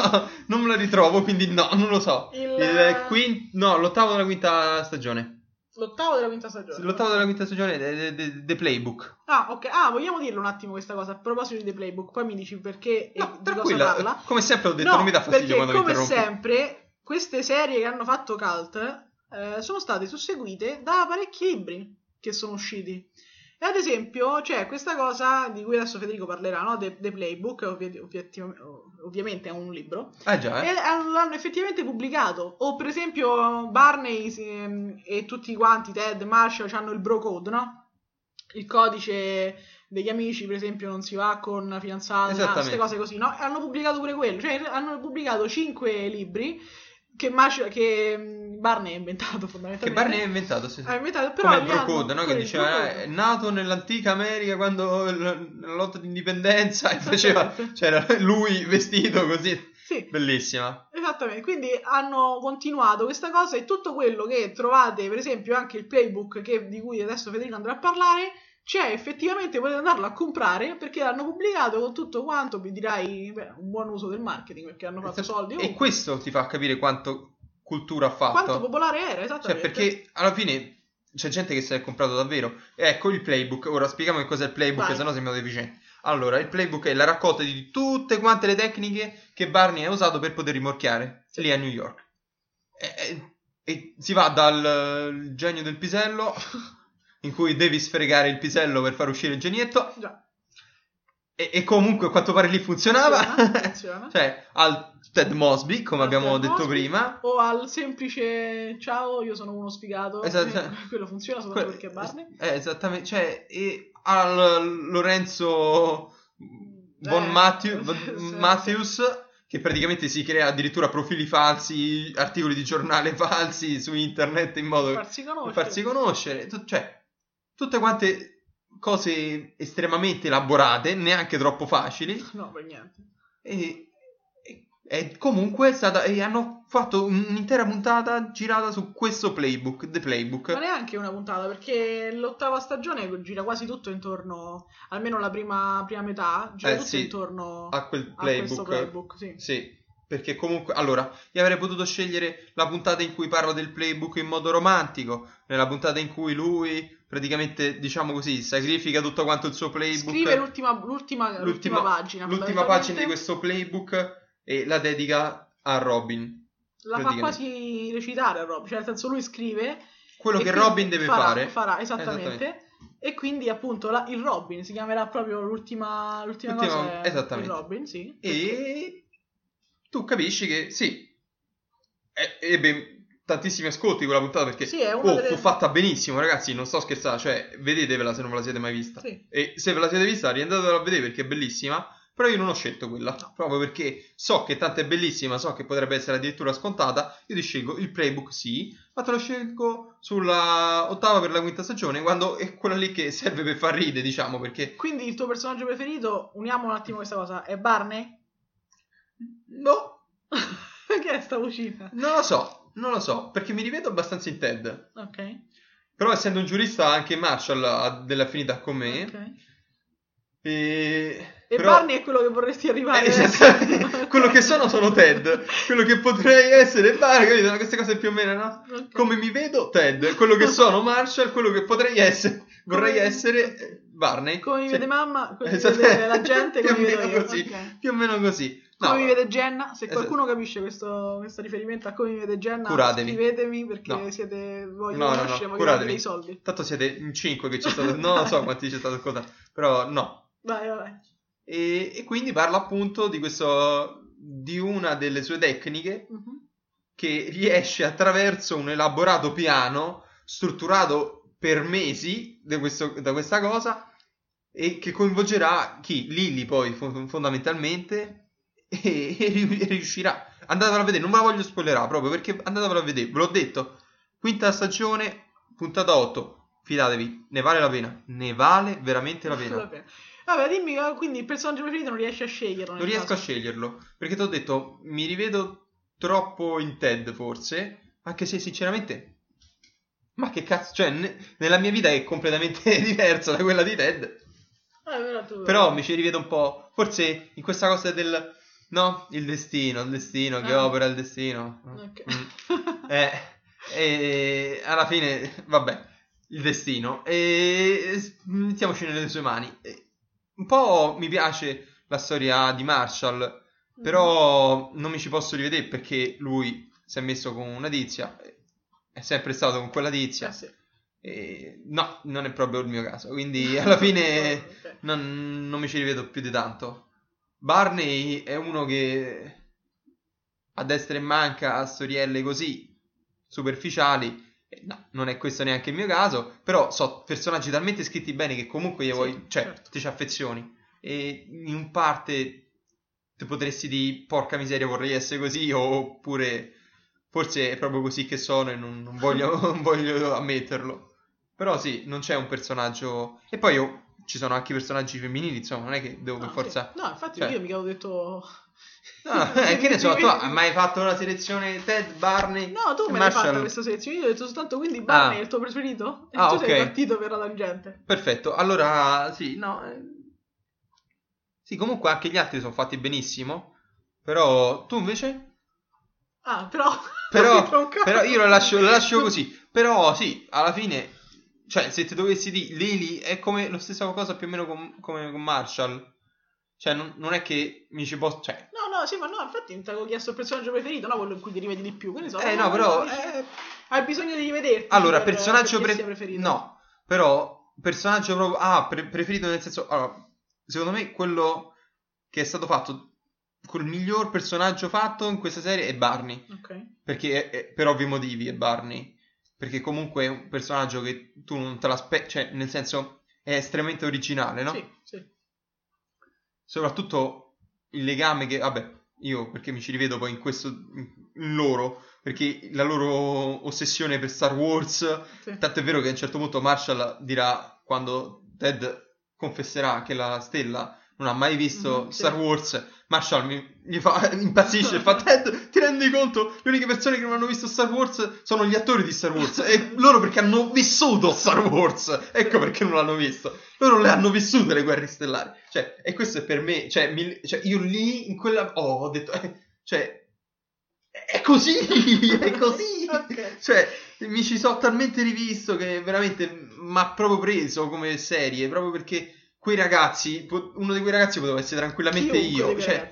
non me la ritrovo, quindi no, non lo so. Il- Il quin- no, l'ottavo della quinta stagione. L'ottavo della quinta stagione. L'ottavo della quinta stagione è The Playbook. Ah, ok. Ah, vogliamo dirlo un attimo questa cosa a proposito di The Playbook, poi mi dici perché e No, di cosa tranquilla, parla. come sempre ho detto, no, non mi dà fastidio quando come interrompi. sempre queste serie che hanno fatto cult eh, sono state susseguite da parecchi libri che sono usciti. E ad esempio c'è questa cosa di cui adesso Federico parlerà, no? The, The Playbook, ovvi- ovvi- ovviamente è un libro, Ah già, e eh? hanno- l'hanno effettivamente pubblicato. O per esempio Barney ehm, e tutti quanti, Ted, Marshall, hanno il bro code, no? il codice degli amici, per esempio, non si va con fidanzata, queste cose così, no? Hanno pubblicato pure quello, cioè hanno pubblicato cinque libri che, Mash- che mm, Barney ha inventato Che fondamentalmente. Barney ha inventato, sì, sì. ha inventato, però Come Brocode, no? Che diceva, eh, è nato nell'antica America quando l- la lotta d'indipendenza e faceva, c'era lui vestito così, Sì, bellissima. esattamente. Quindi hanno continuato questa cosa e tutto quello che trovate, per esempio, anche il playbook che- di cui adesso Federico andrà a parlare, c'è effettivamente, potete andarlo a comprare perché l'hanno pubblicato con tutto quanto, vi dirai, beh, un buon uso del marketing perché hanno fatto soldi. E ovunque. questo ti fa capire quanto cultura ha fatto. Quanto popolare era, Cioè, esattamente. perché alla fine c'è gente che si è comprato davvero. Ecco il playbook. Ora spieghiamo che cos'è il playbook, Vai. sennò sembra deficiente. Allora, il playbook è la raccolta di tutte quante le tecniche che Barney ha usato per poter rimorchiare Sì. lì a New York. E, e- si va dal genio del pisello, in cui devi sfregare il pisello per far uscire il genietto, Già, e, e comunque a quanto pare lì funzionava. funziona, funziona. cioè, al Ted Mosby, come Al abbiamo Ted detto Mosby. prima. O al semplice ciao, io sono uno sfigato. Esatto. Quello funziona soltanto Que- perché è Barney. Eh, esattamente, cioè, e al Lorenzo Von Eh, Matthew- sì, sì. Matthews, che praticamente si crea addirittura profili falsi, articoli di giornale falsi su internet in modo Per farsi conoscere. farsi conoscere, cioè, tutte quante cose estremamente elaborate, neanche troppo facili, No, per niente. e, e- e comunque è stata, e hanno fatto un'intera puntata girata su questo playbook, The Playbook. Ma neanche una puntata, perché l'ottava stagione gira quasi tutto intorno, almeno la prima, prima metà, gira Eh, tutto sì. intorno a quel a questo playbook. playbook. Sì. Sì, perché comunque, allora, io avrei potuto scegliere la puntata in cui parla del playbook in modo romantico, nella puntata in cui lui praticamente, diciamo così, sacrifica tutto quanto il suo playbook, Scrive l'ultima, l'ultima, l'ultima l'ultima- pagina. l'ultima pagina di questo playbook e la dedica a Robin. La fa quasi recitare a Rob, cioè nel senso lui scrive Quello che Robin deve farà, fare. Farà, esattamente. E quindi appunto la- il Robin si chiamerà proprio l'ultima, l'ultima, L'ultima- cosa. Esattamente. Il Robin, sì. E tu capisci che sì, ebbe tantissimi ascolti quella puntata perché Sì, oh, delle- fu fatta benissimo, ragazzi, non sto scherzando, cioè vedetevela se non ve la siete mai vista. Sì. E se ve la siete vista, riandatela a vedere perché è bellissima. Però io non ho scelto quella, No. proprio perché so che tanto è bellissima, so che potrebbe essere addirittura scontata. Io ti scelgo il playbook, sì, ma te lo scelgo sulla ottava per la quinta stagione, quando è quella lì che serve per far ridere, diciamo, perché Quindi il tuo personaggio preferito, uniamo un attimo questa cosa, è Barney? No, Perché è sta vocina? non lo so, non lo so, perché mi rivedo abbastanza in Ted. Ok. Però essendo un giurista anche Marshall ha delle affinità con me. ok. E, E però- Barney è quello che vorresti arrivare Eh, esattamente. quello che sono sono Ted. Quello che potrei essere Barney, capito? Queste cose più o meno, no? Ok. Come mi vedo Ted. Quello che sono Marshall, quello che potrei essere, vorrei Come- essere eh, Barney. Come mi Sì. vede mamma, come Esatto. vede la gente, più o meno così. Ok. Più o meno così. No, Come mi vede Jenna, se Esatto. qualcuno capisce questo, questo riferimento a come mi vede Jenna, Curatevi. scrivetemi perché No. siete voglio No, no, no, conoscere, voglio curatevi. dei soldi. Tanto siete in 5 che c'è stato. Non lo so quanti c'è stato ascoltato. Però no. Vai, vai. E, e quindi parla appunto di questo. di una delle sue tecniche Mhm. che riesce attraverso un elaborato piano strutturato per mesi da, questo- da questa cosa e che coinvolgerà chi? Lily poi fon- fondamentalmente e, e ri- riuscirà. Andatevela a vedere, non ve la voglio spoilerare proprio perché andatevela a vedere, ve l'ho detto. Quinta stagione, puntata 8. Fidatevi, ne vale la pena. Ne vale veramente la pena. Vabbè. Vabbè, dimmi, eh, quindi il personaggio preferito non riesci a sceglierlo. Non riesco a caso. sceglierlo perché ti ho detto mi rivedo troppo in Ted forse, anche se sinceramente ma che cazzo, cioè ne- nella mia vita è completamente diversa da quella di Ted, Eh, però, tu... però mi ci rivedo un po', forse in questa cosa del no, il destino, il destino che Ah. opera il destino. Ok. Mm. Eh, e alla fine, vabbè, il destino. E mettiamoci nelle sue mani. E Un po' mi piace la storia di Marshall, però non mi ci posso rivedere perché lui si è messo con una tizia, è sempre stato con quella tizia. Eh, sì. E no, non è proprio il mio caso. Quindi alla fine Ok. non, non mi ci rivedo più di tanto. Barney è uno che a destra e manca a storielle così superficiali. no, non è questo neanche il mio caso, però so personaggi talmente scritti bene che comunque gli Sì, vuoi, cioè, certo. ti ci affezioni. E in parte ti potresti dire, porca miseria, vorrei essere così, oppure forse è proprio così che sono e non, non voglio, non voglio ammetterlo. Però sì, non c'è un personaggio... E poi io- ci sono anche personaggi femminili, insomma, non è che devo per No, forza... sì. No, infatti cioè- io mica ho detto... No, eh, che ne so, tu hai mai fatto una selezione Ted, Barney? No, tu me l'hai fatta questa selezione. Io ho detto soltanto quindi Barney Ah. è il tuo preferito? E Ah, tu ok. sei partito per la tangente. Perfetto, allora sì, no. eh, Sì, comunque anche gli altri sono fatti benissimo. Però tu invece? Ah, però... Però, però io lo lascio, lo lascio così. Però sì, alla fine, cioè, se ti dovessi dire Lily è come lo stessa cosa più o meno com- come con Marshall. Cioè, non, non è che mi ci posso. Cioè, No, no, sì, ma no, infatti ti avevo chiesto il personaggio preferito, no quello in cui ti rivedi di più. Quindi so, Eh, no, però- eh, hai bisogno di rivederti. allora, per- personaggio pre- preferito. No, però, personaggio proprio. Ah, pre- preferito nel senso. Allora, secondo me quello che è stato fatto. Col miglior personaggio fatto in questa serie è Barney. Ok. Perché è- è- per ovvi motivi è Barney. Perché comunque è un personaggio che tu non te l'aspetti. Cioè, nel senso, è estremamente originale, no? Sì, sì. Soprattutto il legame che, vabbè, io perché mi ci rivedo poi in questo, in loro, perché la loro ossessione per Star Wars, sì. tanto è vero che a un certo punto Marshall dirà, quando Ted confesserà che la stella non ha mai visto sì. Star Wars, Marshall mi, gli fa, impazzisce fa, Ted, ti rendi conto? Le uniche persone che non hanno visto Star Wars sono gli attori di Star Wars, e loro perché hanno vissuto Star Wars, ecco perché non l'hanno visto. Loro le hanno vissute le guerre stellari. Cioè, e questo è per me. Cioè, mi- cioè, io lì in quella. Oh, ho detto. eh, cioè. È così! È così! Ok. Cioè, mi ci sono talmente rivisto che veramente mi ha proprio preso come serie. Proprio perché quei ragazzi. Uno di quei ragazzi poteva essere tranquillamente Chiunque io. Cioè,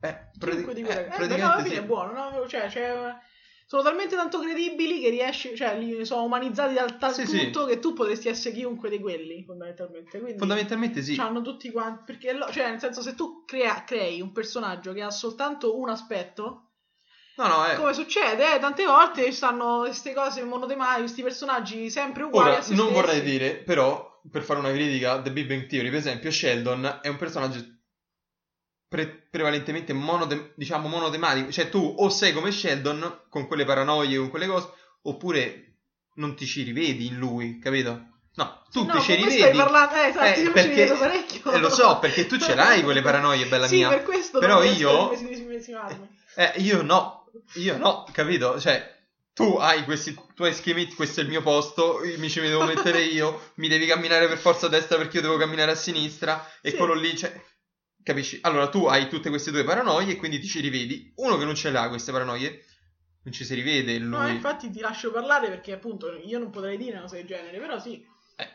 eh, prati- di quei eh, ragazzi. Eh, no, fine sì. è buono, no? Cioè, cioè, sono talmente tanto credibili che riesci, cioè, li sono umanizzati dal tal Sì, sì. punto che tu potresti essere chiunque di quelli, fondamentalmente. Quindi, Fondamentalmente sì. Hanno tutti quanti. Perché, cioè, nel senso, se tu crea- crei un personaggio che ha soltanto un aspetto, No, no, eh. come succede, eh, tante volte stanno queste cose monotematiche, questi personaggi sempre uguali Ora, non stessi. vorrei dire, però, per fare una critica a The Big Bang Theory, per esempio, Sheldon è un personaggio pre- prevalentemente monode- diciamo monotematico. Cioè, tu o sei come Sheldon, con quelle paranoie, con quelle cose, oppure non ti ci rivedi in lui, capito? No, tu No, ti ci rivedi. stai parlando, eh, esatto, Eh, io mi ci perché- rivedo parecchio. eh, lo so, perché tu ce l'hai quelle paranoie, bella sì, mia. per questo Però io-. Eh, io no, io no, capito? Cioè, tu hai questi tuoi schemetti, questo è il mio posto, mi ci devo mettere io, mi devi camminare per forza a destra perché io devo camminare a sinistra, e Sì. quello lì, cioè, capisci? Allora, tu hai tutte queste tue paranoie e quindi ti ci rivedi. Uno che non ce l'ha queste paranoie, non ci si rivede lui. No, infatti ti lascio parlare perché appunto io non potrei dire una cosa del genere, però sì. Eh,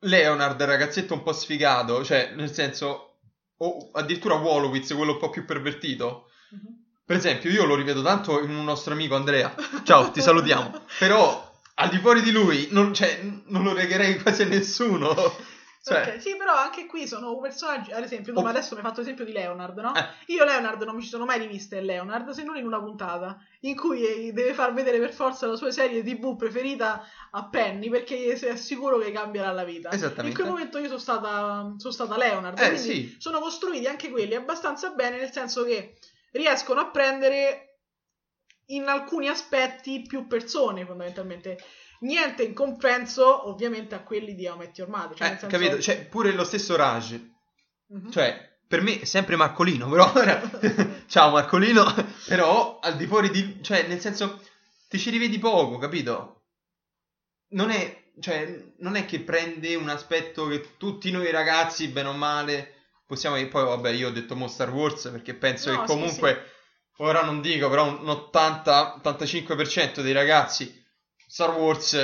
Leonard, ragazzetto un po' sfigato, cioè, nel senso, o addirittura Wolowitz, quello un po' più pervertito. Per esempio, io lo rivedo tanto in un nostro amico Andrea. Ciao, ti salutiamo. Però al di fuori di lui non, cioè, non lo regherei quasi a nessuno. Cioè, Ok, Sì, però anche qui sono personaggi, ad esempio, Oh. adesso mi hai fatto l'esempio di Leonard, no? Eh. Io Leonard non mi ci sono mai riviste Leonard, se non in una puntata, in cui deve far vedere per forza la sua serie tv preferita a Penny, perché è sicuro che cambierà la vita. Esattamente. In quel momento io sono stata, sono stata Leonard, Eh, quindi sì. sono costruiti anche quelli abbastanza bene, nel senso che riescono a prendere in alcuni aspetti più persone, fondamentalmente. Niente in compenso, ovviamente, a quelli di How Met Your Mother. Cioè, eh, senso- capito? Cioè, pure lo stesso Raj. Mhm. Cioè, per me è sempre Marcolino, però... Ciao Marcolino. Però al di fuori di... Cioè, nel senso, ti ci rivedi poco, capito? Non è... Cioè, non è che prende un aspetto che tutti noi ragazzi, bene o male, possiamo... E poi, vabbè, io ho detto mo Star Wars perché penso No, che sì, comunque... Ora non dico, però un 80-85% dei ragazzi Star Wars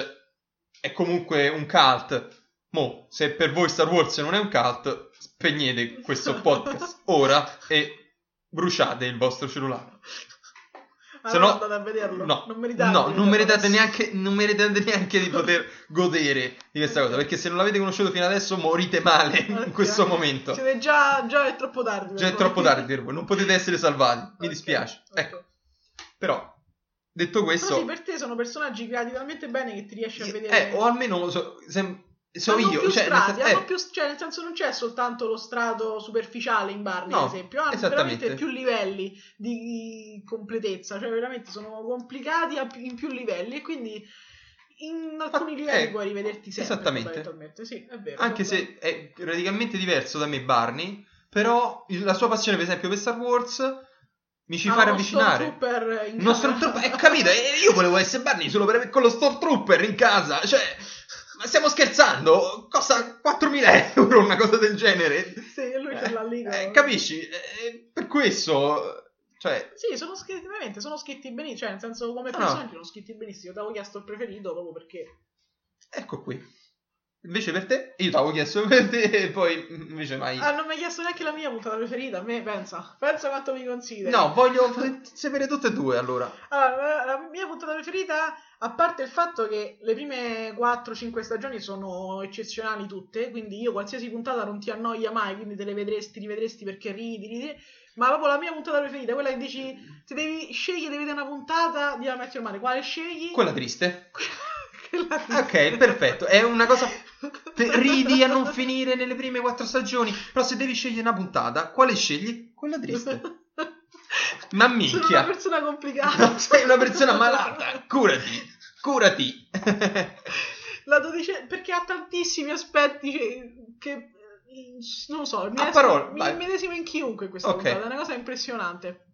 è comunque un cult. Mo, se per voi Star Wars non è un cult, spegnete questo podcast ora e bruciate il vostro cellulare. Se Allora no- andate a vederlo. No, non meritate. no, non meritate neanche, non meritate neanche di poter godere di questa cosa. Perché se non l'avete conosciuto fino adesso, morite male in Ok. questo momento. Siete già, già è troppo tardi. Già è troppo tardi per voi, non potete essere salvati. Mi Ok, dispiace. ok. Ecco, però detto questo... Però sì, per te sono personaggi creati talmente bene che ti riesci a eh, vedere... o almeno so, sem- so hanno io, più cioè, nel strati, sen- hanno eh, più- cioè, nel senso non c'è soltanto lo strato superficiale in Barney, No, ad esempio, hanno veramente più livelli di completezza, cioè veramente sono complicati in più livelli e quindi in alcuni livelli eh, puoi rivederti sempre. esattamente. Sì, vero. anche sono se è radicalmente diverso da me Barney, però la sua passione per esempio per Star Wars mi ci Ah, fa ravvicinare. Stormtrooper in Uno. Stormtrooper, eh, capito? Eh, io volevo essere Barney solo per, con lo Stormtrooper in casa, cioè, ma stiamo scherzando? Costa 4.000 euro una cosa del genere. Sì, lui ce l'ha lì. Eh, capisci? Eh, per questo, cioè, Sì, sono scritti, veramente, sono scritti benissimo, cioè nel senso come No. personaggi sono scritti benissimo. Ti avevo chiesto il preferito proprio perché... ecco qui. Invece per te, io ti avevo chiesto per te e poi invece mai... Ah, non mi hai chiesto neanche la mia puntata preferita, a me pensa. Pensa quanto mi consideri. No, voglio sapere tutte e due allora. Allora, la- la mia puntata preferita, a parte il fatto che le prime 4-5 stagioni sono eccezionali tutte, quindi io qualsiasi puntata non ti annoia mai, quindi te le vedresti, rivedresti perché ridi, ridi. Ma proprio la mia puntata preferita, quella che dici, se devi scegliere di vedere una puntata di Your Mother, quale scegli? Quella triste. Quella Ok, perfetto. È una cosa Te- ridi a non finire nelle prime quattro stagioni. Però se devi scegliere una puntata, quale scegli? Quella triste. Ma Sono una minchia. persona complicata. Sei una persona malata. Curati. Curati. La dodice... perché ha tantissimi aspetti che... che- non lo so, mi, medesimo in chiunque questa Ok. puntata, è una cosa impressionante.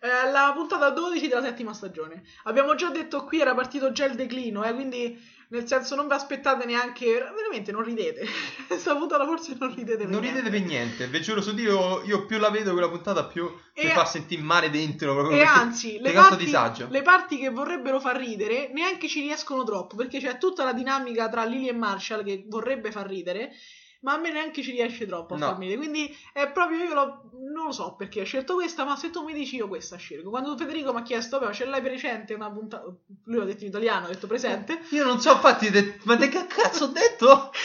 Eh, la puntata 12 della settima stagione. Abbiamo già detto qui era partito già il declino, eh, quindi nel senso non vi aspettate neanche, veramente non ridete. Questa puntata forse non ridete per Non niente. ridete per niente. Vi giuro su Dio, io più la vedo quella puntata, più E- mi fa sentire male dentro. Proprio E anzi, le parti, le parti che vorrebbero far ridere neanche ci riescono troppo, perché c'è tutta la dinamica tra Lily e Marshall che vorrebbe far ridere, ma a me neanche ci riesce troppo a No. farmi ridere. Quindi è proprio io lo- non lo so perché ho scelto questa, ma se tu mi dici io questa scelgo. Quando Federico mi ha chiesto, vabbè, ce l'hai presente una puntata, lui l'ha detto in italiano, ha detto presente. Io non so, infatti, de- ma che cazzo ho detto?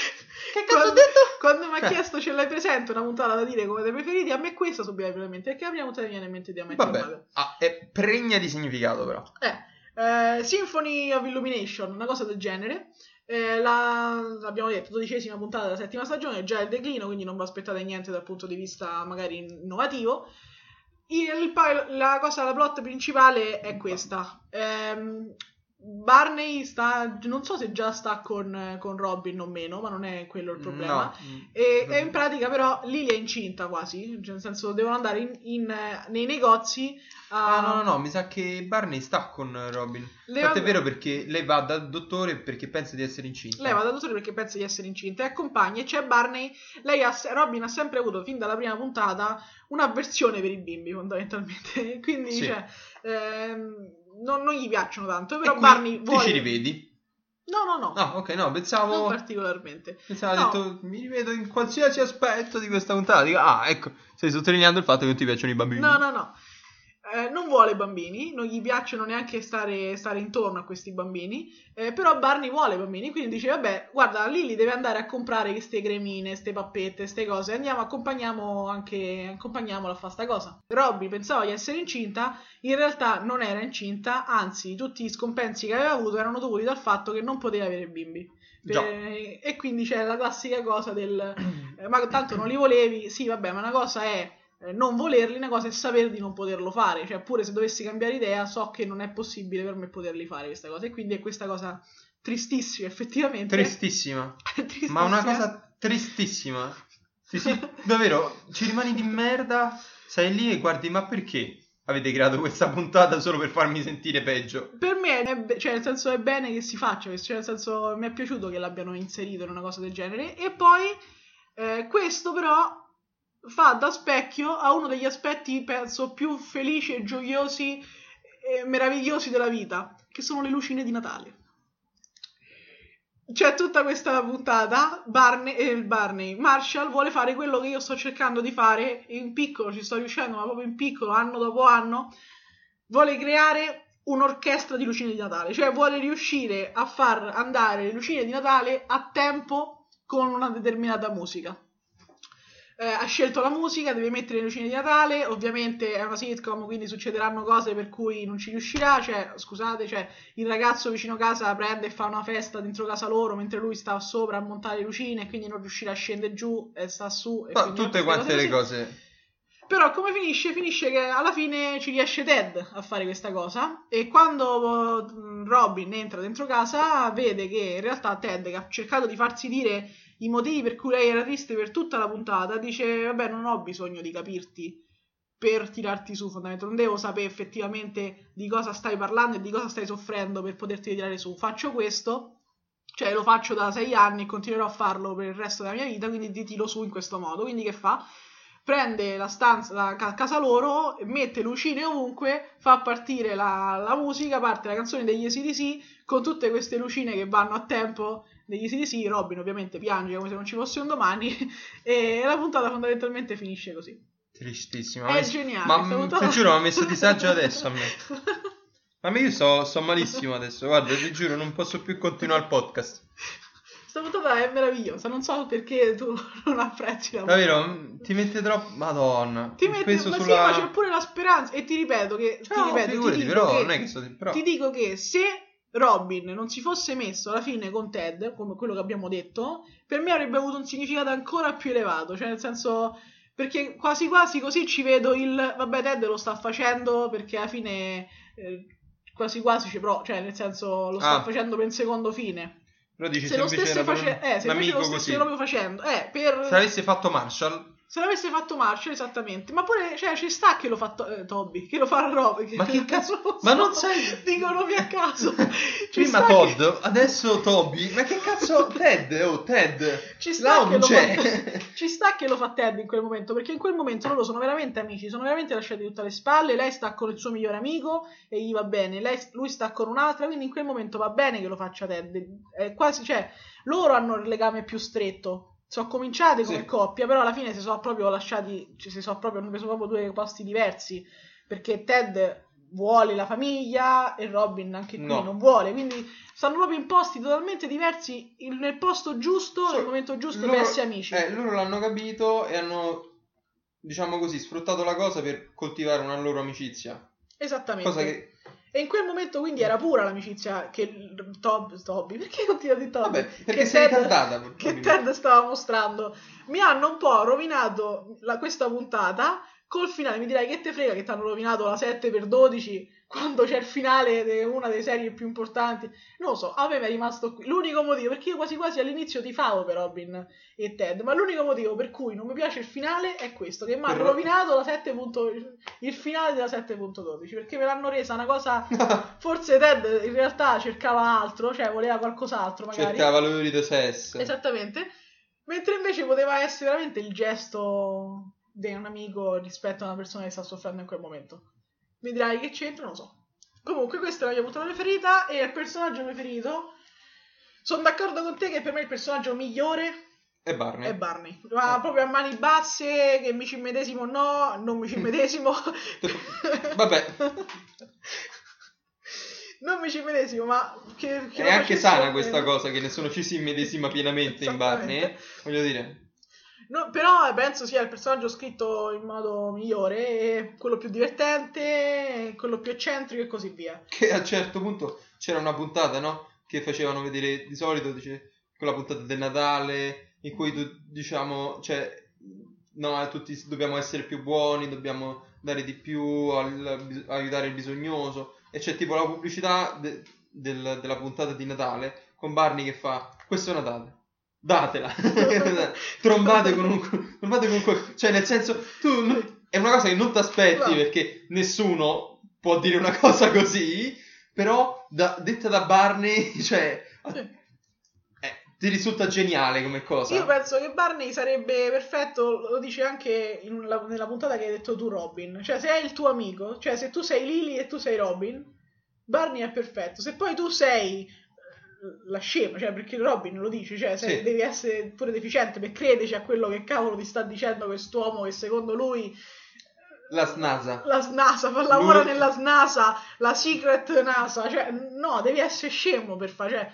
Che cazzo ho Quando, detto? quando mi ha Eh. chiesto ce l'hai presente una puntata da dire come dei preferiti, a me questa subito probabilmente, perché la prima puntata mi viene in mente di Ammetto Vabbè, ah, è pregna di significato però. Eh, eh, Symphony of Illumination, una cosa del genere. Eh, la, l'abbiamo detto, dodicesima puntata della settima stagione, già il declino, quindi non vi aspettate niente dal punto di vista magari innovativo. Il- il la cosa, la plot principale è questa. Ehm, Barney sta, non so se già sta con, con Robin o meno, ma non è quello il problema. No. E, e in pratica però Lily è incinta quasi, cioè nel senso devono andare in- in, nei negozi a... Ah, no, no, no, mi sa che Barney sta con Robin. Le- Infatti è vero perché lei va dal dottore perché pensa di essere incinta. Lei va dal dottore perché pensa di essere incinta e accompagna e c'è Barney. Lei ha, Robin ha sempre avuto fin dalla prima puntata un'avversione per i bimbi, fondamentalmente. Quindi, Sì. cioè, ehm, non, non gli piacciono tanto. Però Barney Ti vuole. ci rivedi? No, no, no. Ah, ok, no, Non pensavo... particolarmente. Pensavo, No. detto, mi rivedo in qualsiasi aspetto di questa puntata. Dico, ah, ecco, stai sottolineando il fatto che non ti piacciono i bambini. No, no, no. Eh, non vuole bambini, non gli piacciono neanche stare, stare intorno a questi bambini, eh, però Barney vuole bambini, quindi dice, vabbè, guarda, Lily deve andare a comprare queste cremine, queste pappette, queste cose, andiamo, accompagniamo anche, accompagniamola a fare sta cosa. Robby pensava di essere incinta, in realtà non era incinta, anzi, tutti gli scompensi che aveva avuto erano dovuti dal fatto che non poteva avere bimbi. Già. Eh, e quindi c'è la classica cosa del eh, ma tanto non li volevi, sì, vabbè, ma una cosa è eh, non volerli, una cosa è sapere di non poterlo fare, cioè pure se dovessi cambiare idea so che non è possibile per me poterli fare questa cosa e quindi è questa cosa tristissima effettivamente. Tristissima. Tristissima. Ma una cosa tristissima. Sì, sì, davvero, ci rimani di merda, sei lì e guardi, ma perché avete creato questa puntata solo per farmi sentire peggio? Per me è, be- cioè nel senso è bene che si faccia, cioè nel senso mi è piaciuto che l'abbiano inserito in una cosa del genere e poi eh, questo però fa da specchio a uno degli aspetti penso più felici e gioiosi e meravigliosi della vita, che sono le lucine di Natale. C'è tutta questa puntata, Barney, eh, Barney, Marshall vuole fare quello che io sto cercando di fare, in piccolo ci sto riuscendo, ma proprio in piccolo, anno dopo anno, vuole creare un'orchestra di lucine di Natale, cioè vuole riuscire a far andare le lucine di Natale a tempo con una determinata musica. Eh, ha scelto la musica, deve mettere le lucine di Natale, ovviamente è una sitcom, quindi succederanno cose per cui non ci riuscirà, cioè, scusate, cioè, il ragazzo vicino casa prende e fa una festa dentro casa loro mentre lui sta sopra a montare le lucine e quindi non riuscirà a scendere giù e sta su. E quindi tutte quante le così. cose. Però come finisce? Finisce che alla fine ci riesce Ted a fare questa cosa e quando mm, Robin entra dentro casa vede che in realtà Ted che ha cercato di farsi dire i motivi per cui lei era triste per tutta la puntata dice vabbè non ho bisogno di capirti per tirarti su fondamentalmente. Non devo sapere effettivamente di cosa stai parlando e di cosa stai soffrendo per poterti tirare su. Faccio questo cioè lo faccio da sei anni e continuerò a farlo per il resto della mia vita quindi ti tiro su in questo modo. Quindi che fa? prende la stanza, la ca- casa loro, mette lucine ovunque, fa partire la, la musica, parte la canzone degli ACDC con tutte queste lucine che vanno a tempo degli ACDC. Robin ovviamente piange come se non ci fosse un domani e la puntata fondamentalmente finisce così. Tristissima. È Ma- geniale. Ma puntata- ti giuro, mi ha messo disagio adesso a me. Ma io sto, sto malissimo adesso, guarda, ti giuro, non posso più continuare il podcast. Questa puntata è meravigliosa, non so perché tu non apprezzi la puntata. Davvero, mm, ti mette troppo... Madonna. Ti mette, ma sì, sulla... ma c'è pure la speranza. E ti ripeto che. ti No, ripeto, figurati, ti però che, non è che sto... Però... Ti dico che se Robin non si fosse messo alla fine con Ted, come quello che abbiamo detto, per me avrebbe avuto un significato ancora più elevato. Cioè, nel senso. Perché quasi quasi così ci vedo il. Vabbè, Ted lo sta facendo perché alla fine. eh, quasi quasi ci pro. Cioè, nel senso, lo sta Ah. facendo per il secondo fine. Però dici Se lo invece stesse facendo. Eh, se lo stesse così. proprio facendo. Eh, per. Se l'avesse fatto Marshall... Se l'avesse fatto Marshall, esattamente. Ma pure, cioè, ci sta che lo fa to- eh, Toby, che lo fa Rob. Ma che cazzo- Non ma so, non sai- Dico nomi a caso. Ci Prima Todd, che- adesso Toby. Ma che cazzo... Ted, oh, Ted. Ci sta, Là che c'è. fa, ci sta che lo fa Ted in quel momento, perché in quel momento loro sono veramente amici, sono veramente lasciati tutte alle spalle, lei sta con il suo migliore amico e gli va bene, lei- lui sta con un'altra, quindi in quel momento va bene che lo faccia Ted. È quasi, cioè, loro hanno il legame più stretto. Sono cominciate come Sì. coppia, però alla fine si sono proprio lasciati, cioè, si sono proprio, hanno preso proprio due posti diversi, perché Ted vuole la famiglia e Robin anche qui No. non vuole, quindi stanno proprio in posti totalmente diversi, in- nel posto giusto, Sì, nel momento giusto loro- per essere amici. Eh, loro l'hanno capito e hanno, diciamo così, sfruttato la cosa per coltivare una loro amicizia. Esattamente. Cosa che... E in quel momento quindi era pura l'amicizia che Tob, Toby, perché continua di Toby? Vabbè, perché che sei Ted- ritardata. che. Ted stava mostrando. Mi hanno un po' rovinato la- questa puntata col finale. Mi dirai che te frega che ti hanno rovinato la 7x12 quando c'è il finale di una delle serie più importanti. Non lo so, a me è rimasto qui. L'unico motivo, perché io quasi quasi all'inizio tifavo per Robin e Ted, ma l'unico motivo per cui non mi piace il finale è questo, che mi Per- rovinato la 7. punto- il finale della 7.12, perché me l'hanno resa una cosa... Forse Ted in realtà cercava altro, cioè voleva qualcos'altro magari. Cercava l'odore di sesso. Esattamente. Mentre invece poteva essere veramente il gesto di un amico rispetto a una persona che sta soffrendo in quel momento. Mi dirai che c'entra, non lo so. Comunque, questa è la mia puntata preferita e il personaggio preferito. Sono d'accordo con te che per me il personaggio migliore E Barney. è Barney. Ma Eh. proprio a mani basse, che mi ci medesimo no, non mi ci medesimo. Vabbè. non mi ci medesimo, ma che, che È anche sana questa cosa che nessuno ci si immedesima pienamente in Barney. eh. Voglio dire, No, però eh, penso sia il personaggio scritto in modo migliore, quello più divertente, quello più eccentrico e così via. che a un certo punto c'era una puntata, no? Che facevano vedere di solito, dice, quella puntata del Natale, in cui tu, diciamo, cioè, no, tutti dobbiamo essere più buoni, dobbiamo dare di più, al- aiutare il bisognoso. E c'è tipo la pubblicità de- del- della puntata di Natale con Barney che fa, questo è Natale. Datela, trombate con un, trombate con un col- cioè nel senso, tu non- è una cosa che non ti aspetti No. perché nessuno può dire una cosa così, però da- detta da Barney, cioè, Sì. eh, ti risulta geniale come cosa. Io penso che Barney sarebbe perfetto, lo dice anche in la- nella puntata che hai detto tu Robin, cioè se è il tuo amico, cioè se tu sei Lily e tu sei Robin, Barney è perfetto. Se poi tu sei la scema, cioè perché Robin lo dice, cioè Sì. devi essere pure deficiente per crederci a quello che cavolo ti sta dicendo quest'uomo che secondo lui La snasa. la NASA, fa- lavora Lui- nella NASA, la secret NASA, cioè no, devi essere scemo per fare, cioè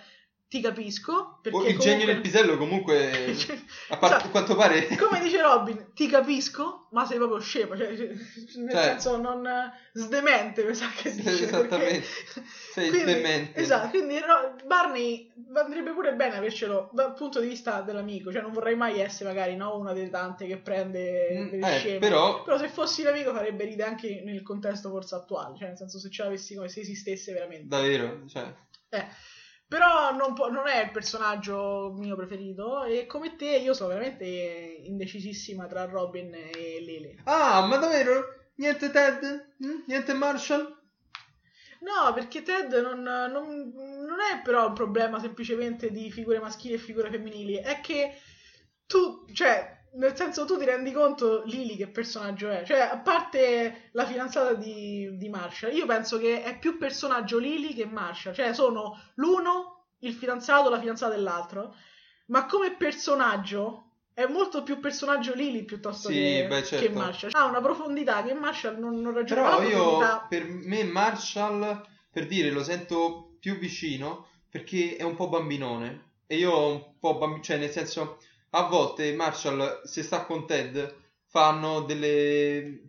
ti capisco. Perché Oh, il comunque... genio del pisello comunque, a parte Cioè, quanto pare... Come dice Robin, ti capisco, ma sei proprio scemo, cioè, cioè, nel Cioè. senso non sdemente, mi sa che dice. Esattamente. perché- Sei quindi- demente. Esatto, quindi Ro- Barney andrebbe pure bene avercelo dal punto di vista dell'amico, cioè non vorrei mai essere magari no, una delle tante che prende Mm, delle eh, sceme. però- Però se fossi l'amico farebbe ridere anche nel contesto forse attuale, cioè nel senso se ce l'avessi come se esistesse veramente. Davvero, cioè... Eh, però non, può- non è il personaggio mio preferito e come te io sono veramente indecisissima tra Robin e Lily. Ah, ma davvero? Niente Ted? Mm? Niente Marshall? No, perché Ted non, non- non è però un problema semplicemente di figure maschili e figure femminili, è che tu, cioè, nel senso tu ti rendi conto Lily che personaggio è, cioè, a parte la fidanzata di, di Marshall, io penso che è più personaggio Lily che Marshall, cioè sono l'uno, il fidanzato, la fidanzata dell'altro, ma come personaggio è molto più personaggio Lily piuttosto Sì, che, beh, certo. che Marshall. Ha una profondità che Marshall non, non raggiunge. Però io, per me Marshall, per dire, lo sento più vicino perché è un po' bambinone. E io un po' bambino, cioè nel senso, a volte Marshall, se sta con Ted, fanno delle...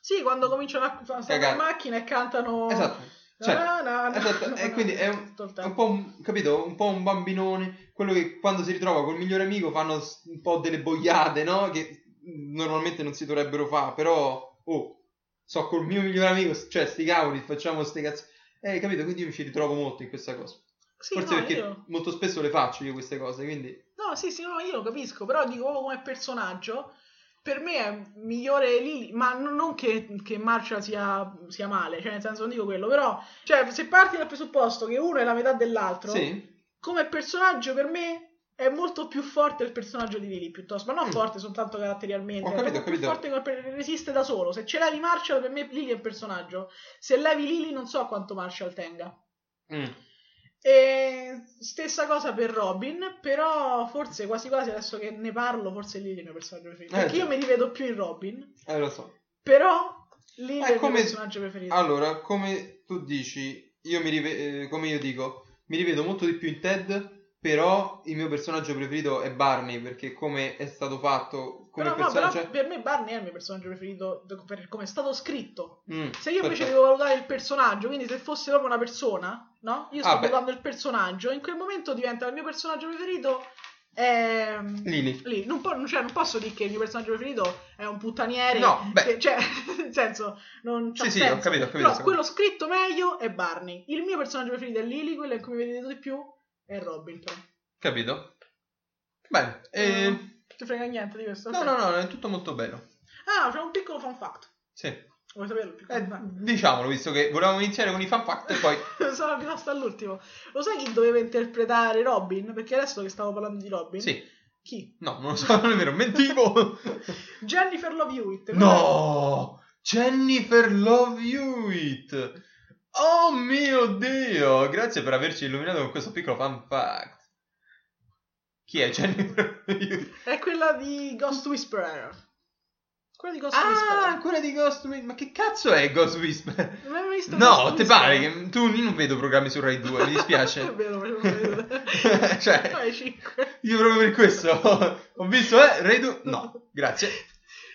Sì, quando cominciano a stare in Cagare. macchina e cantano. Esatto. Cioè, Na, na, na, esatto, e quindi è un, un po' un, capito? Un po' un bambinone, quello che quando si ritrova col migliore amico fanno un po' delle boiate, no? Che normalmente non si dovrebbero fare, però, oh, so col mio migliore amico, cioè, sti cavoli, facciamo ste cazzo. Eh, capito? Quindi io mi ci ritrovo molto in questa cosa. Sì, Forse no, perché io- molto spesso le faccio io queste cose, quindi... No, sì, sì, no, io lo capisco, però dico proprio come personaggio. Per me è migliore Lily, ma non non che, che Marshall sia, sia male, cioè nel senso non dico quello, però cioè, se parti dal presupposto che uno è la metà dell'altro, Sì? come personaggio per me è molto più forte il personaggio di Lily piuttosto, ma non Mm. forte soltanto caratterialmente, Ho è capito, ho più forte resiste da solo. Se ce levi Marshall per me Lily è un personaggio, se levi Lily non so quanto Marshall tenga. Mm. E stessa cosa per Robin, però forse quasi quasi adesso che ne parlo, forse Lily è il mio personaggio preferito. Eh, Perché sì. io mi rivedo più in Robin, Eh, lo so. però Lily Eh, è il come- mio personaggio preferito. Allora, come tu dici, io mi rive- eh, come io dico, mi rivedo molto di più in Ted, però il mio personaggio preferito è Barney, perché come è stato fatto come però, no, personaggio... per me Barney è il mio personaggio preferito per come è stato scritto. Mm, Se io invece perfetto. devo valutare il personaggio, quindi se fosse proprio una persona, no? Io sto Ah, beh. valutando il personaggio, in quel momento diventa il mio personaggio preferito. È... Lily. Lì, non, po- cioè, non posso dire che il mio personaggio preferito è un puttaniere. No, beh. che- cioè, nel senso, non c'ha Sì, sì, senso. ho capito, ho capito, Però quello scritto meglio è Barney. Il mio personaggio preferito è Lily, quello in cui mi vedete di più è Robin. Capito? Bene, eh, Non ti frega niente di questo? no, ok. no, no, è tutto molto bello. Ah, c'è un piccolo fun fact. Sì. Vuoi saperlo? Eh, diciamolo, visto che volevamo iniziare con i fan fact e poi... Sono rimasta all'ultimo. Lo sai chi doveva interpretare Robin? Perché adesso che stavo parlando di Robin. Sì, Chi? no, non lo so, non è vero, mentivo! Jennifer Love Hewitt. No! Jennifer Love Hewitt! Oh mio Dio! Grazie per averci illuminato con questo piccolo fun fact. Chi è Jennifer? È quella di Ghost Whisperer. Quella di Ghost Ah, Whisperer. quella di Ghost Whisperer. Ma che cazzo è Ghost Whisperer? Non hai mai visto No, ti pare che tu io non vedo programmi su Rai 2, mi È dispiace. vero, facevo vedere. Cioè- Rai 5. Io proprio per questo ho visto, eh, Rai 2. No, grazie.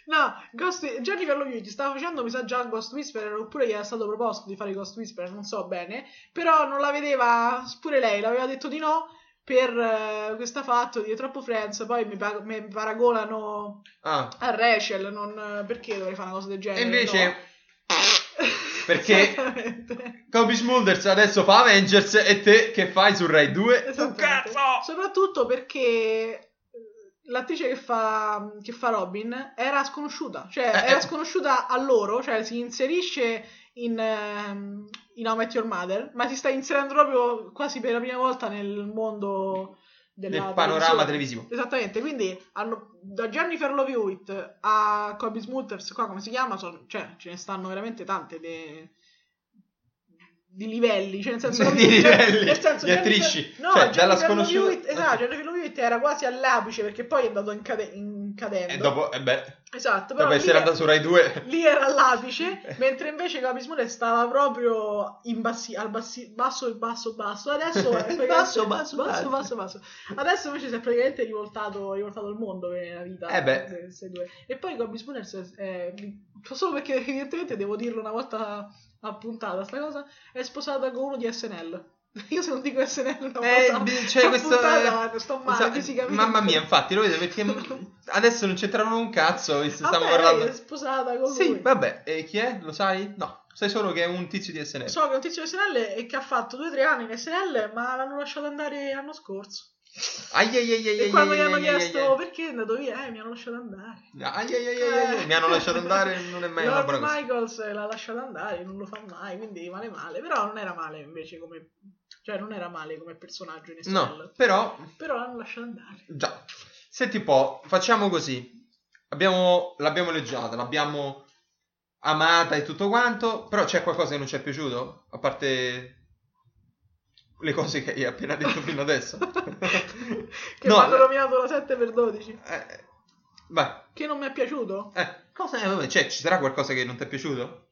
No, Ghost Jennifer Love Hewitt stava facendo, mi sa già Ghost Whisperer, oppure gli era stato proposto di fare Ghost Whisperer, non so bene, però non la vedeva, pure lei l'aveva detto di no per eh, questo fatto di troppo Friends, poi mi, pa- mi paragonano Ah, a Rachel, non, perché dovrei fare una cosa del genere? e invece No. perché. Kobe Smulders adesso fa Avengers e te che fai su Rai 2? Tu Esattamente. cazzo! Soprattutto perché l'attrice che fa, che fa Robin era sconosciuta, cioè Eh, era sconosciuta a loro, cioè si inserisce in, ehm, in How I Met Your Mother, ma si sta inserendo proprio quasi per la prima volta nel mondo della Nel panorama televisivo. Esattamente, quindi hanno, da Jennifer Love Hewitt a Kobe Smulders, qua come si chiama, son- cioè ce ne stanno veramente tante de- di livelli, cioè nel senso Di non- cioè, livelli, nel senso, di attrici. no, Cioè, dalla sconosciuta- Hewitt- esatto, Jennifer Hewitt era quasi all'apice perché poi è andato in, cade- in cadendo. E dopo, eh beh, Esatto, però dopo essere andato su Rai 2... lì era all'apice, mentre invece Capi Smollett stava proprio in bassi, al bassi, basso, basso, basso. Adesso è Basso, basso, basso, basso. basso. Adesso invece si è praticamente rivoltato, rivoltato il mondo nella vita. Eh beh. E poi Capi Smollett è, solo perché evidentemente devo dirlo una volta a puntata sta cosa, è sposata con uno di SNL. Io se non dico SNL una Eh, c'è a questo... puntata eh, sto male esatto, fisicamente. Mamma mia, infatti, lo vedo perché adesso non c'entrano un cazzo, visto che stiamo Vabbè, parlando... lei è sposata con Sì, lui. vabbè, e chi è? Lo sai? No, sai solo che è un tizio di SNL. So che è un tizio di SNL e che ha fatto 2-3 anni in SNL, ma l'hanno lasciato andare l'anno scorso. Ai ai ai ai E quando gli hanno chiesto perché è andato via, eh, mi hanno lasciato andare. Ai ai ai ai ai, Eh. mi hanno lasciato andare, non è mai una buona cosa. Michaels l'ha lasciato andare, non lo fa mai, quindi male male. Però non era male invece come... Cioè non era male come personaggio in SNL. No, però, Però l'hanno lasciato andare. già. Senti un po', facciamo così. Abbiamo, l'abbiamo leggiata, l'abbiamo amata e tutto quanto, però c'è qualcosa che non ci è piaciuto? A parte le cose che hai appena detto fino adesso. che No, mi hanno la- nominato la 7x12. Eh, vai. Che non mi è piaciuto? Eh, cosa, eh, vabbè, cioè, ci sarà qualcosa che non ti è piaciuto?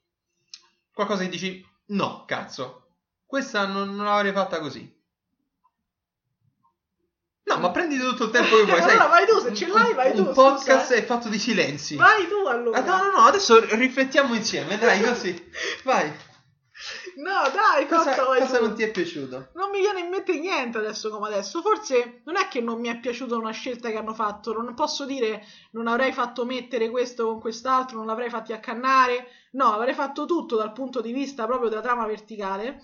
Qualcosa che dici, no, cazzo, questa non, non l'avrei fatta così. No, ma prendi tutto il tempo che vuoi, sai? Allora vai tu, se ce l'hai, vai un tu, Un podcast scusa, eh. è fatto di silenzi. Vai tu allora. Ah, no, no, no, adesso riflettiamo insieme, dai, così. Vai. No, dai, Cosa, cosa tu. non ti è piaciuto? Non mi viene in mente niente adesso come adesso. Forse non è che non mi è piaciuta una scelta che hanno fatto. Non posso dire non avrei fatto mettere questo con quest'altro, non l'avrei fatti accannare. No, avrei fatto tutto dal punto di vista proprio della trama verticale.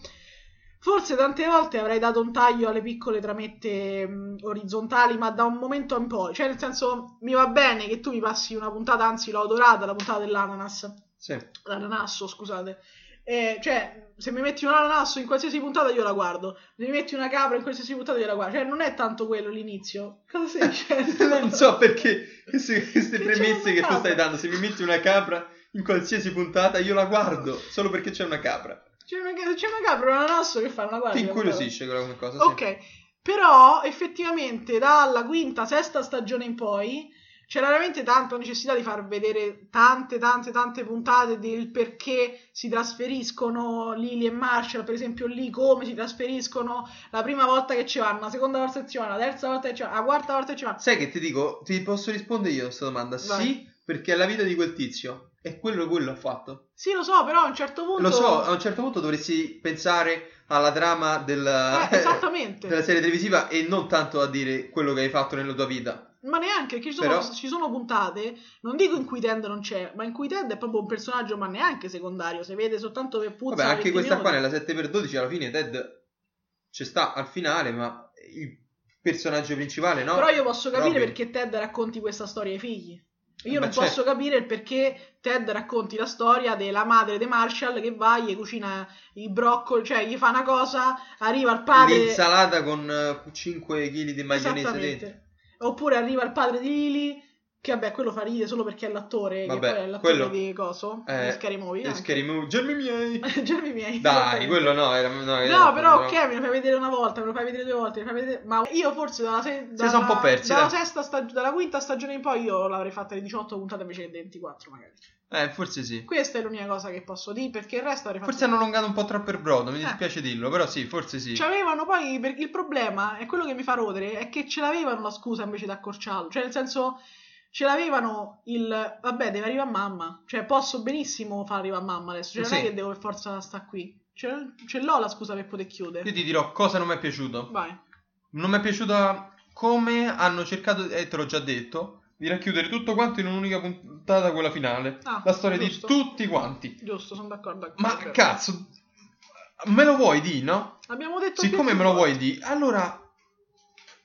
Forse tante volte avrei dato un taglio alle piccole tramette mh, orizzontali, ma da un momento in poi. Cioè, nel senso, mi va bene che tu mi passi una puntata, anzi l'ho adorata, la puntata dell'ananas Sì. l'ananasso, scusate. Eh, cioè, se mi metti un ananasso in qualsiasi puntata io la guardo. Se mi metti una capra in qualsiasi puntata io la guardo. Cioè, non è tanto quello l'inizio. Cosa stai dicendo? non so perché queste, queste Che premesse che tu stai dando, se mi metti una capra in qualsiasi puntata io la guardo, solo perché c'è una capra. C'è una, c'è una capra un ananasso che fanno una guardia. Ti incuriosisce quella come cosa, sì. Ok, però effettivamente dalla quinta, sesta stagione in poi c'era veramente tanta necessità di far vedere tante, tante, tante puntate del perché si trasferiscono Lily e Marshall, per esempio lì come si trasferiscono la prima volta che ci vanno, la seconda volta che ci vanno, la terza volta che ci vanno, la quarta volta che ci vanno. Sai che ti dico, ti posso rispondere io a questa domanda? Vai. Sì, perché è la vita di quel tizio. E quello quello ha fatto. Sì, lo so, però a un certo punto... Lo so, a un certo punto dovresti pensare alla trama del, Eh, della serie televisiva e non tanto a dire quello che hai fatto nella tua vita. Ma neanche, perché ci sono, Però- ci sono puntate, non dico in cui Ted non c'è, ma in cui Ted è proprio un personaggio, ma neanche secondario, si vede soltanto per puzza. Vabbè, anche 20 questa qua minuti. nella 7x12 alla fine Ted ci sta al finale, ma il personaggio principale no. Però io posso capire Robin. perché Ted racconti questa storia ai figli. Io Beh, non posso certo. capire il perché Ted racconti la storia della madre di Marshall che va, gli cucina i broccoli, cioè gli fa una cosa, arriva il padre... L'insalata con 5 kg di maionese dentro. Oppure arriva il padre di Lily, che vabbè, quello fa ridere solo perché è l'attore, Vabbè, che poi è l'attore quello- di Coso, Eh, di Scary Movie. Anche. Scary Movie. Germi miei. Germi miei. Dai, quello no, era, no, era- No, però ok, me lo fai vedere una volta, me lo fai vedere due volte, me lo fai vedere... Ma io forse dalla, se- Si sono un po' persi, dalla sesta stag- dalla quinta stagione in poi io l'avrei fatta le 18 puntate invece che 24 magari. Eh, forse sì. Questa è l'unica cosa che posso dire, perché il resto avrei fatto... Forse hanno allungato un po' troppo il brodo, mi Eh. dispiace dirlo, però sì, forse sì. C'avevano poi, perché il problema è quello che mi fa rodere, è che ce l'avevano la scusa invece di accorciarlo, cioè nel senso ce l'avevano il vabbè deve arrivare a mamma, cioè posso benissimo far arrivare a mamma adesso, cioè non Sì. è che devo per forza sta qui, ce, ce l'ho la scusa per poter chiudere. Io ti dirò cosa non mi è piaciuto. Vai. Non mi è piaciuta come hanno cercato, e te l'ho già detto, di racchiudere tutto quanto in un'unica puntata, quella finale. Ah, La storia giusto. di tutti quanti. Giusto, sono d'accordo. anche Ma con te. cazzo, me lo vuoi di, no? Abbiamo detto Siccome più me lo volte. vuoi di, allora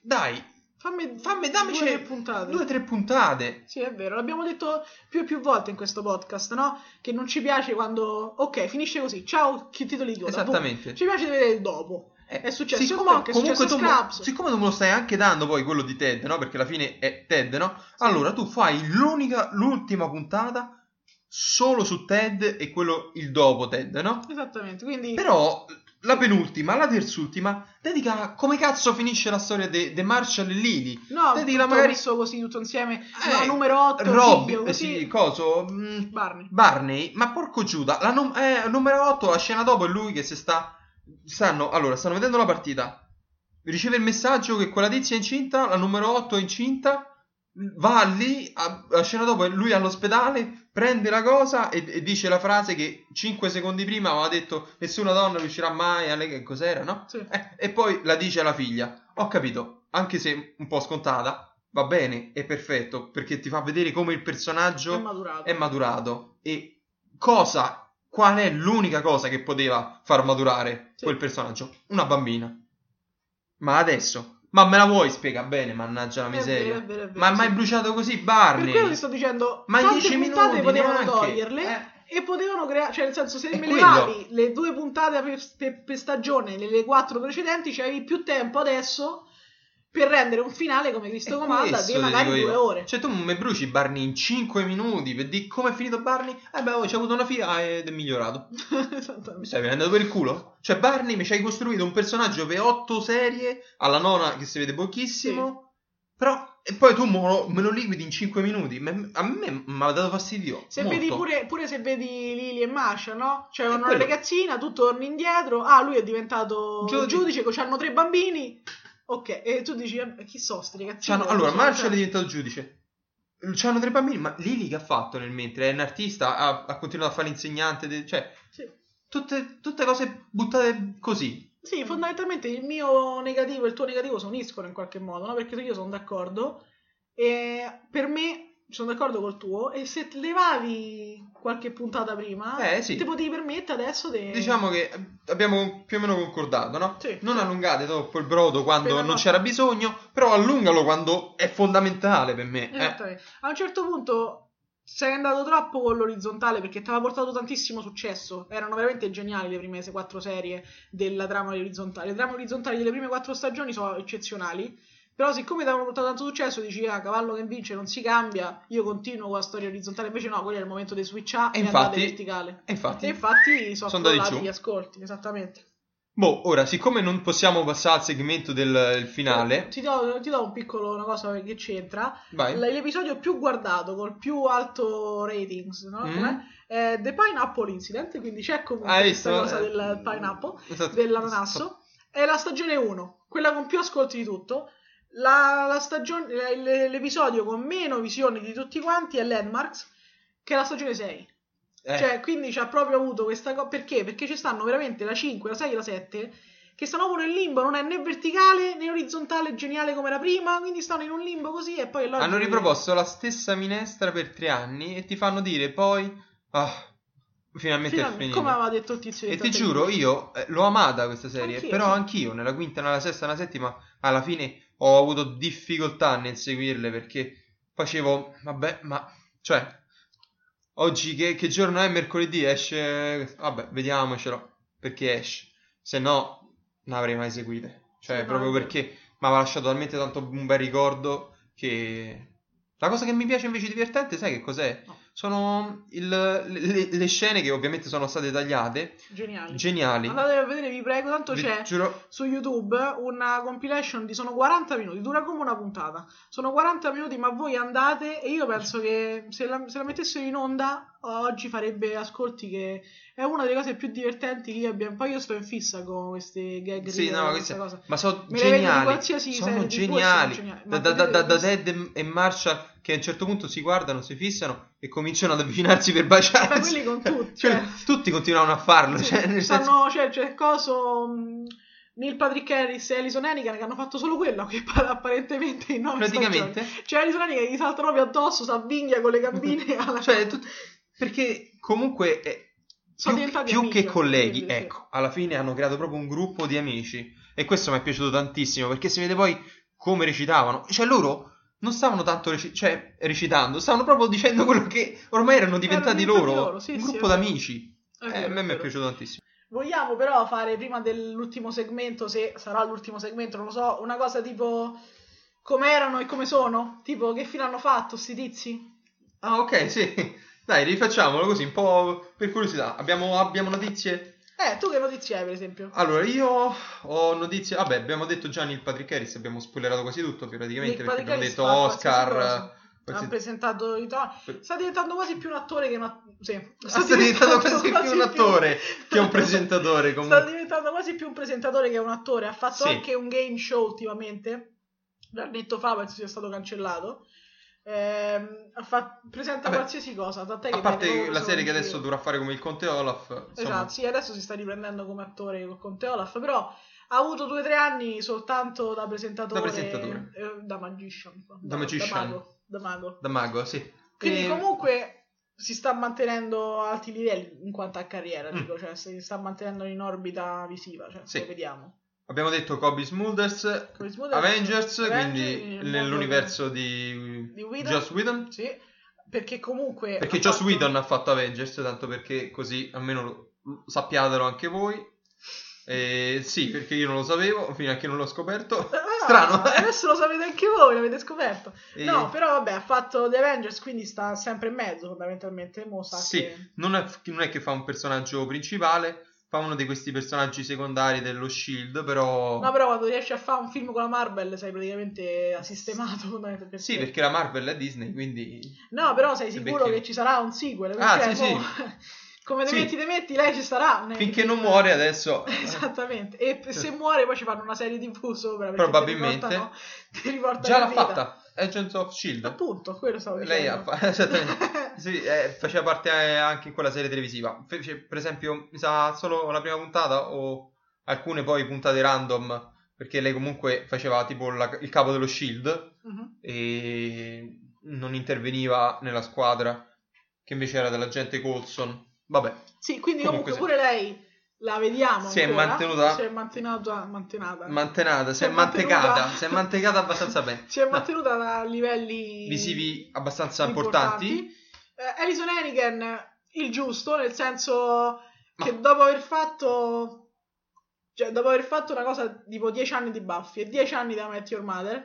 dai, Fammi, fammi, dammici due o tre puntate. due tre puntate. Sì, è vero, l'abbiamo detto più e più volte in questo podcast, no? Che non ci piace quando... Ok, finisce così, ciao, che titoli di coda, boom. Esattamente. Ci piace vedere il dopo. Eh, È successo siccome- Monk, è comunque successo Scraps. siccome tu me lo stai anche dando poi quello di Ted, no? Perché alla fine è Ted, no? Allora tu fai l'unica, l'ultima puntata solo su Ted e quello il dopo Ted, no? Esattamente, quindi... Però la penultima, la terzultima, dedica come cazzo finisce la storia di Marshall e Lily. No, Dedica magari- messo così, tutto insieme. Eh, no, numero 8, Rob, figlio, eh, così. sì, coso, mm, Barney. Barney, ma porco Giuda, la num- eh, numero 8, la scena dopo è lui che si sta... Stanno, allora, stanno vedendo la partita. Riceve il messaggio che quella tizia è incinta, la numero 8 è incinta, va lì, a- la scena dopo lui all'ospedale, prende la cosa e, e dice la frase che 5 secondi prima aveva detto nessuna donna riuscirà mai a... lei che cos'era, no? Sì. Eh, e poi la dice alla figlia. Ho capito, anche se un po' scontata, va bene, è perfetto, perché ti fa vedere come il personaggio È maturato. è maturato e cosa qual è l'unica cosa che poteva far maturare Sì. quel personaggio una bambina ma adesso ma me la vuoi spiega bene mannaggia la È vero, miseria è vero, è vero, ma sì. mai bruciato così Per Barney quello ti sto dicendo, ma in tante 10 puntate potevano neanche. toglierle Eh, e potevano creare, cioè nel senso se me quello. levavi le due puntate per, per- per stagione nelle quattro precedenti c'avevi più tempo adesso per rendere un finale come Cristo comanda di magari due ore. cioè tu mi bruci Barney in 5 minuti per dire come è finito Barney eh beh oh, c'è avuto una figlia ed è migliorato Mi stai venendo per il culo? Cioè, Barney mi ci hai costruito un personaggio per otto serie, alla nona che si vede pochissimo, però... E poi tu me lo, me lo liquidi in 5 minuti. A me mi ha dato fastidio. Se pure, pure se vedi Lily e Masha, no? Cioè, una quello. ragazzina, tu torni indietro. Ah, lui è diventato Giudice. giudice, giudice hanno tre bambini. Ok, e tu dici, eh, chi so sti? C'hanno- allora, Cioè, Marshall è diventato giudice. C'hanno tre bambini, ma Lily che ha fatto nel mentre? È un artista, ha, ha continuato a fare l'insegnante, de- cioè, Sì. tutte, tutte cose buttate così. Sì, fondamentalmente il mio negativo e il tuo negativo si uniscono in qualche modo, no? Perché io sono d'accordo e per me sono d'accordo col tuo e se levavi qualche puntata prima, Eh, sì. ti potevi permettere adesso di... Diciamo che abbiamo più o meno concordato, no? Sì. Non allungate troppo il brodo quando la non nostra- c'era bisogno, però allungalo quando è fondamentale per me. eh. A un certo punto sei andato troppo con l'orizzontale perché ti aveva portato tantissimo successo. Erano veramente geniali le prime quattro serie della trama orizzontale. Le trame orizzontali delle prime quattro stagioni sono eccezionali. Però, siccome avevano portato tanto successo, dici, ah, cavallo che vince non si cambia, io continuo con la storia orizzontale. Invece, no, quello è il momento di switchare E e, andare infatti- verticale. E infatti, E infatti sono Sono andati gli ascolti, esattamente. boh, ora, siccome non possiamo passare al segmento del finale, Ti do, ti do un piccolo una cosa che c'entra. vai. L- L'episodio più guardato col più alto ratings no? Mm. È The Pineapple Incident, quindi c'è comunque Hai questa visto? cosa Eh, del pineapple, esatto. dell'ananasso. È la stagione 1, quella con più ascolti di tutto. La, la stagione, l'episodio con meno visioni di tutti quanti è Landmarks, che è la stagione 6. Eh, Cioè, quindi ci ha proprio avuto questa cosa. Perché? Perché ci stanno veramente la 5, la 6 e la 7. Che stanno proprio nel limbo, non è né verticale né orizzontale geniale come era prima. Quindi stanno in un limbo così e poi è hanno riproposto la stessa minestra per tre anni e ti fanno dire poi, ah, finalmente, è Finalmente, finito. come aveva detto il tizio E ti giuro, io eh, l'ho amata questa serie, Anch'io, però sì. anch'io nella quinta, nella sesta, nella settima, alla fine ho avuto difficoltà nel seguirle perché facevo, vabbè, ma, cioè, oggi che, che giorno è? Mercoledì esce, vabbè, vediamocelo, perché esce, se no non avrei mai seguite, cioè, Sì, no, proprio vero. perché mi aveva lasciato talmente tanto un bel ricordo che... La cosa che mi piace invece divertente, sai che cos'è? No. Sono il- le, le scene che ovviamente sono state tagliate, Geniali. geniali. Andate a vedere, vi prego, tanto Vi c'è giuro, su YouTube una compilation di sono 40 minuti, dura come una puntata. Sono 40 minuti, ma voi andate e io penso che se la, se la mettessero in onda oggi farebbe ascolti che è una delle cose più divertenti che io abbia. Poi io sto in fissa con queste gag Sì, no, questa queste- cosa. ma sono Me geniali. Sono geniali. geniali. Da, da, da, da Ted e Marshall che a un certo punto si guardano, si fissano e cominciano ad avvicinarsi per baciarsi. Ma quelli con tutti, Cioè, cioè. tutti continuavano a farlo. Sì, cioè, nel senso, stanno, cioè, c'è coso mh, Neil Patrick Harris e Alison Hannigan che hanno fatto solo quello che pa- apparentemente in nove praticamente. stagioni. Cioè Alison Hannigan gli salta proprio addosso, si avvinghia con le gambine alla Cioè, tut- perché comunque Sono più, più amici, che colleghi, sì. ecco, alla fine hanno creato proprio un gruppo di amici. E questo mi è piaciuto tantissimo perché si vede poi come recitavano. Cioè, loro non stavano tanto reci- cioè, recitando, stavano proprio dicendo quello che ormai erano diventati diventati loro. loro, sì, un sì, gruppo d'amici. È Eh, a me mi è piaciuto tantissimo. Vogliamo però fare prima dell'ultimo segmento, se sarà l'ultimo segmento, non lo so, una cosa tipo come erano e come sono? Tipo che fine hanno fatto sti tizi? Ah, ok, sì. Dai, rifacciamolo così, un po' per curiosità. Abbiamo, abbiamo notizie Eh, tu che notizie hai, per esempio? Allora, io ho notizie. Vabbè, abbiamo detto già Neil Patrick Harris, abbiamo spoilerato quasi tutto praticamente Nick perché abbiamo detto Oscar. qualsiasi- Ha presentato Sta diventando quasi più un attore che un attore. Sì. Ah, sta diventando quasi più un attore che un presentatore. Sta Comunque. diventando quasi più un presentatore che un attore. Ha fatto Sì. anche un game show ultimamente. L'ha detto fa, penso sia stato cancellato. Ha fatto- presenta Vabbè, qualsiasi cosa. Tant'è A parte la serie che adesso dovrà fare come il Conte Olaf. Insomma, Esatto, sì, adesso si sta riprendendo come attore con Conte Olaf, però ha avuto due o tre anni soltanto da presentatore, Da presentatore. eh, da magician, Da magician. da mago, da mago. da mago, sì. Quindi E- comunque si sta mantenendo a alti livelli in quanto a carriera, Mm. dico, cioè si sta mantenendo in orbita visiva, cioè Sì. vediamo. Abbiamo detto Kobe Smulders, Avengers, Avengers, quindi il nell'universo di, di Whedon. Joss Whedon. Sì, perché comunque Perché Joss fatto- Whedon ha fatto Avengers, tanto perché così almeno lo, lo sappiatelo anche voi. E sì, perché io non lo sapevo, fino a che non l'ho scoperto. Ah, Strano. Adesso lo sapete anche voi, l'avete scoperto. E- No, però vabbè, ha fatto The Avengers, quindi sta sempre in mezzo fondamentalmente. Mo sa Sì, che... non è, non è che fa un personaggio principale, fa uno di questi personaggi secondari dello Shield, però... No, però quando riesci a fare un film con la Marvel sei praticamente sistemato fondamentalmente. Sì, perché la Marvel è Disney, quindi... No, però sei Se sicuro becchi- che ci sarà un sequel. Ah, perché sì, mo- Come te Sì. metti, te metti, lei ci starà. nei Finché film- non muore adesso... Esattamente. E se muore poi ci fanno una serie TV sopra. perché Probabilmente. Ti riportano, ti riportano Già l'ha vita. fatta, Agents of Shield. Appunto, quello stavo dicendo. Lei ha fa-. Sì, eh, faceva parte anche in quella serie televisiva. Fece, per esempio, mi sa solo la prima puntata o alcune poi puntate random, perché lei comunque faceva tipo la- il capo dello Shield Mhm. e non interveniva nella squadra, che invece era dell'agente Coulson. Vabbè, Sì, quindi Comunque comunque, pure lei la vediamo Si è ancora. mantenuta- Si è mantenuta, mantenata. mantenata, si Si è è mantenuta. mantecata, si è mantecata abbastanza bene. si è No, mantenuta a livelli visivi abbastanza importanti. Eh, Alison Hannigan, il giusto, nel senso Ma- che dopo aver fatto cioè dopo aver fatto una cosa tipo 10 anni di Buffy e 10 anni da Met Your Mother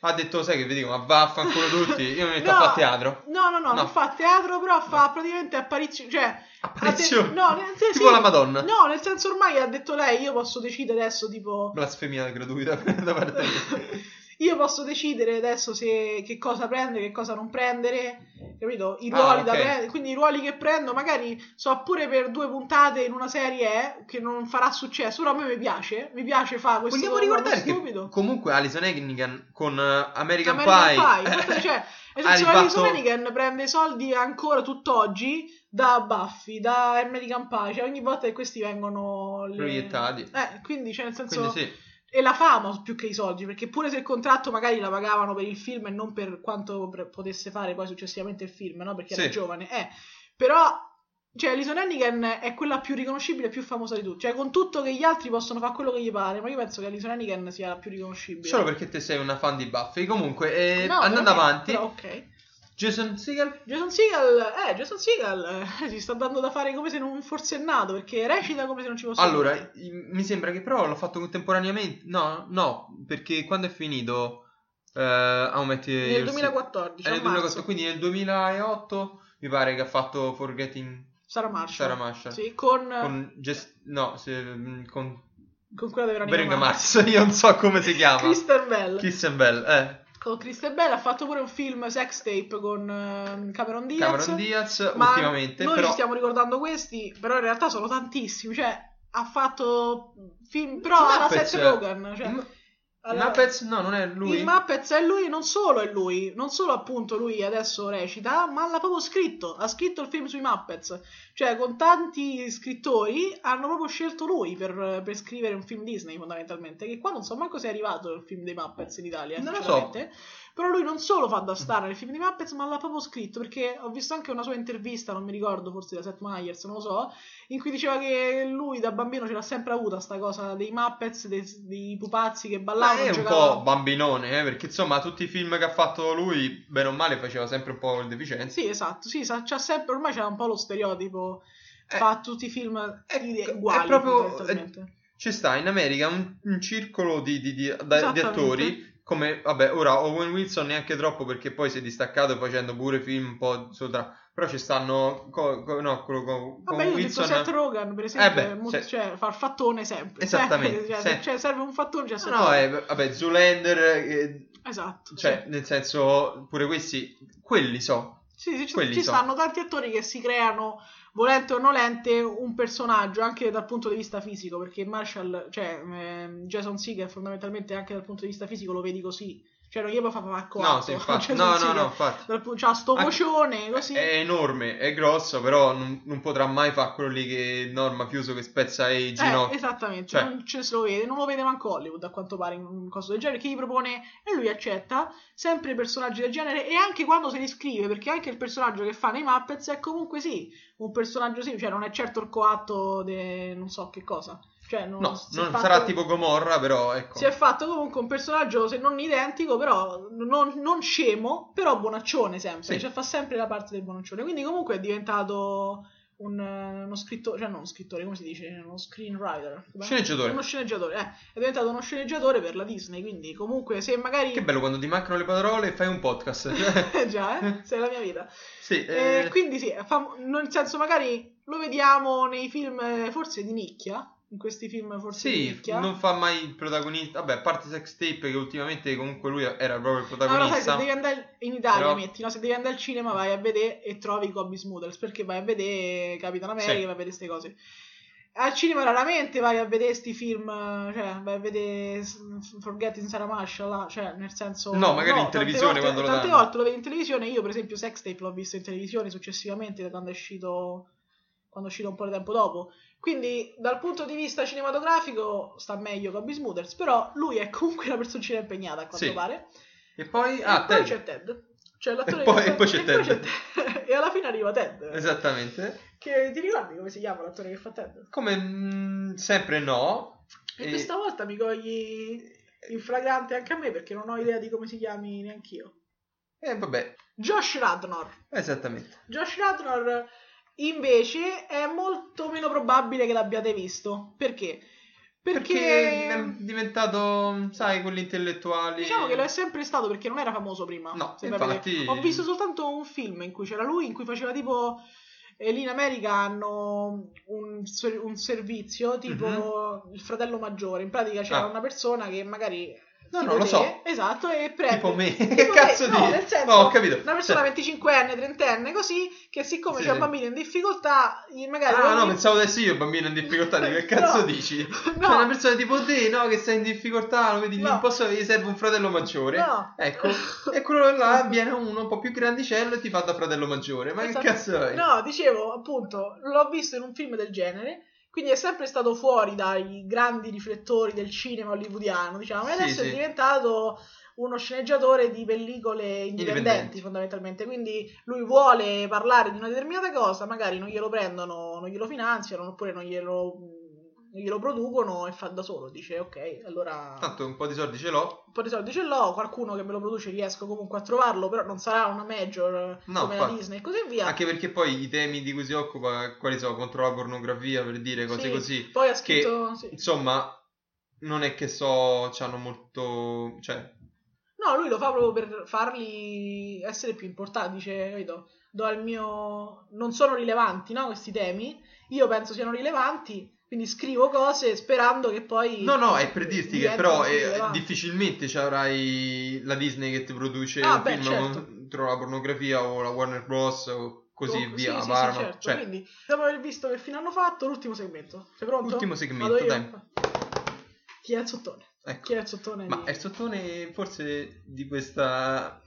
Ha detto, sai che vi dico, ma vaffanculo tutti, io mi metto No, a fare teatro. no no no, No. non fa teatro però fa praticamente apparizioni cioè ha de- no, nel senso, Tipo la Madonna. no nel senso ormai ha detto lei io posso decidere adesso tipo Blasfemia gratuita da parte io posso decidere adesso se che cosa prendere, che cosa non prendere, capito? I Ah, ruoli da ok. prendere, quindi i ruoli che prendo magari so pure per due puntate in una serie eh, che non farà successo, però a me mi piace, mi piace fare questo Vogliamo ricordare che stupido. comunque Alison Hannigan con eh, American, American Pie, Pie, cioè, Alison Hannigan prende soldi ancora tutt'oggi da Buffy, da American Pie, cioè ogni volta che questi vengono le- Proiettati. Eh, quindi cioè nel senso Quindi sì. E la fama più che i soldi, perché pure se il contratto magari la pagavano per il film e non per quanto potesse fare poi successivamente il film, no? Perché era Sì. giovane, eh. Però, cioè, Alison Hannigan è quella più riconoscibile e più famosa di tutti. Cioè, con tutto che gli altri possono fare quello che gli pare, ma io penso che Alison Hannigan sia la più riconoscibile. Solo perché te sei una fan di Buffy. Comunque, eh, No, andando avanti, Però, ok. Jason Segel Jason Segel, eh, Jason Segel eh, si sta dando da fare come se non fosse nato, perché recita come se non ci fosse Allora, i- mi sembra che però l'ho fatto contemporaneamente. No, no, perché quando è finito eh, How I Met Nel Your- 2014, Eh, nel marzo. 2014, quindi nel 2008 mi pare che ha fatto Forgetting Sarah Marshall. Sarah Marshall. Sì, con, con Jess- no, se- con con quella di Veronica Veronica Mars. Io non so come si chiama. Kristen Bell. Kristen Bell, eh. Con Kristen Bell ha fatto pure un film sex tape con ehm, Cameron Diaz. Cameron Diaz ma ultimamente, noi però ci stiamo ricordando questi, però in realtà sono tantissimi. Cioè, ha fatto film, però alla Seth eh, Rogen. Cioè, i Mu- i alla- Muppets no, non è lui. Il Muppets è lui, non solo è lui, non solo appunto lui adesso recita, ma l'ha proprio scritto, ha scritto il film sui Muppets, cioè con tanti scrittori hanno proprio scelto lui per, per scrivere un film Disney fondamentalmente, che qua non so manco se è arrivato il film dei Muppets in Italia, Non lo sinceramente. Però lui non solo fa da star nel film dei Muppets, ma l'ha proprio scritto, perché ho visto anche una sua intervista, non mi ricordo, forse da Seth Meyers, non lo so, in cui diceva che lui da bambino ce l'ha sempre avuta sta cosa dei Muppets, dei, dei pupazzi che Ma ballavano. è un giocavano. po' bambinone, eh, perché insomma tutti i film che ha fatto lui, bene o male, faceva sempre un po' il deficiente. Sì, esatto, sì, sa- c'ha sempre, ormai c'è un po' lo stereotipo, Eh, fa tutti i film è- ide- è uguali proprio- fondamentalmente. Ci sta in America un, un circolo di, di- di- di attori come, vabbè, ora Owen Wilson neanche troppo perché poi si è distaccato facendo pure film un po' sopra, però ci stanno, co, co, no, quello con, Vabbè, io ho detto Wilson. Seth Rogen, per esempio, Eh beh, molto- se- cioè, fa il fattone sempre. Esattamente, Cioè, se- cioè, serve un fattone, Seth No, Rogen. eh, vabbè, Zoolander, eh, Esatto. cioè, nel senso, pure questi, quelli so. Sì, sì, ci, ci so. stanno tanti attori che si creano, volente o nolente, un personaggio anche dal punto di vista fisico, perché Marshall, cioè ehm, Jason Seeger fondamentalmente anche dal punto di vista fisico lo vedi così. Cioè non gli può fare pacco No, sì, infatti, no, no, no, infatti. C'ha sto Anche- vocione, così. È enorme, è grosso, però non, non potrà mai fare quello lì che il mafioso che spezza i Eh, ginocchi. esattamente, Cioè- non ce se lo vede, non lo vede manco Hollywood a quanto pare in un coso del genere, che gli propone e lui accetta sempre personaggi del genere e anche quando se li scrive, perché anche il personaggio che fa nei Muppets è comunque sì, un personaggio sì, cioè non è certo il coatto de non so che cosa. Cioè, non, no, non fatto- sarà tipo Gomorra, però ecco. Si è fatto comunque un personaggio, se non identico, però non, non scemo, però bonaccione sempre. Sì. Cioè fa sempre la parte del bonaccione. Quindi comunque è diventato un, uno scrittore, cioè non uno scrittore, come si dice? Uno screenwriter. Sceneggiatore. Uno sceneggiatore, eh. È diventato uno sceneggiatore per la Disney, quindi comunque se magari... Che bello quando ti mancano le parole e fai un podcast. Eh già, eh? Sei la mia vita. sì, Eh, eh, quindi sì, fa- nel senso magari lo vediamo nei film eh, forse di nicchia, in questi film forse sì, non fa mai il protagonista. Vabbè, a parte Sex Tape, che ultimamente comunque lui era proprio il Allora, sai, se protagonista. devi andare in Italia, Però- metti, no? Se devi andare al cinema, vai a vedere e trovi Kobe Smulders perché vai a vedere Capitan America, Sì. vai a vedere queste cose. Al cinema raramente vai a vedere sti film, cioè vai a vedere Forgetting Sarah Marshall, cioè nel senso... No, magari in tante televisione volte- quando lo Tante danno. volte lo vedi in televisione, io per esempio Sex Tape l'ho visto in televisione successivamente da quando è uscito, quando è uscito un po' di tempo dopo. Quindi dal punto di vista cinematografico sta meglio Kobe Smulders, però lui è comunque una personcina impegnata a quanto Sì. pare. E poi, E ah, poi Ted. c'è Ted. Cioè l'attore E poi- che e poi c'è e poi Ted. Ted. e alla fine arriva Ted. Esattamente. Che ti ricordi come si chiama l'attore che fa Ted? Come mm, sempre no. E, E- questa volta mi cogli in flagrante anche a me perché non ho idea di come si chiami neanch'io. Eh, vabbè, Josh Radnor. esattamente. Josh Radnor invece è molto meno probabile che l'abbiate visto. Perché? Perché, Perché, è diventato, sai, quelli intellettuali. diciamo che lo è sempre stato perché non era famoso prima. No, infatti-. Ho visto soltanto un film in cui c'era lui, in cui faceva tipo... E lì in America hanno un, un servizio tipo il fratello maggiore. In pratica c'era. Ah. una persona che magari. No, non lo te, so. Esatto, e prende. Tipo me. Che cazzo no, di- nel senso, No, ho capito. Una persona Cioè- 25enne, 30enne, così, che siccome Sì, c'è un bambino in difficoltà, magari. Ah, no, pensavo adesso io, bambino in difficoltà. Dico, che cazzo No. dici? No. C'è una persona tipo te, no, che sei in difficoltà, lo vedi No. un posto gli serve un fratello maggiore. No. Ecco, e quello là viene uno un po' più grandicello e ti fa da fratello maggiore. Ma Esatto. che cazzo è? No, dicevo, appunto, l'ho visto in un film del genere. Quindi è sempre stato fuori dai grandi riflettori del cinema hollywoodiano, diciamo, e Sì, adesso sì. è diventato uno sceneggiatore di pellicole indipendenti, fondamentalmente. Quindi lui vuole parlare di una determinata cosa, magari non glielo prendono, non glielo finanziano, oppure non glielo, glielo producono e fa da solo. Dice, ok, allora Tanto un po' di soldi ce l'ho. un po' di soldi ce l'ho, qualcuno che me lo produce riesco comunque a trovarlo, però non sarà una major No, come la infatti. Disney e così via. Anche perché poi i temi di cui si occupa, quali sono? Contro la pornografia, per dire cose Sì, così. Poi ha Che, scritto... sì. insomma, non è che so, c'hanno molto... Cioè, No, lui lo fa proprio per farli essere più importanti. Dice, capito? Do al mio. Non sono rilevanti, no? Questi temi. Io penso siano rilevanti. Quindi scrivo cose sperando che poi. No, no, è per dirti che però eh, difficilmente ci avrai la Disney che ti produce Ah, un beh, film certo. contro la pornografia o la Warner Bros. o così Oh, via. Sì, Parma. sì, certo. Cioè, Quindi, dopo aver visto che fine hanno fatto, l'ultimo segmento. Sei pronto? Ultimo segmento, dai. Chi è il sottone? ecco. Chi è il sottone? Ma di... è il sottone forse di questa...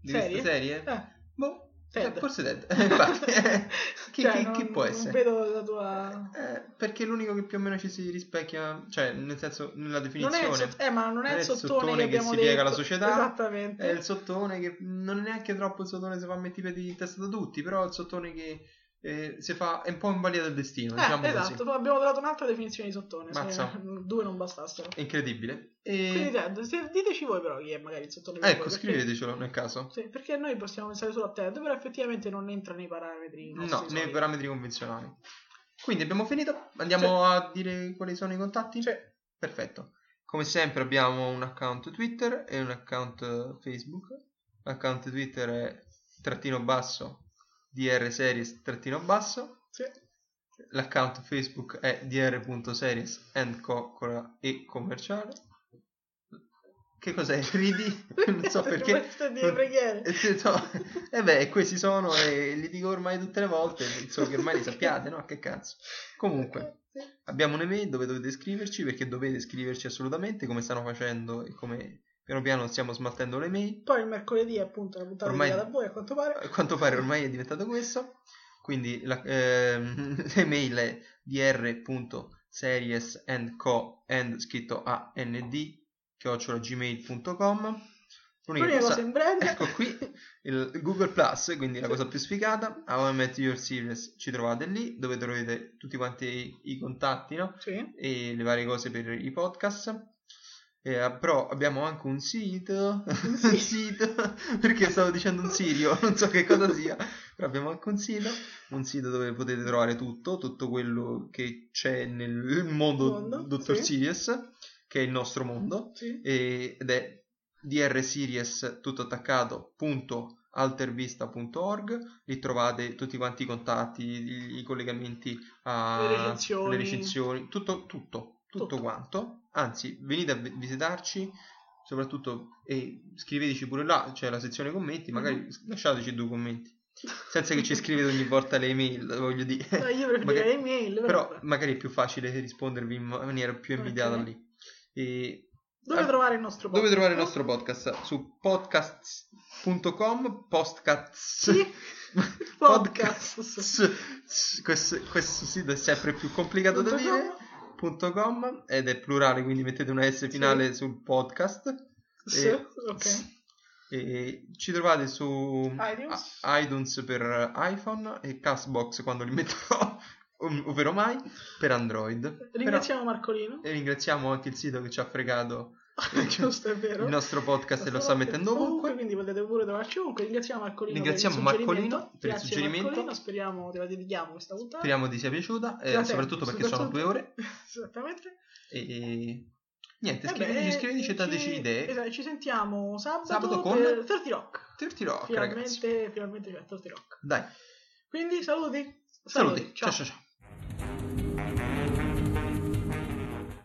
Di Serie? questa serie? Eh, Boh, Ted. eh, forse Ted. Infatti, chi, cioè, chi- non- chi può essere? vedo la tua... Eh, perché è l'unico che più o meno ci si rispecchia, cioè nel senso nella Non è il definizione. eh, ma non è Non il sottone, sottone che che si detto. piega alla società, Esattamente. È il sottone che non è neanche troppo il sottone se fa mettere i piedi in testa da tutti, però è il sottone che eh, si fa, è un po' in balia del destino, Eh, diciamo esatto, così. abbiamo trovato un'altra definizione di sottone, Mazza. due non bastassero. Incredibile. Quindi E... Ted, se- diteci voi però chi è magari il sottone Ecco, voi, perché- scrivetecelo nel caso. Sì, perché noi possiamo pensare solo a Ted, però effettivamente non entra nei parametri No, nei soliti. parametri convenzionali. Quindi abbiamo finito, andiamo a dire quali sono i contatti? Sì. Perfetto. Come sempre abbiamo un account Twitter e un account Facebook. L'account Twitter è trattino basso dr series trattino basso. Sì. L'account Facebook è dr.series and co e commerciale. Che cos'è? Ridi? Non so perché. Queste di preghiere. E ti- no. E beh, questi sono e li dico ormai tutte le volte, solo che ormai li sappiate, no? Che cazzo. Comunque, abbiamo un'email dove dovete scriverci, perché dovete scriverci assolutamente, come stanno facendo e come piano piano stiamo smaltendo le mail. Poi il mercoledì appunto la puntata Ormai- dedicata a voi a quanto pare. A quanto pare ormai è diventato questo. Quindi la, ehm, l'email è dr.seriesandco and scritto a n d gmail.com L'unica cosa in breve. ecco qui il Google Plus, quindi la cosa più sfigata. How I Met Your Series ci trovate lì dove trovate tutti quanti i, i contatti, no? Sì. E le varie cose per i podcast. Eh, però abbiamo anche un sito, un sito, perché stavo dicendo un sirio, non so che cosa sia, però abbiamo anche un sito, un sito dove potete trovare tutto, tutto quello che c'è nel mondo, Mondo, Dottor sì. Sirius, che è il nostro mondo, Sì. e- ed è drseries tutto attaccato punto altervista.org lì trovate tutti quanti i contatti i, i collegamenti a Le recensioni. le recensioni, tutto tutto tutto, Tutto. quanto anzi venite a vi- visitarci soprattutto e scriveteci pure là c'è la sezione commenti magari Mhm. lasciateci due commenti senza che ci scrivete ogni volta le email voglio dire No, io preferirei Magari- email, però, però magari è più facile rispondervi in maniera più immediata lì e Dove Ah, trovare il nostro dove trovare il nostro podcast? Su podcasts.com, postcats. Sì. Podcasts. Questo, questo sito è sempre più complicato da dire. Punto .com ed è plurale, quindi mettete una S finale sul podcast. Sì, E- ok. E ci trovate su iTunes. iTunes per iPhone e Castbox quando li metterò, ov- ovvero mai, per Android. Però- Ringraziamo Marcolino. e ringraziamo anche il sito che ci ha fregato Giusto, è vero. il nostro podcast lo sta mettendo ovunque. Quindi potete pure trovarci ovunque. Ringraziamo Marcolino Ringraziamo per. Marcolino per il suggerimento. Marcolino. Speriamo te la dedichiamo questa puntata. Speriamo ti sia piaciuta, eh, soprattutto perché sono due ore. Esattamente. E niente, Eh scriveteci, scriveteci dateci ci- idee. Esatto, ci sentiamo sabato, Sabato con- per 30 Rock. Tirti rock, ragazzi. Finalmente, finalmente c'è 30 Rock. Dai, Quindi saluti. saluti. Ciao ciao ciao.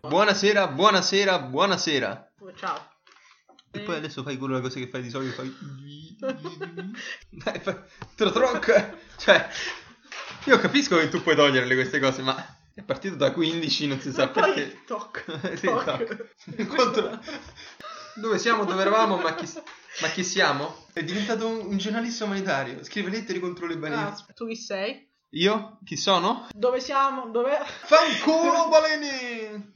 Buonasera, buonasera, buonasera. Ciao. E poi adesso fai quella cosa che fai di solito, fai... Dai, fai... Trotroc! Cioè, io capisco che tu puoi toglierle queste cose, ma è partito da 15, non si sa perché. toc. Sì, toc. Contro- Dove siamo, dove eravamo, ma chi, ma chi siamo? È diventato un, un giornalista umanitario, scrive lettere contro le balene. Ah, tu chi sei? Io? Chi sono? Dove siamo? Dove... Fanculo balene!